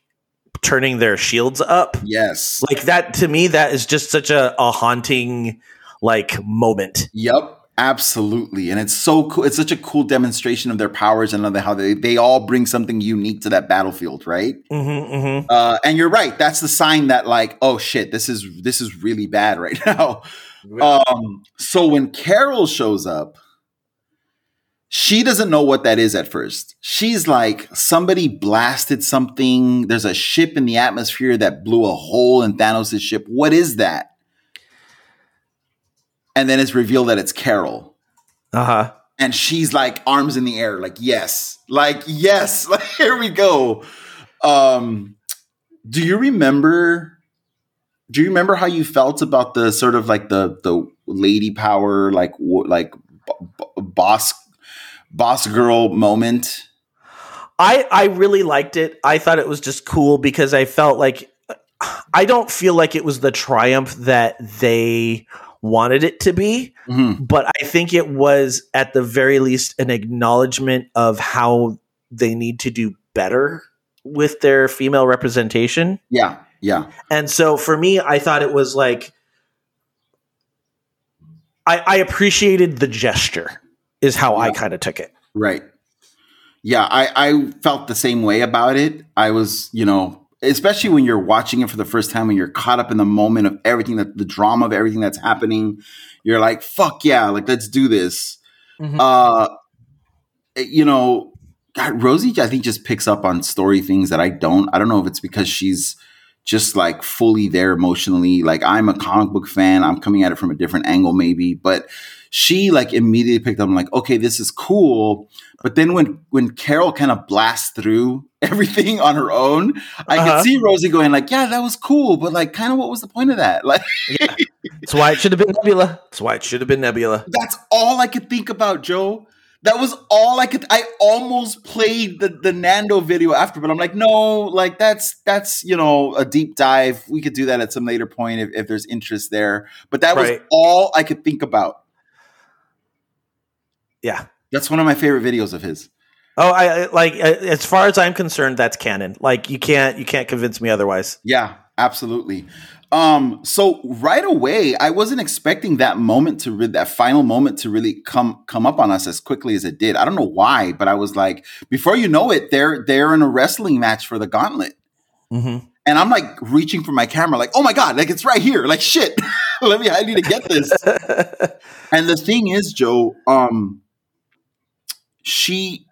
turning their shields up yes. like that to me that is just such a, a haunting like moment Yep, absolutely. And it's so cool. It's such a cool demonstration of their powers and of how they, they all bring something unique to that battlefield, right? mm-hmm, mm-hmm. Uh, and you're right. That's the sign that like, oh shit, this is this is really bad right (laughs) now. Um, so when Carol shows up, she doesn't know what that is at first. She's like, somebody blasted something. There's a ship in the atmosphere that blew a hole in Thanos' ship. What is that? And then it's revealed that it's Carol uh-huh and she's like arms in the air like yes like yes (laughs) like here we go um do you remember do you remember how you felt about the sort of like the the lady power like like b- b- boss boss girl moment I I really liked it. I thought it was just cool because I felt like I don't feel like it was the triumph that they wanted it to be, Mhm. but I think it was at the very least an acknowledgement of how they need to do better with their female representation. yeah yeah And so for me, I thought it was like I, I appreciated the gesture, is how I kind of took it. Right. Yeah, I, I felt the same way about it. I was, you know, especially when you're watching it for the first time and you're caught up in the moment of everything that the drama of everything that's happening. You're like, fuck yeah, like let's do this. Mhm. Uh you know, God, Rosie, I think just picks up on story things that I don't. I don't know if it's because she's just like fully there emotionally. Like I'm a comic book fan. I'm coming at it from a different angle, maybe, but she like immediately picked up. I'm like, okay, this is cool. But then when when Carol kind of blasts through (laughs) everything on her own, I Uh-huh. could see Rosie going like, yeah, that was cool, but like, kind of what was the point of that? (laughs) Like, That's why it should have been Nebula. That's why it should have been Nebula. that's all I could think about, Joe. That was all I could. I almost played the the Nando video after, but I'm like, no, like that's that's you know a deep dive. We could do that at some later point if, if there's interest there. But that was all I could think about. Yeah. That's one of my favorite videos of his. Oh, I like as far as I'm concerned, that's canon. Like you can't you can't convince me otherwise. Yeah, absolutely. Um, so right away, I wasn't expecting that moment to re- that final moment to really come come up on us as quickly as it did. I don't know why, but I was like, before you know it, they're they're in a wrestling match for the gauntlet. Mm-hmm. And I'm like reaching for my camera, like, oh my God, like it's right here. Like shit. (laughs) Let me I need to get this. (laughs) and the thing is, Joe, um, she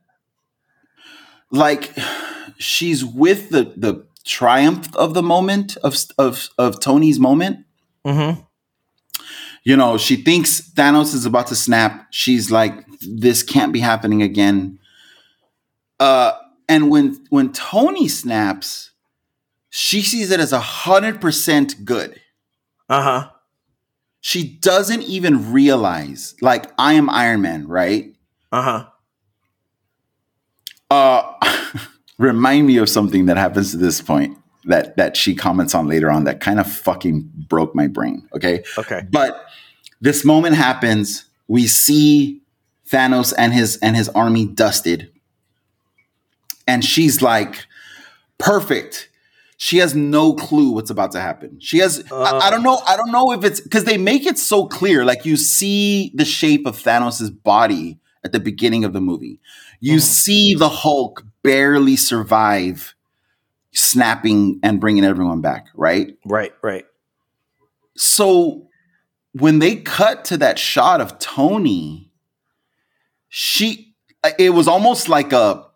like (sighs) she's with the the triumph of the moment of of of Tony's moment. mm-hmm. You know, she thinks Thanos is about to snap. She's like, this can't be happening again. Uh, and when when Tony snaps, she sees it as a hundred percent good. Uh huh. She doesn't even realize, like, I am Iron Man, right? Uh huh. (laughs) Uh, remind me of something that happens to this point that that she comments on later on that kind of fucking broke my brain. Okay, Okay. but this moment happens. We see Thanos and his and his army dusted, and she's like, "Perfect." She has no clue what's about to happen. She has. I, I uh. don't know. I don't know if it's because they make it so clear. Like you see the shape of Thanos's body at the beginning of the movie. You mm-hmm. see the Hulk barely survive snapping and bringing everyone back. Right. Right. Right. So when they cut to that shot of Tony, she it was almost like a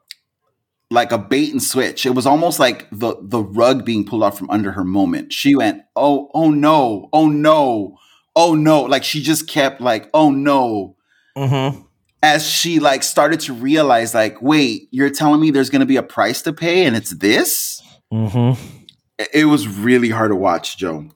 like a bait and switch. It was almost like the the rug being pulled out from under her moment. She went, "Oh, oh no. Oh no. Oh no." Like she just kept like, "Oh no." Mm-hmm. As she like started to realize like, "Wait, you're telling me there's going to be a price to pay and it's this?" Mm-hmm. it- it was really hard to watch, Joe.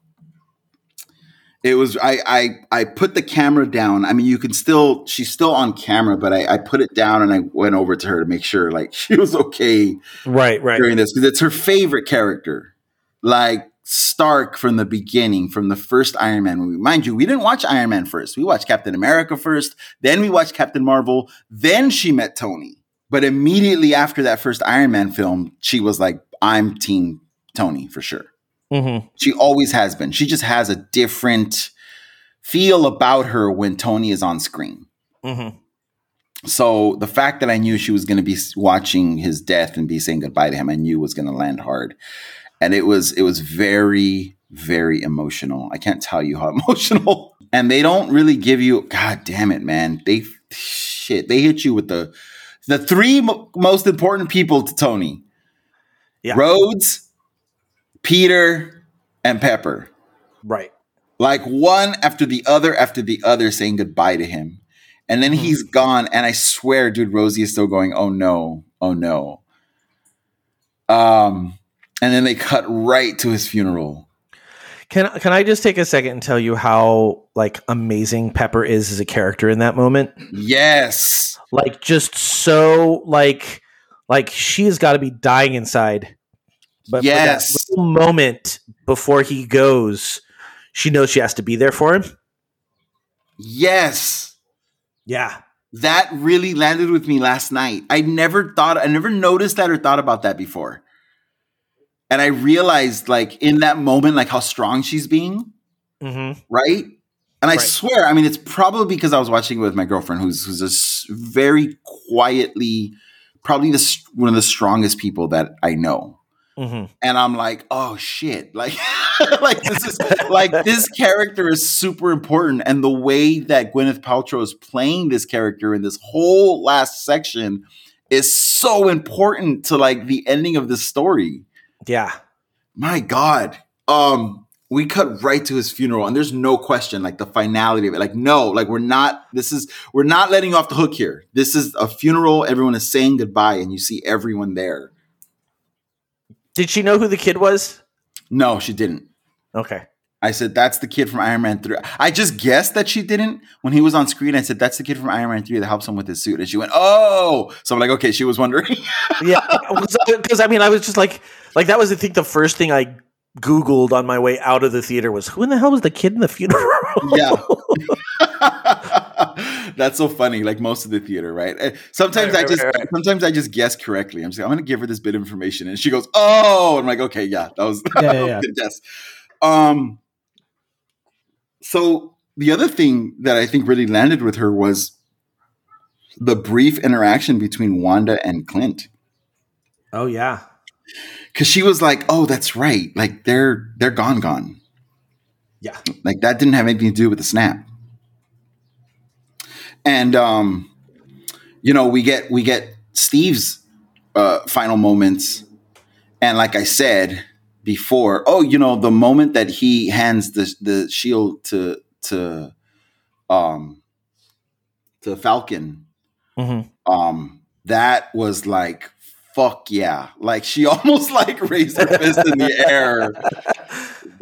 It was I I I put the camera down. I mean, you can still she's still on camera, but I, I put it down and I went over to her to make sure like (laughs) she was okay Right. Right. during this because it's her favorite character. Like Stark from the beginning, from the first Iron Man movie. Mind you, we didn't watch Iron Man first. We watched Captain America first, then we watched Captain Marvel, then she met Tony. But immediately after that first Iron Man film, she was like, I'm team Tony for sure. Mm-hmm. She always has been. She just has a different feel about her when Tony is on screen. Mm-hmm. So the fact that I knew she was going to be watching his death and be saying goodbye to him, I knew was going to land hard. And it was it was very very emotional. I can't tell you how (laughs) emotional. And they don't really give you god damn it, man. They shit, they hit you with the the three mo- most important people to Tony. Yeah. Rhodes, Peter, and Pepper Right. like one after the other after the other saying goodbye to him. And then he's gone. And I swear, dude, Rosie is still going, oh no, oh no. Um, and then they cut right to his funeral. Can can I just take a second and tell you how like amazing Pepper is as a character in that moment? Yes. Like just so like like she has got to be dying inside. But Yes. for that little moment before he goes, she knows she has to be there for him. Yes. Yeah. That really landed with me last night. I never thought, I never noticed that or thought about that before. And I realized, like, in that moment, like how strong she's being. Mm-hmm. right? And I Right. swear, I mean, it's probably because I was watching it with my girlfriend, who's who's a very quietly, probably the one of the strongest people that I know. Mm-hmm. And I'm like, oh shit, (laughs) like, like this is like this character is super important, and the way that Gwyneth Paltrow is playing this character in this whole last section is so important to like the ending of this story Yeah. my God. Um, we cut right to his funeral, and there's no question, like the finality of it. Like, no, like we're not. This is we're not letting you off the hook here. This is a funeral. Everyone is saying goodbye, and you see everyone there. Did she know who the kid was? No, she didn't. Okay. I said, that's the kid from Iron Man 3. I just guessed that she didn't. When he was on screen, I said, that's the kid from Iron Man 3 that helps him with his suit. And she went, oh. So I'm like, okay, she was wondering. (laughs) yeah. Because I mean, I was just like, like that was, I think, the first thing I Googled on my way out of the theater was who in the hell was the kid in the funeral? yeah. (laughs) (laughs) That's so funny. Like most of the theater, right? Eh, Sometimes Right, I just right, (laughs) right. sometimes I just guess correctly. I'm just like, I'm gonna give her this bit of information. And she goes, Oh, I'm like, okay, yeah, that was, Yeah, yeah, yeah. guess. Um so the other thing that I think really landed with her was the brief interaction between Wanda and Clint. oh yeah. Cause she was like, Oh, that's right. Like they're they're gone, gone. Yeah. Like that didn't have anything to do with the snap. And um, you know, we get we get Steve's uh final moments. And like I said before, oh, you know, the moment that he hands the the shield to to um to Falcon, Mm-hmm. um, that was like fuck yeah. Like she (laughs) almost like raised her fist in the air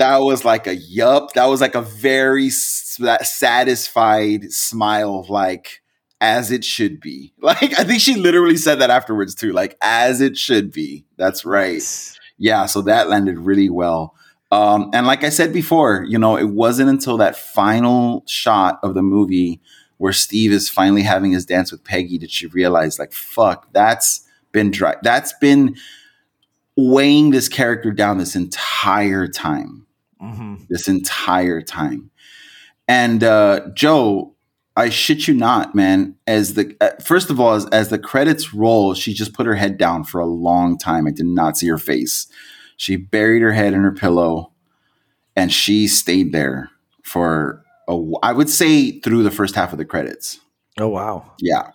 that was like a yup. That was like a very that satisfied smile, of like as it should be. (laughs) Like I think she literally said that afterwards too. Like as it should be. That's right. Yeah. So that landed really well. Um, and like I said before, you know, it wasn't until that final shot of the movie where Steve is finally having his dance with Peggy did she realize, like, fuck, that's been dry. That's been weighing this character down this entire time Mm-hmm. this entire time. And uh, Joe, I shit you not, man. As the uh, first of all, as, as the credits roll, she just put her head down for a long time. I did not see her face. She buried her head in her pillow, and she stayed there for a. I would say through the first half of the credits. Oh wow. Yeah.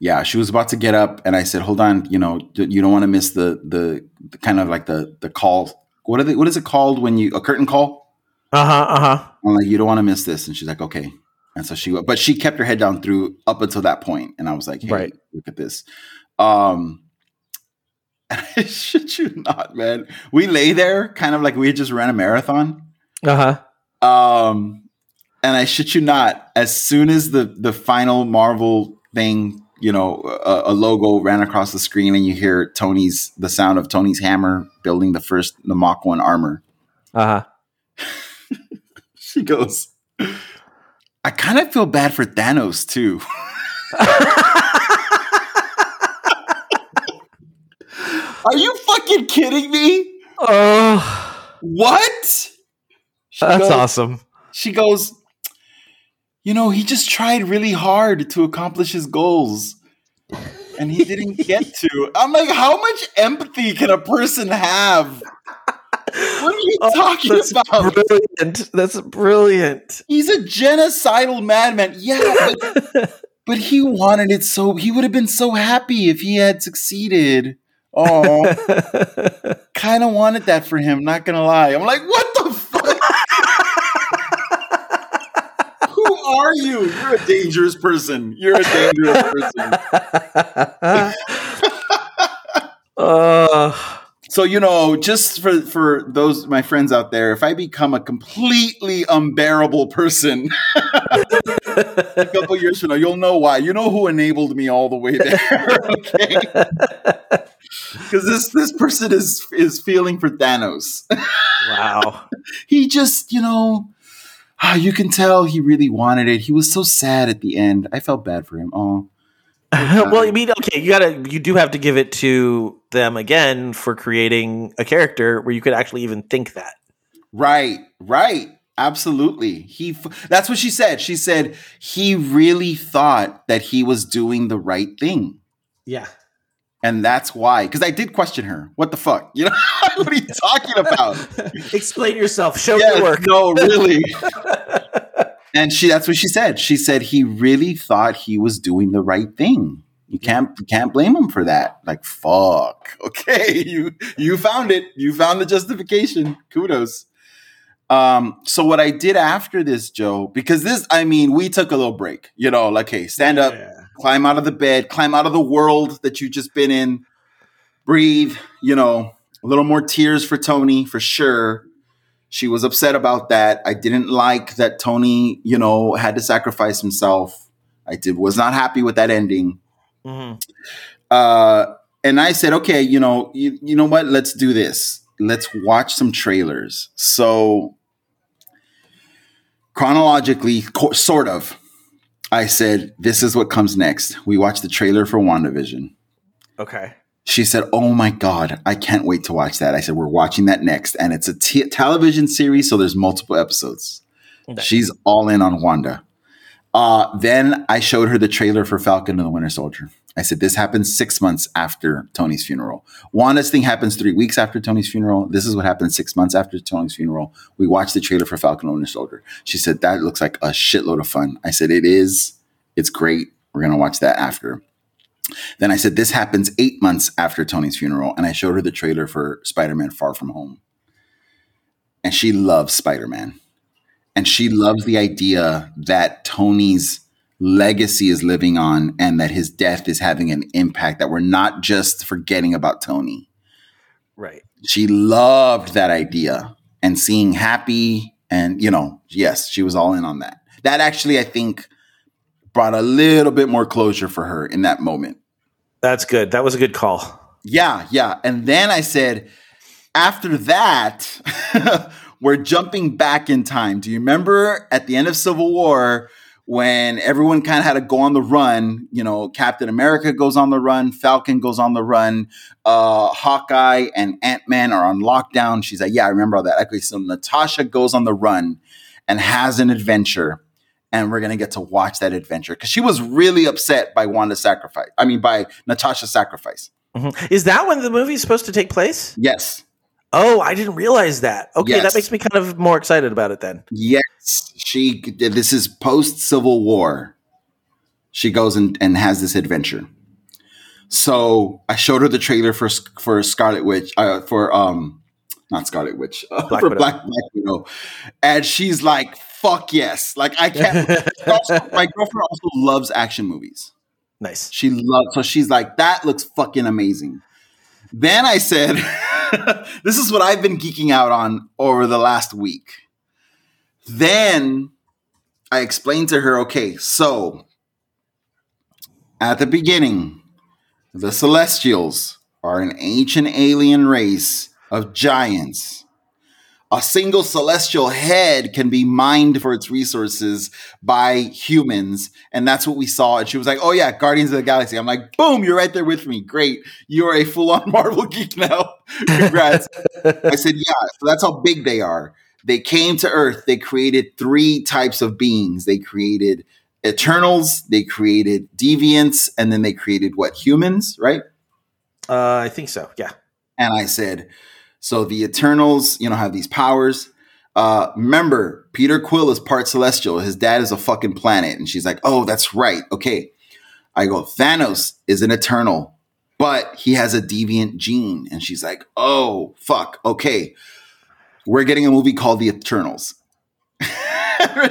Yeah, she was about to get up, and I said, "Hold on, you know, you don't want to miss the, the the kind of like the the call. What are they? What is it called when you a curtain call? Uh huh. Uh huh. I'm like, you don't want to miss this, and she's like, okay. And so she, but she kept her head down through up until that point, and I was like, hey, Right. look at this. Um, (laughs) should you not, man. We lay there, kind of like we had just ran a marathon. Uh huh. Um, and I shit you not, as soon as the the final Marvel thing, you know, a, a logo ran across the screen, and you hear Tony's the sound of Tony's hammer building the first the Mark One armor. Uh huh. (laughs) She goes, I kind of feel bad for Thanos too. (laughs) Are you fucking kidding me? Oh, What? She that's goes- awesome. She goes, You know, he just tried really hard to accomplish his goals and he didn't (laughs) get to. I'm like, How much empathy can a person have? What are you oh, talking Oh, That's about? brilliant. That's brilliant. He's a genocidal madman. Yeah, but, (laughs) but he wanted it so he would have been so happy if he had succeeded. Oh, kind of wanted that for him, not gonna lie. I'm like, what the fuck? Who are you? You're a dangerous person. You're a dangerous person. (laughs) uh, So you know, just for for those my friends out there, if I become a completely unbearable person (laughs) a couple years from now, you'll know why. You know who enabled me all the way there, (laughs) okay? Because this this person is is feeling for Thanos. wow. he just, you know, ah, you can tell he really wanted it. He was so sad at the end. I felt bad for him. (laughs) Oh, well, I mean, okay, you gotta, you do have to give it to them again for creating a character where you could actually even think that. Right, right. Absolutely. He f- that's what she said. She said he really thought that he was doing the right thing. Yeah. And that's why cuz I did question her. What the fuck? You know, (laughs) what are you talking about? (laughs) Explain yourself. Show Yes, your work. No, really. (laughs) and she that's what she said. She said he really thought he was doing the right thing. You can't you can't blame him for that. Like fuck. Okay, you you found it. You found the justification. Kudos. Um, so what I did after this, Joe, because this, I mean, we took a little break. You know, like, hey, stand up, climb out of the bed, climb out of the world that you've just been in, breathe. You know, a little more tears for Tony for sure. She was upset about that. I didn't like that Tony, you know, had to sacrifice himself. I did was not happy with that ending. Mm-hmm. Uh, and I said, okay, you know, you, you know what? Let's do this. Let's watch some trailers. So chronologically, co- sort of, I said, this is what comes next. We watched the trailer for WandaVision. Okay. She said, "Oh my god, I can't wait to watch that." I said, "We're watching that next, and it's a t- television series, so there's multiple episodes." She's all in on Wanda. Uh, then I showed her the trailer for Falcon and the Winter Soldier. I said, "This happens six months after Tony's funeral. Wanda's thing happens three weeks after Tony's funeral. This is what happens six months after Tony's funeral." We watched the trailer for Falcon and the Winter Soldier. She said, "That looks like a shitload of fun." I said, "It is. It's great. We're gonna watch that after." Then I said, This happens eight months after Tony's funeral. And I showed her the trailer for Spider Man Far From Home. And she loves Spider Man. And she loves the idea that Tony's legacy is living on and that his death is having an impact, that we're not just forgetting about Tony. Right. She loved that idea and seeing happy. And, you know, yes, she was all in on that. That actually, I think, brought a little bit more closure for her in that moment. That's good. That was a good call. Yeah, yeah. And then I said, after that, (laughs) we're jumping back in time. Do you remember at the end of Civil War when everyone kind of had to go on the run? You know, Captain America goes on the run, Falcon goes on the run, uh, Hawkeye and Ant Man are on lockdown. She's like, Yeah, I remember all that. Okay, so Natasha goes on the run and has an adventure. And we're gonna get to watch that adventure because she was really upset by Wanda's sacrifice. I mean, by Natasha's sacrifice. Mhm. Is that when the movie's supposed to take place? Yes. Oh, I didn't realize that. Okay, Yes. that makes me kind of more excited about it then. Yes, she. This is post Civil War. She goes and, and has this adventure. So I showed her the trailer for for Scarlet Witch, uh, for um, not Scarlet Witch, uh, (laughs) Black for Widow. Black Black Widow, and she's like, "Fuck yes!" Like I can't. (laughs) also, my girlfriend also loves action movies. Nice. She loves. So she's like, "That looks fucking amazing." Then I said, (laughs) (laughs) "This is what I've been geeking out on over the last week." Then I explained to her, okay, so at the beginning, the Celestials are an ancient alien race of giants. A single celestial head can be mined for its resources by humans. And that's what we saw. And she was like, Oh, yeah, Guardians of the Galaxy. I'm like, Boom, you're right there with me. Great. You're a full on (laughs) Marvel geek now. Congrats. (laughs) I said, Yeah, so that's how big they are. They came to Earth. They created three types of beings. They created Eternals, they created Deviants, and then they created what? Humans, right? Uh, I think so. Yeah. And I said, so the Eternals, you know, have these powers. Uh, remember, Peter Quill is part celestial. His dad is a fucking planet. And she's like, oh, that's right. Okay. I go, Thanos is an Eternal, but he has a deviant gene. And she's like, oh, fuck. Okay. We're getting a movie called The Eternals. (laughs)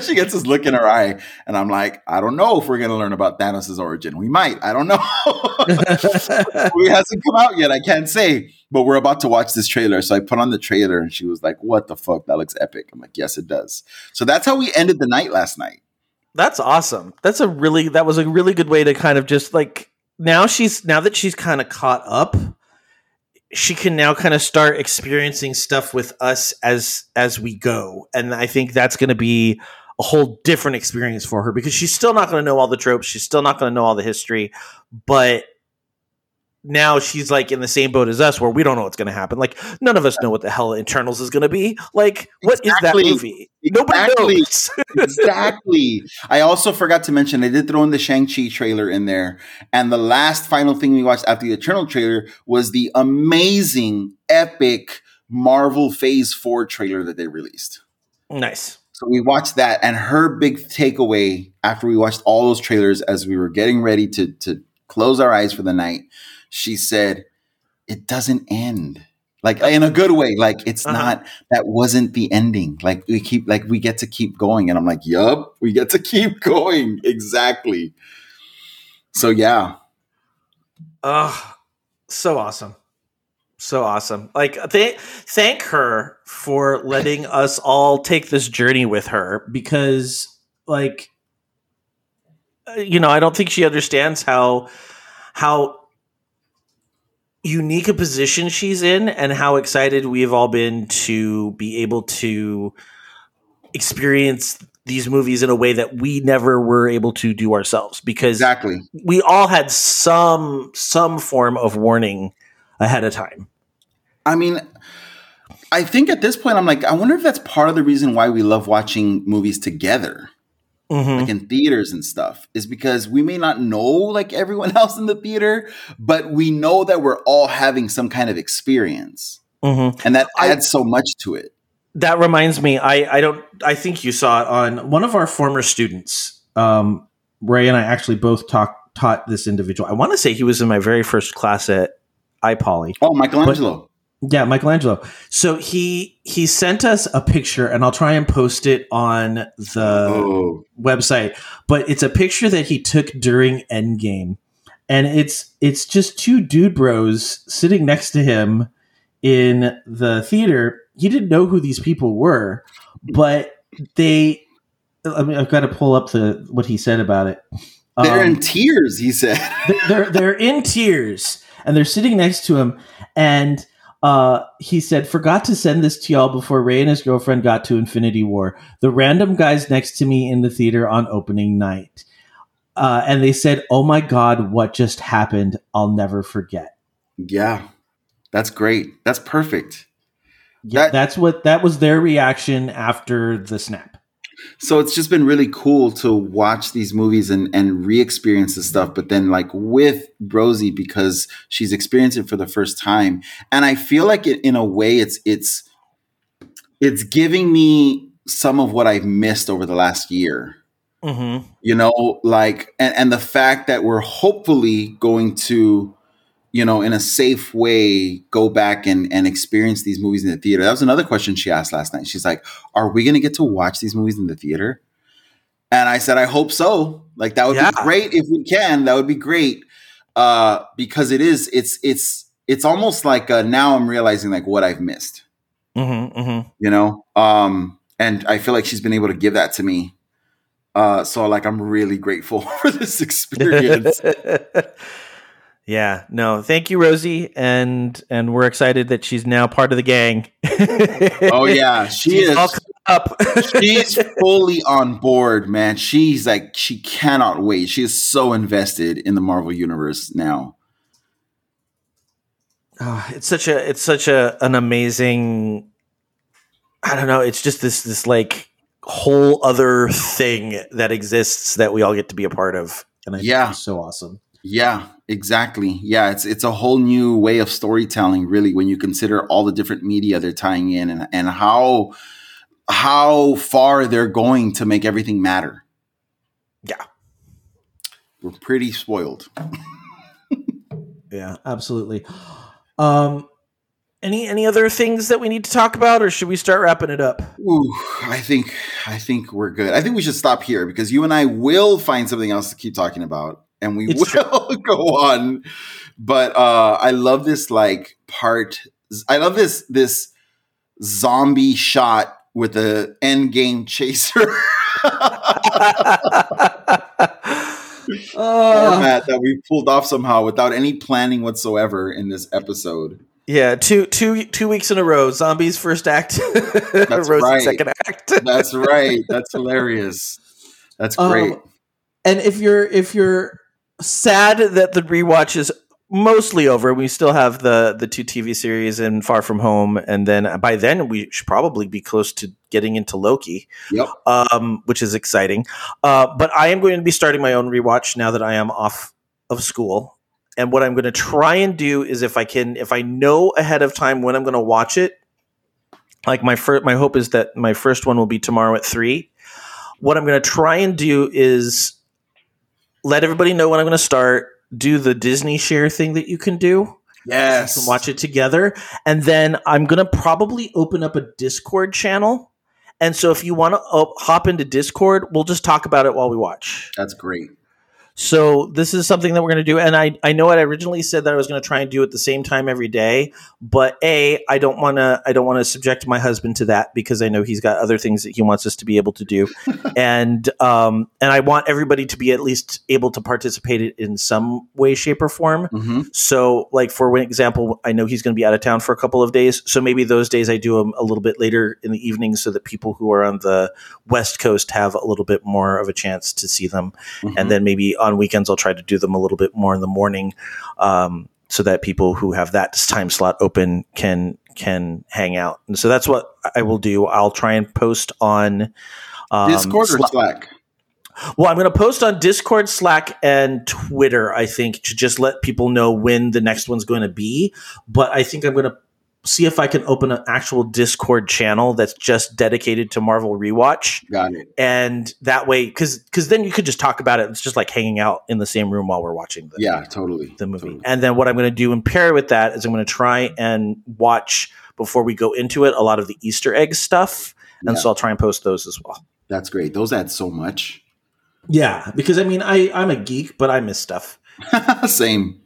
she gets this look in her eye, and I'm like, I don't know if we're gonna learn about Thanos' origin. We might. I don't know. (laughs) it hasn't come out yet. I can't say. But we're about to watch this trailer. So I put on the trailer, and she was like, "What the fuck? That looks epic." I'm like, "Yes, it does." So that's how we ended the night last night. That's awesome. That's a really that was a really good way to kind of just like now she's now that she's kind of caught up, she can now kind of start experiencing stuff with us as as we go. And I think that's going to be a whole different experience for her because she's still not going to know all the tropes, she's still not going to know all the history, but now she's like in the same boat as us where we don't know what's going to happen. Like none of us know what the hell Eternals is going to be. Like what is Exactly. that movie? Nobody Exactly. knows. (laughs) exactly. I also forgot to mention I did throw in the Shang-Chi trailer in there. And the last final thing we watched after the Eternal trailer was the amazing, epic Marvel Phase 4 trailer that they released. nice. So we watched that, and her big takeaway after we watched all those trailers as we were getting ready to to close our eyes for the night, she said, "It doesn't end." Like in a good way. Like it's Uh-huh. not that wasn't the ending. Like we keep like we get to keep going. And I'm like, yup, we get to (laughs) keep going. Exactly. So yeah. Oh, so awesome. So awesome. Like th- thank her for letting (laughs) us all take this journey with her because like uh, you know, I don't think she understands how how unique a position she's in and how excited we have all been to be able to experience these movies in a way that we never were able to do ourselves because Exactly. we all had some some form of warning ahead of time. I mean, I think at this point, I'm like, I wonder if that's part of the reason why we love watching movies together, Mm-hmm. like in theaters and stuff, is because we may not know like everyone (laughs) else in the theater, but we know that we're all having some kind of experience. Mm-hmm. And that I- adds so much to it. That reminds me, I I don't I think you saw it on one of our former students. Um, Ray and I actually both talk, taught this individual. I want to say he was in my very first class at iPoly. Oh, Michelangelo. Yeah, Michelangelo. So he he sent us a picture, and I'll try and post it on the oh, website, but it's a picture that he took during Endgame, and it's it's just two dude bros sitting next to him in the theater. He didn't know who these people were, but they. I mean, I've got to pull up the what he said about it. they're Um, in tears, he said. they're they're in tears and they're sitting next to him and uh, he said forgot to send this to y'all before ray and his girlfriend got to infinity war. The random guys next to me in the theater on opening night. Uh, and they said oh my god what just happened? I'll never forget. Yeah, that's great. That's perfect. yeah That- that's what that was their reaction after the snap So it's just been really cool to watch these movies and, and re-experience this stuff, but then like with Rosie because she's experienced it for the first time. And I feel like it in a way it's it's it's giving me some of what I've missed over the last year. mm-hmm. You know, like and, and the fact that we're hopefully going to you know, in a safe way, go back and, and experience these movies in the theater. That was another question she asked last night. She's like, Are we going to get to watch these movies in the theater? And I said, I hope so. Like, that would Yeah. be great if we can. That would be great. Uh, because it is, it's, it's, it's almost like uh, now I'm realizing like what I've missed, Mm-hmm, mm-hmm. you know? Um, and I feel like she's been able to give that to me. Uh, so like I'm really grateful (laughs) for this experience. (laughs) yeah, no, thank you, Rosie, and and we're excited that she's now part of the gang. (laughs) oh yeah, she she's is. all up. (laughs) she's fully on board, man. She's like she cannot wait. She is so invested in the Marvel universe now. Oh, it's such a it's such a an amazing. I don't know. It's just this this like whole other thing that exists that we all get to be a part of, and I Yeah. think it's so awesome. Yeah, exactly. Yeah, it's it's a whole new way of storytelling, really, when you consider all the different media they're tying in and and how how far they're going to make everything matter. Yeah. We're pretty spoiled. Yeah, absolutely. Um, any any other things that we need to talk about, or should we start wrapping it up? Ooh, I think I think we're good. I think we should stop here because you and I will find something else to keep talking about, and we It's will (laughs) go on. But uh, I love this like part. I love this this zombie shot with the end game chaser (laughs) (laughs) format that we pulled off somehow without any planning whatsoever in this episode. yeah, two two two weeks in a row. Zombies first act, That's right. second act. That's right. That's hilarious. That's great. Um, and if you're if you're sad that the rewatch is mostly over, we still have the the two TV series and Far From Home, and then by then we should probably be close to getting into Loki, yep. um, which is exciting. Uh, but I am going to be starting my own rewatch now that I am off of school. And what I'm going to try and do is if I can, if I know ahead of time when I'm going to watch it, like my first, my hope is that my first one will be tomorrow at three. What I'm going to try and do is let everybody know when I'm going to start. do the Disney share thing that you can do. Yes. Can watch it together. And then I'm going to probably open up a Discord channel. And so if you want to uh, hop into Discord, we'll just talk about it while we watch. That's great. So this is something that we're going to do, and I I know I originally said that I was going to try and do it the same time every day, but a I don't want to I don't want to subject my husband to that because I know he's got other things that he wants us to be able to do, (laughs) and um and I want everybody to be at least able to participate in some way, shape, or form. Mm-hmm. So, like for example, I know he's going to be out of town for a couple of days, so maybe those days I do them a little bit later in the evening, so that people who are on the West Coast have a little bit more of a chance to see them, Mm-hmm. and then maybe on weekends I'll try to do them a little bit more in the morning, um, so that people who have that time slot open can can hang out. And so that's what I will do. I'll try and post on um, Discord or Sla- Slack? well, I'm going to post on Discord, Slack, and Twitter, I think, to just let people know when the next one's going to be. But I think I'm going to see if I can open an actual Discord channel that's just dedicated to Marvel Rewatch. Got it. And that way, because because then you could just talk about it. It's just like hanging out in the same room while we're watching the, Yeah, totally. the movie. Totally. And then what I'm going to do and pair with that is I'm going to try and watch before we go into it a lot of the Easter egg stuff. And Yeah. so I'll try and post those as well. That's great. Those add so much. Yeah, because I mean, I I'm a geek, but I miss stuff. (laughs) Same.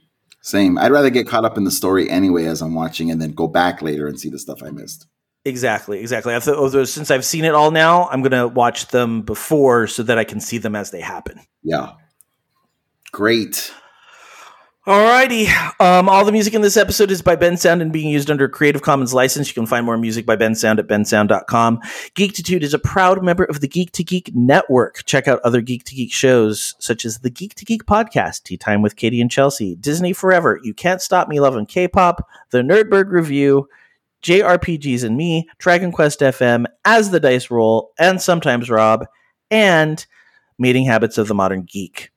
Same. I'd rather get caught up in the story anyway as I'm watching and then go back later and see the stuff I missed. Exactly, exactly. I've, although since I've seen it all now, I'm gonna watch them before so that I can see them as they happen. Yeah. Great. Alrighty. Um, all the music in this episode is by Bensound and being used under a Creative Commons license. You can find more music by Bensound at bensound.com. Geektitude is a proud member of the Geek to Geek Network. Check out other Geek to Geek shows such as the Geek to Geek podcast, Tea Time with Katie and Chelsea, Disney Forever, You Can't Stop Me Loving K-pop, The Nerdberg Review, JRPGs and Me, Dragon Quest FM, As the Dice Roll, and sometimes Rob, and Mating Habits of the Modern Geek.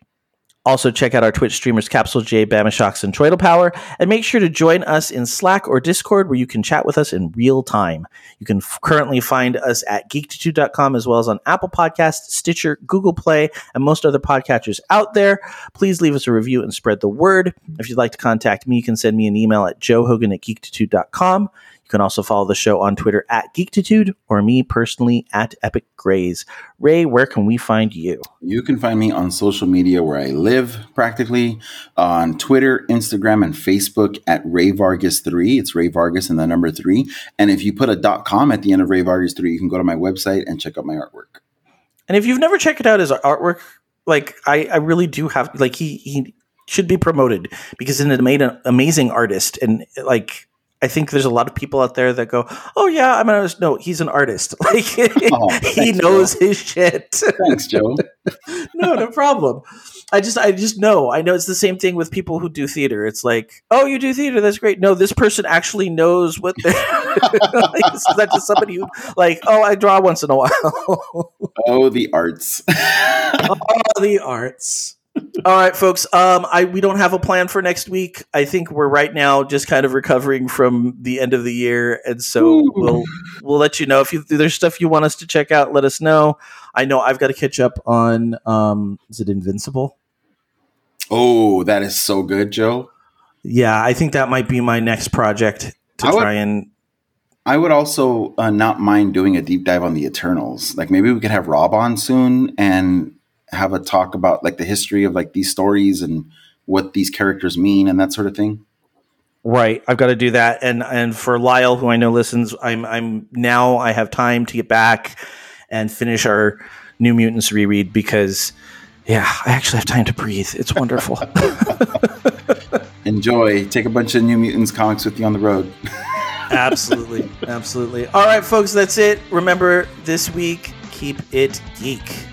Also, check out our Twitch streamers Capsulejay, Bama Shocks, and Troidal Power, and make sure to join us in Slack or Discord where you can chat with us in real time. You can f- currently find us at geektitude.com as well as on Apple Podcasts, Stitcher, Google Play, and most other podcatchers out there. Please leave us a review and spread the word. If you'd like to contact me, you can send me an email at joehogan at geektitude.com. You can also follow the show on Twitter at Geektitude or me personally at Epic Grays. Ray, where can we find you? You can find me on social media where I live practically on Twitter, Instagram, and Facebook at Ray Vargas3. It's Ray Vargas and the number three. And if you put a dot com at the end of Ray Vargas3, you can go to my website and check out my artwork. And if you've never checked out his artwork, like I, I really do have like he he should be promoted because he's an amazing artist and like I think there's a lot of people out there that go, "Oh yeah, I'm an artist." No, he's an artist. (laughs) Like Oh, he knows his shit. Thanks, Joe. (laughs) no, no problem. I just I just know. I know it's the same thing with people who do theater. It's like, "Oh, you do theater. That's great." No, this person actually knows what they're (laughs) like, is just somebody who like, "Oh, I draw once in a while." oh, the arts. all oh, the arts. All right, folks. Um, I we don't have a plan for next week. I think we're right now just kind of recovering from the end of the year, and so Ooh. we'll we'll let you know if you, there's stuff you want us to check out. Let us know. I know I've got to catch up on. Um, is it Invincible? oh, that is so good, Joe. Yeah, I think that might be my next project to I would- try and. I would also uh, not mind doing a deep dive on the Eternals. Like maybe we could have Rob on soon and have a talk about like the history of like these stories and what these characters mean and that sort of thing. Right, I've got to do that, and and for Lyle, who I know listens, I'm I'm now I have time to get back and finish our New Mutants reread because, yeah, I actually have time to breathe. It's wonderful. (laughs) Enjoy. Take a bunch of New Mutants comics with you on the road. (laughs) absolutely, absolutely. All right, folks, that's it. Remember this week, keep it geek.